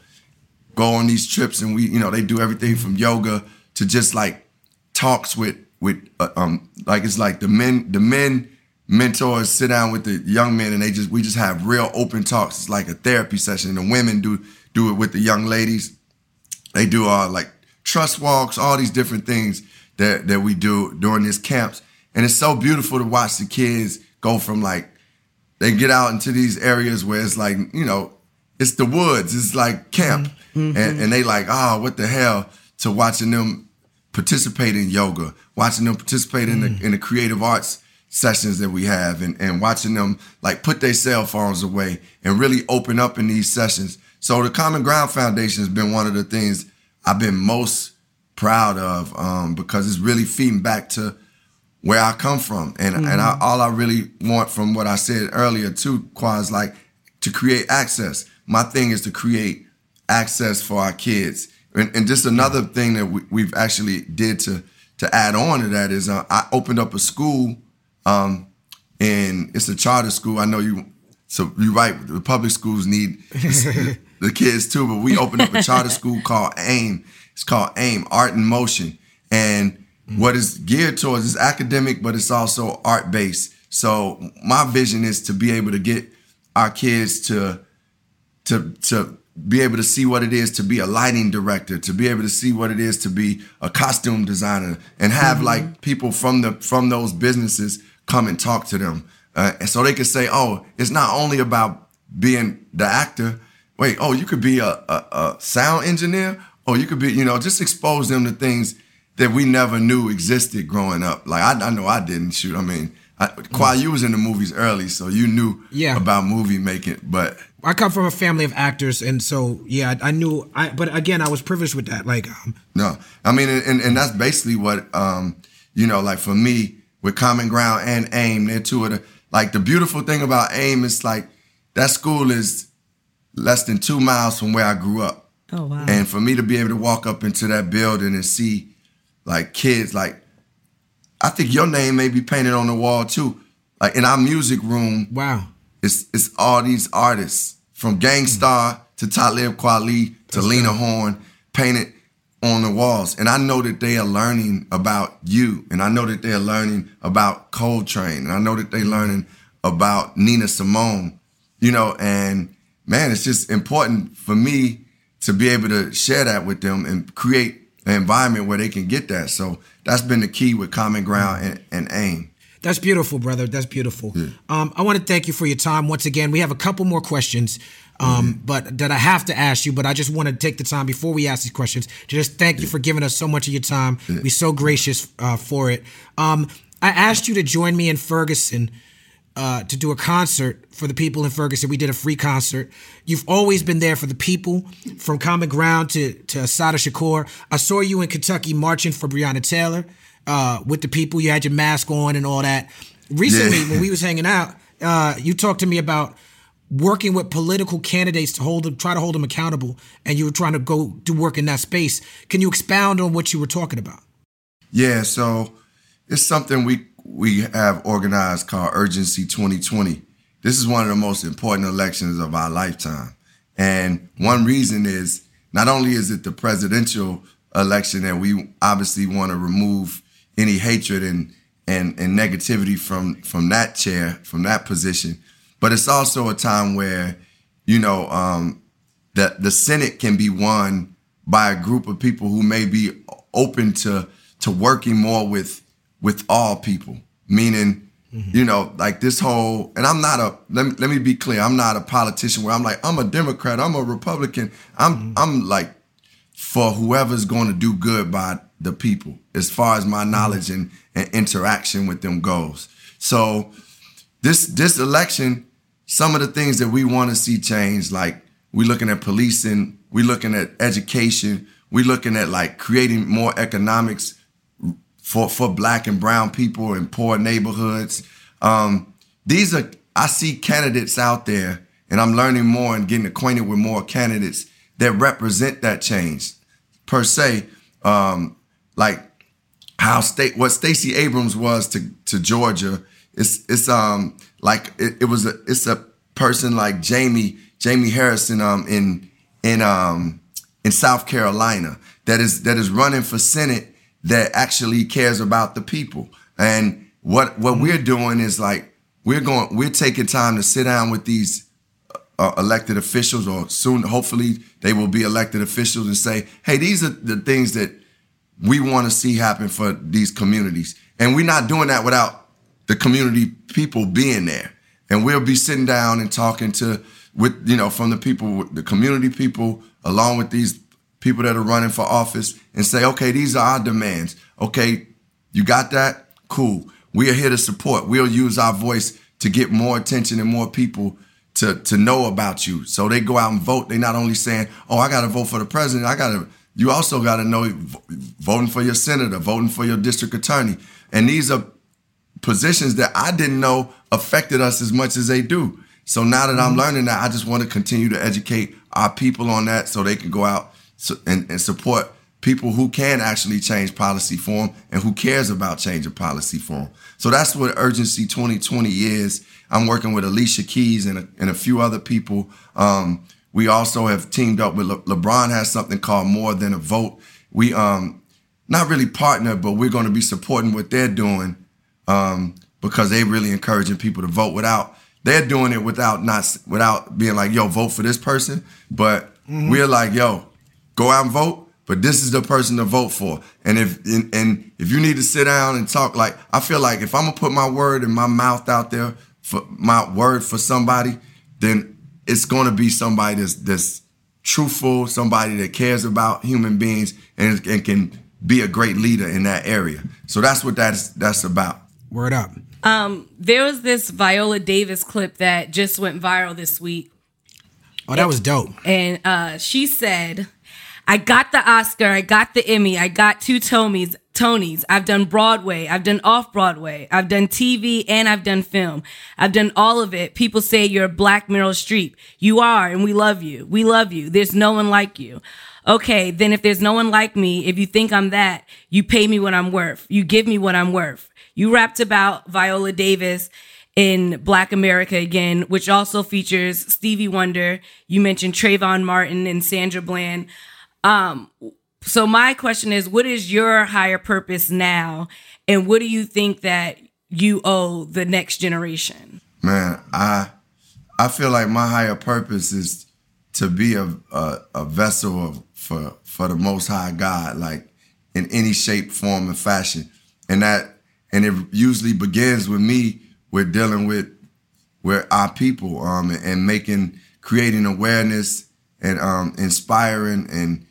go on these trips, and we, you know, they do everything from yoga to just like talks with with uh, um like it's like the men the men mentors sit down with the young men and they just we just have real open talks. It's like a therapy session. The women do do it with the young ladies. They do uh like trust walks, all these different things that that we do during these camps. And it's so beautiful to watch the kids go from like they get out into these areas where it's like, you know, it's the woods, it's like camp. Mm-hmm. And, and they like, oh, what the hell, to watching them participate in yoga, watching them participate in
Mm.
the in the creative arts sessions that we have and, and watching them like put their cell phones away and really open up in these sessions. So the Common Ground Foundation has been one of the things I've been most proud of um, because it's really feeding back to where I come from. And and I, all I really want from what I said earlier too, Qua, is like to create access. My thing is to create access for our kids. And, and just another thing that we, we've actually did to to add on to that is uh, I opened up a school, um, and it's a charter school. I know you, so you're right. The public schools need the kids too, but we opened up a charter school called AIM. It's called AIM, Art in Motion, and what is geared towards is academic, but it's also art based. So my vision is to be able to get our kids to to to be able to see what it is to be a lighting director, to be able to see what it is to be a costume designer, and have like people from the from those businesses come and talk to them, uh, and so they can say, "Oh, it's not only about being the actor. Wait, oh, you could be a, a, a sound engineer, or you could be, you know, just expose them to things that we never knew existed growing up. Like I, I know I didn't shoot. I mean, I, Qua, you was in the movies early, so you knew
Yeah.
about movie making, but
I come from a family of actors, and so yeah, I, I knew. I but again, I was privileged with that. Like, um,
No, I mean, and, and that's basically what, um, you know, like for me with Common Ground and AIM, they're two of the, like the beautiful thing about AIM is like that school is less than two miles from where I grew up.
Oh wow.
And for me to be able to walk up into that building and see like kids, like, I think your name may be painted on the wall too. Like in our music room,
wow,
it's it's all these artists from Gang Starr to Talib Kweli to Lena Horne painted on the walls, and I know that they are learning about you, and I know that they are learning about Coltrane, and I know that they're learning about Nina Simone, you know, and man, it's just important for me to be able to share that with them and create an environment where they can get that. So that's been the key with Common Ground and, and AIM.
that's beautiful, brother. That's beautiful. Um, I want to thank you for your time once again. We have a couple more questions, um, but that I have to ask you. But I just want to take the time before we ask these questions to just thank you for giving us so much of your time. We're so gracious uh, for it. Um, I asked you to join me in Ferguson uh, to do a concert for the people in Ferguson. We did a free concert. You've always been there for the people, from Common Ground to to Assata Shakur. I saw you in Kentucky marching for Breonna Taylor uh, with the people. You had your mask on and all that. Recently,
Yeah.
when we was hanging out, uh, you talked to me about working with political candidates to hold them, try to hold them accountable, and you were trying to go do work in that space. Can you expound on what you were talking about?
Yeah, so it's something we we have organized called Urgency 2020, this is one of the most important elections of our lifetime. And one reason is not only is it the presidential election that we obviously want to remove any hatred and and, and negativity from from that chair, from that position, but it's also a time where, you know, um, the the Senate can be won by a group of people who may be open to to working more with with all people, meaning Mm-hmm. You know, like this whole, and I'm not a. Let me let me be clear. I'm not a politician where I'm like I'm a Democrat. I'm a Republican. I'm mm-hmm. I'm like for whoever's going to do good by the people, as far as my knowledge and, and interaction with them goes. So this this election, some of the things that we want to see change, like we're looking at policing, we're looking at education, we're looking at like creating more economics for for black and brown people in poor neighborhoods. Um, these are I see candidates out there, and I'm learning more and getting acquainted with more candidates that represent that change. Per se, um, like how state what Stacey Abrams was to to Georgia. It's it's um like it, it was a it's a person like Jamie Jaime Harrison um in in um in South Carolina that is that is running for Senate that actually cares about the people. And what what mm-hmm. we're doing is like we're going we're taking time to sit down with these uh, elected officials or soon hopefully they will be elected officials and say, "Hey, these are the things that we want to see happen for these communities." And we're not doing that without the community people being there. And we'll be sitting down and talking to with you know from the people the community people along with these people that are running for office and say, okay, these are our demands. Okay, you got that? Cool. We are here to support. We'll use our voice to get more attention and more people to, to know about you. So they go out and vote. They're not only saying, oh, I got to vote for the president. I got to, you also got to know voting for your senator, voting for your district attorney. And these are positions that I didn't know affected us as much as they do. So now that I'm mm-hmm. learning that, I just want to continue to educate our people on that so they can go out and, and support people who can actually change policy for them and who cares about changing policy for them. So that's what Urgency 2020 is. I'm working with Alicia Keys and a, and a few other people. Um, we also have teamed up with Le- LeBron has something called More Than a Vote. We um not really partner, but we're going to be supporting what they're doing um, because they're really encouraging people to vote without they're doing it without not without being like yo vote for this person, but mm-hmm. we're like yo go out and vote, but this is the person to vote for. And if and, and if you need to sit down and talk, like I feel like if I'm gonna put my word and my mouth out there for my word for somebody, then it's gonna be somebody that's that's truthful, somebody that cares about human beings and, and can be a great leader in that area. So that's what that's that's about.
Word up.
Um, there was this Viola Davis clip that just went viral this week.
Oh, that was dope.
And uh, she said I got the Oscar, I got the Emmy, I got two Tonys. Tonys. I've done Broadway, I've done off Broadway, I've done TV, and I've done film. I've done all of it. People say you're a black Meryl Streep. You are, and we love you. We love you. There's no one like you. Okay, then if there's no one like me, if you think I'm that, you pay me what I'm worth. You give me what I'm worth. You rapped about Viola Davis in Black America again, which also features Stevie Wonder. You mentioned Trayvon Martin and Sandra Bland. Um, so my question is, what is your higher purpose now, and what do you think that you owe the next generation?
Man, I I feel like my higher purpose is to be a a, a vessel of, for for the Most High God, like in any shape, form, and fashion, and that and it usually begins with me. We're dealing with with our people, um, and, and making creating awareness and um, inspiring and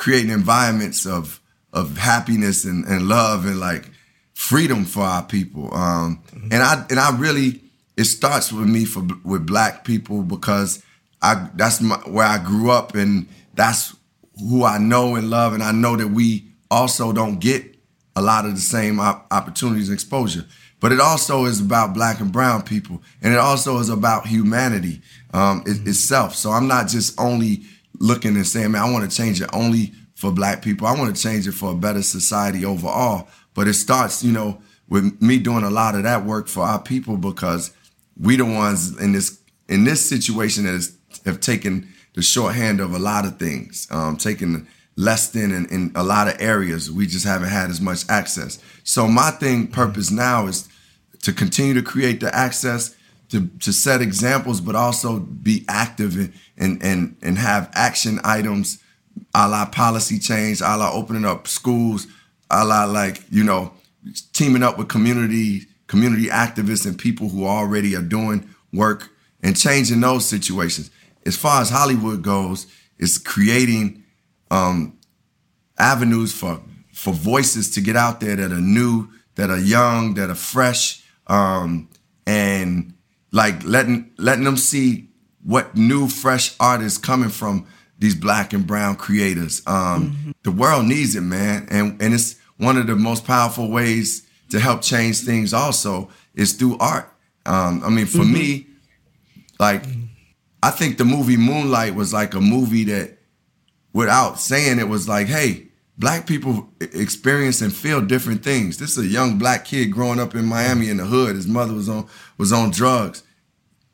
creating environments of of happiness and, and love and like freedom for our people. Um, mm-hmm. And I and I really it starts with me for with black people because I that's my, where I grew up and that's who I know and love and I know that we also don't get a lot of the same op- opportunities and exposure. But it also is about black and brown people, and it also is about humanity um, mm-hmm. itself. So I'm not just only looking and saying, man, I want to change it only for black people. I want to change it for a better society overall. But it starts, you know, with me doing a lot of that work for our people because we the ones in this in this situation that is, have taken the shorthand of a lot of things, um, taken less than in, in a lot of areas. We just haven't had as much access. So my thing, purpose now is to continue to create the access, to to set examples, but also be active and and and, and have action items, a la policy change, a la opening up schools, a la like you know teaming up with community community activists and people who already are doing work and changing those situations. As far as Hollywood goes, it's creating um, avenues for for voices to get out there that are new, that are young, that are fresh, um, and like letting letting them see what new, fresh art is coming from these black and brown creators. Um, mm-hmm. The world needs it, man, and and it's one of the most powerful ways to help change things. Also, is through art. Um, I mean, for mm-hmm. me, like I think the movie Moonlight was like a movie that, without saying it, was like, hey, black people experience and feel different things. This is a young black kid growing up in Miami in the hood. His mother was on was on drugs.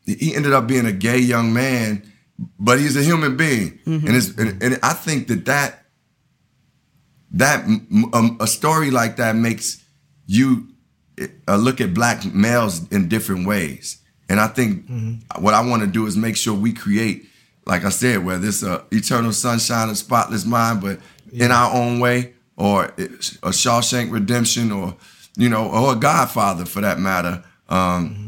He ended up being a gay young man, but he's a human being, mm-hmm. and, it's, and, and I think that that that um, a story like that makes you uh, look at black males in different ways. And I think mm-hmm. what I want to do is make sure we create, like I said, whether it's a eternal sunshine, a spotless mind, but yeah. in our own way, or a Shawshank Redemption, or you know, or a Godfather for that matter. Um, mm-hmm.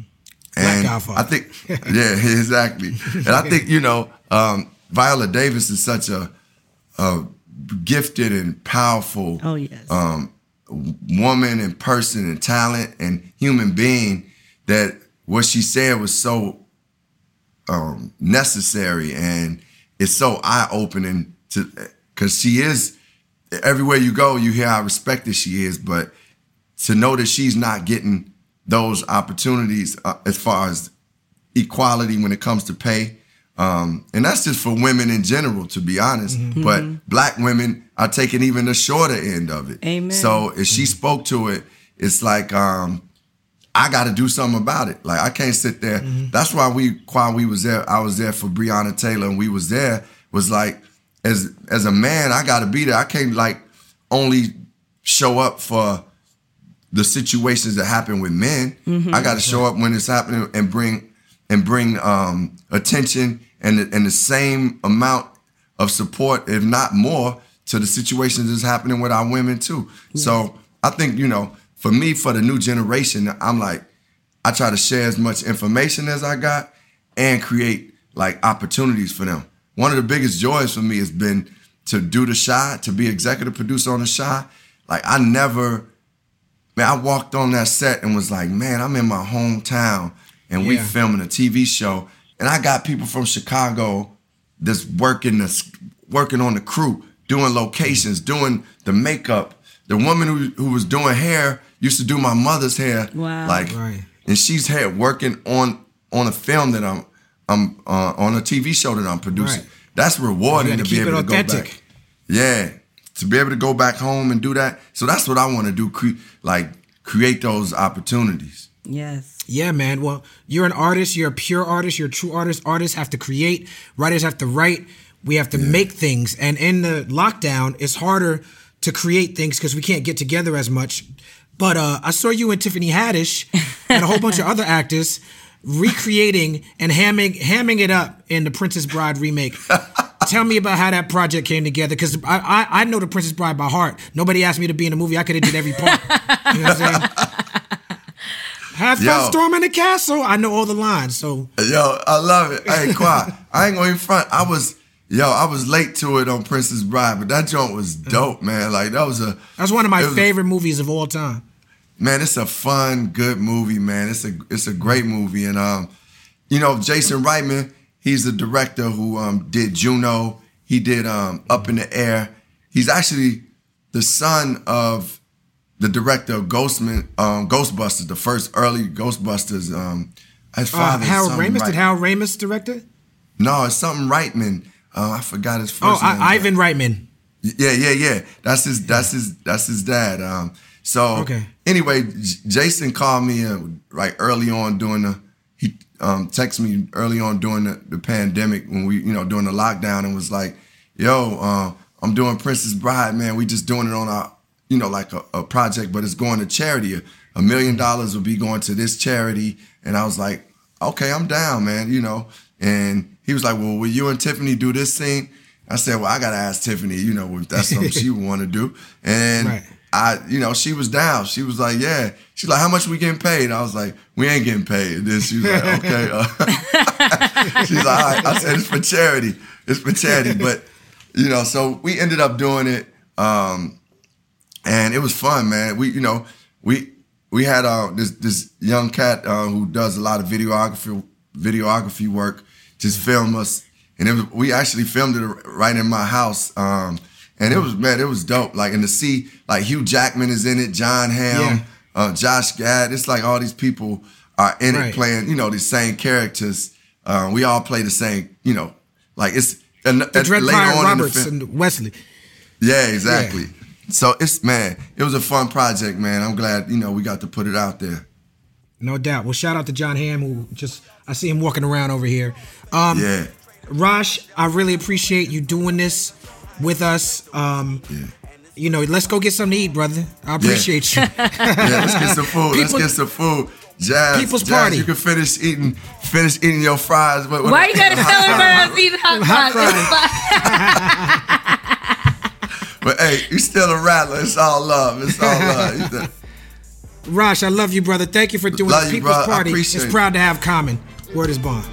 And I think, yeah, exactly. and I think you know, um, Viola Davis is such a, a gifted and powerful
oh, yes.
um, woman and person and talent and human being that what she said was so um, necessary and it's so eye opening to because she is everywhere you go you hear how respected she is but to know that she's not getting those opportunities uh, as far as equality when it comes to pay um, and that's just for women in general, to be honest. Mm-hmm. But mm-hmm. black women are taking even the shorter end of it.
Amen.
So if she spoke to it, it's like um, I got to do something about it. Like I can't sit there. Mm-hmm. That's why we while we was there, I was there for Breonna Taylor, and we was there. Was like as as a man, I got to be there. I can't like only show up for the situations that happen with men. Mm-hmm. I got to show up when it's happening and bring and bring um, attention and the, and the same amount of support, if not more, to the situations that's happening with our women too. Yes. So I think you know, for me, for the new generation, I'm like, I try to share as much information as I got and create like opportunities for them. One of the biggest joys for me has been to do the Chi, to be executive producer on the Chi. Like I never, man, I walked on that set and was like, man, I'm in my hometown and yeah. we filming a TV show and I got people from Chicago that's working this working on the crew, doing locations, doing the makeup. The woman who, who was doing hair used to do my mother's hair.
Wow.
Like right. and she's here working on on a film that I'm I'm uh, on a TV show that I'm producing. Right. That's rewarding to, to be able to go back. Yeah, to be able to go back home and do that. So that's what I want to do. Cre- like create those opportunities.
Yes.
Yeah, man. Well, you're an artist. You're a pure artist. You're a true artist. Artists have to create. Writers have to write. We have to yeah. make things. And in the lockdown, it's harder to create things because we can't get together as much. But uh, I saw you and Tiffany Haddish and a whole bunch of other actors recreating and hamming hamming it up in the Princess Bride remake. Tell me about how that project came together, because I, I, I know the Princess Bride by heart. Nobody asked me to be in a movie. I could have did every part. You know what I'm saying? Have fun storming the castle. I know all the lines. So
yo, I love it. Hey, quiet. I ain't going in front. I was yo, I was late to it on Princess Bride, but that joint was dope, man. Like that was a
that's one of my favorite a, movies of all time.
Man, it's a fun, good movie, man. It's a it's a great movie, and um, you know, Jason Reitman, he's the director who um did Juno. He did um Up in the Air. He's actually the son of the director of Ghostman, um, Ghostbusters, the first early Ghostbusters. Um, his uh, father,
uh, Harold Ramis. Did Harold Ramis direct it?
No, it's something Reitman. Uh, I forgot his
oh,
first
oh,
name.
Ivan Reitman.
Yeah, yeah, yeah. That's his. That's his. That's his dad. Um, so
okay.
anyway, J- Jason called me uh, like early on doing the. Um, texted me early on during the, the pandemic when we, you know, during the lockdown and was like, yo, uh, I'm doing Princess Bride, man. We just doing it on our, you know, like a, a project, but it's going to charity. A, million dollars will be going to this charity. And I was like, okay, I'm down, man, you know. And he was like, well, will you and Tiffany do this scene? I said, well, I got to ask Tiffany, you know, if that's something she would want to do. And
Right.
I, you know, she was down. She was like, yeah. She's like, how much we getting paid? I was like, we ain't getting paid. And then she was like, okay. Uh, she's like. I said, it's for charity. It's for charity. But, you know, so we ended up doing it. Um, and it was fun, man. We, you know, we we had uh, this this young cat uh, who does a lot of videography videography work just film us, and was, we actually filmed it right in my house. Um, and it was man, it was dope. Like and to see like Hugh Jackman is in it, John Hamm,
Yeah.
uh, Josh Gad. It's like all these people are in
Right.
it playing, you know, these same characters. Uh, we all play the same, you know, like it's and,
The Dread
later on in the
Roberts
film-
and Wesley.
yeah, exactly. So it's man, it was a fun project, man. I'm glad you know we got to put it out there.
No doubt. Well, shout out to John Hamm, who just I see him walking around over here. Um,
Yeah,
Raj, I really appreciate you doing this with us. Um, You know, let's go get something to eat, brother. I appreciate you.
yeah. Let's get some food. let's get some food. Jazz,
People's
Jazz,
party.
You can finish eating, finish eating your fries. But
Why you gotta tell everybody else eating hot,
Hot
fries?
But hey, you still a rattler. It's all love. It's all love. You still-
Raj, I love you, brother. Thank you for doing
Love
the
you,
People's
bro. I
Party.
appreciate
It's
it.
proud to have Common. Word is bond.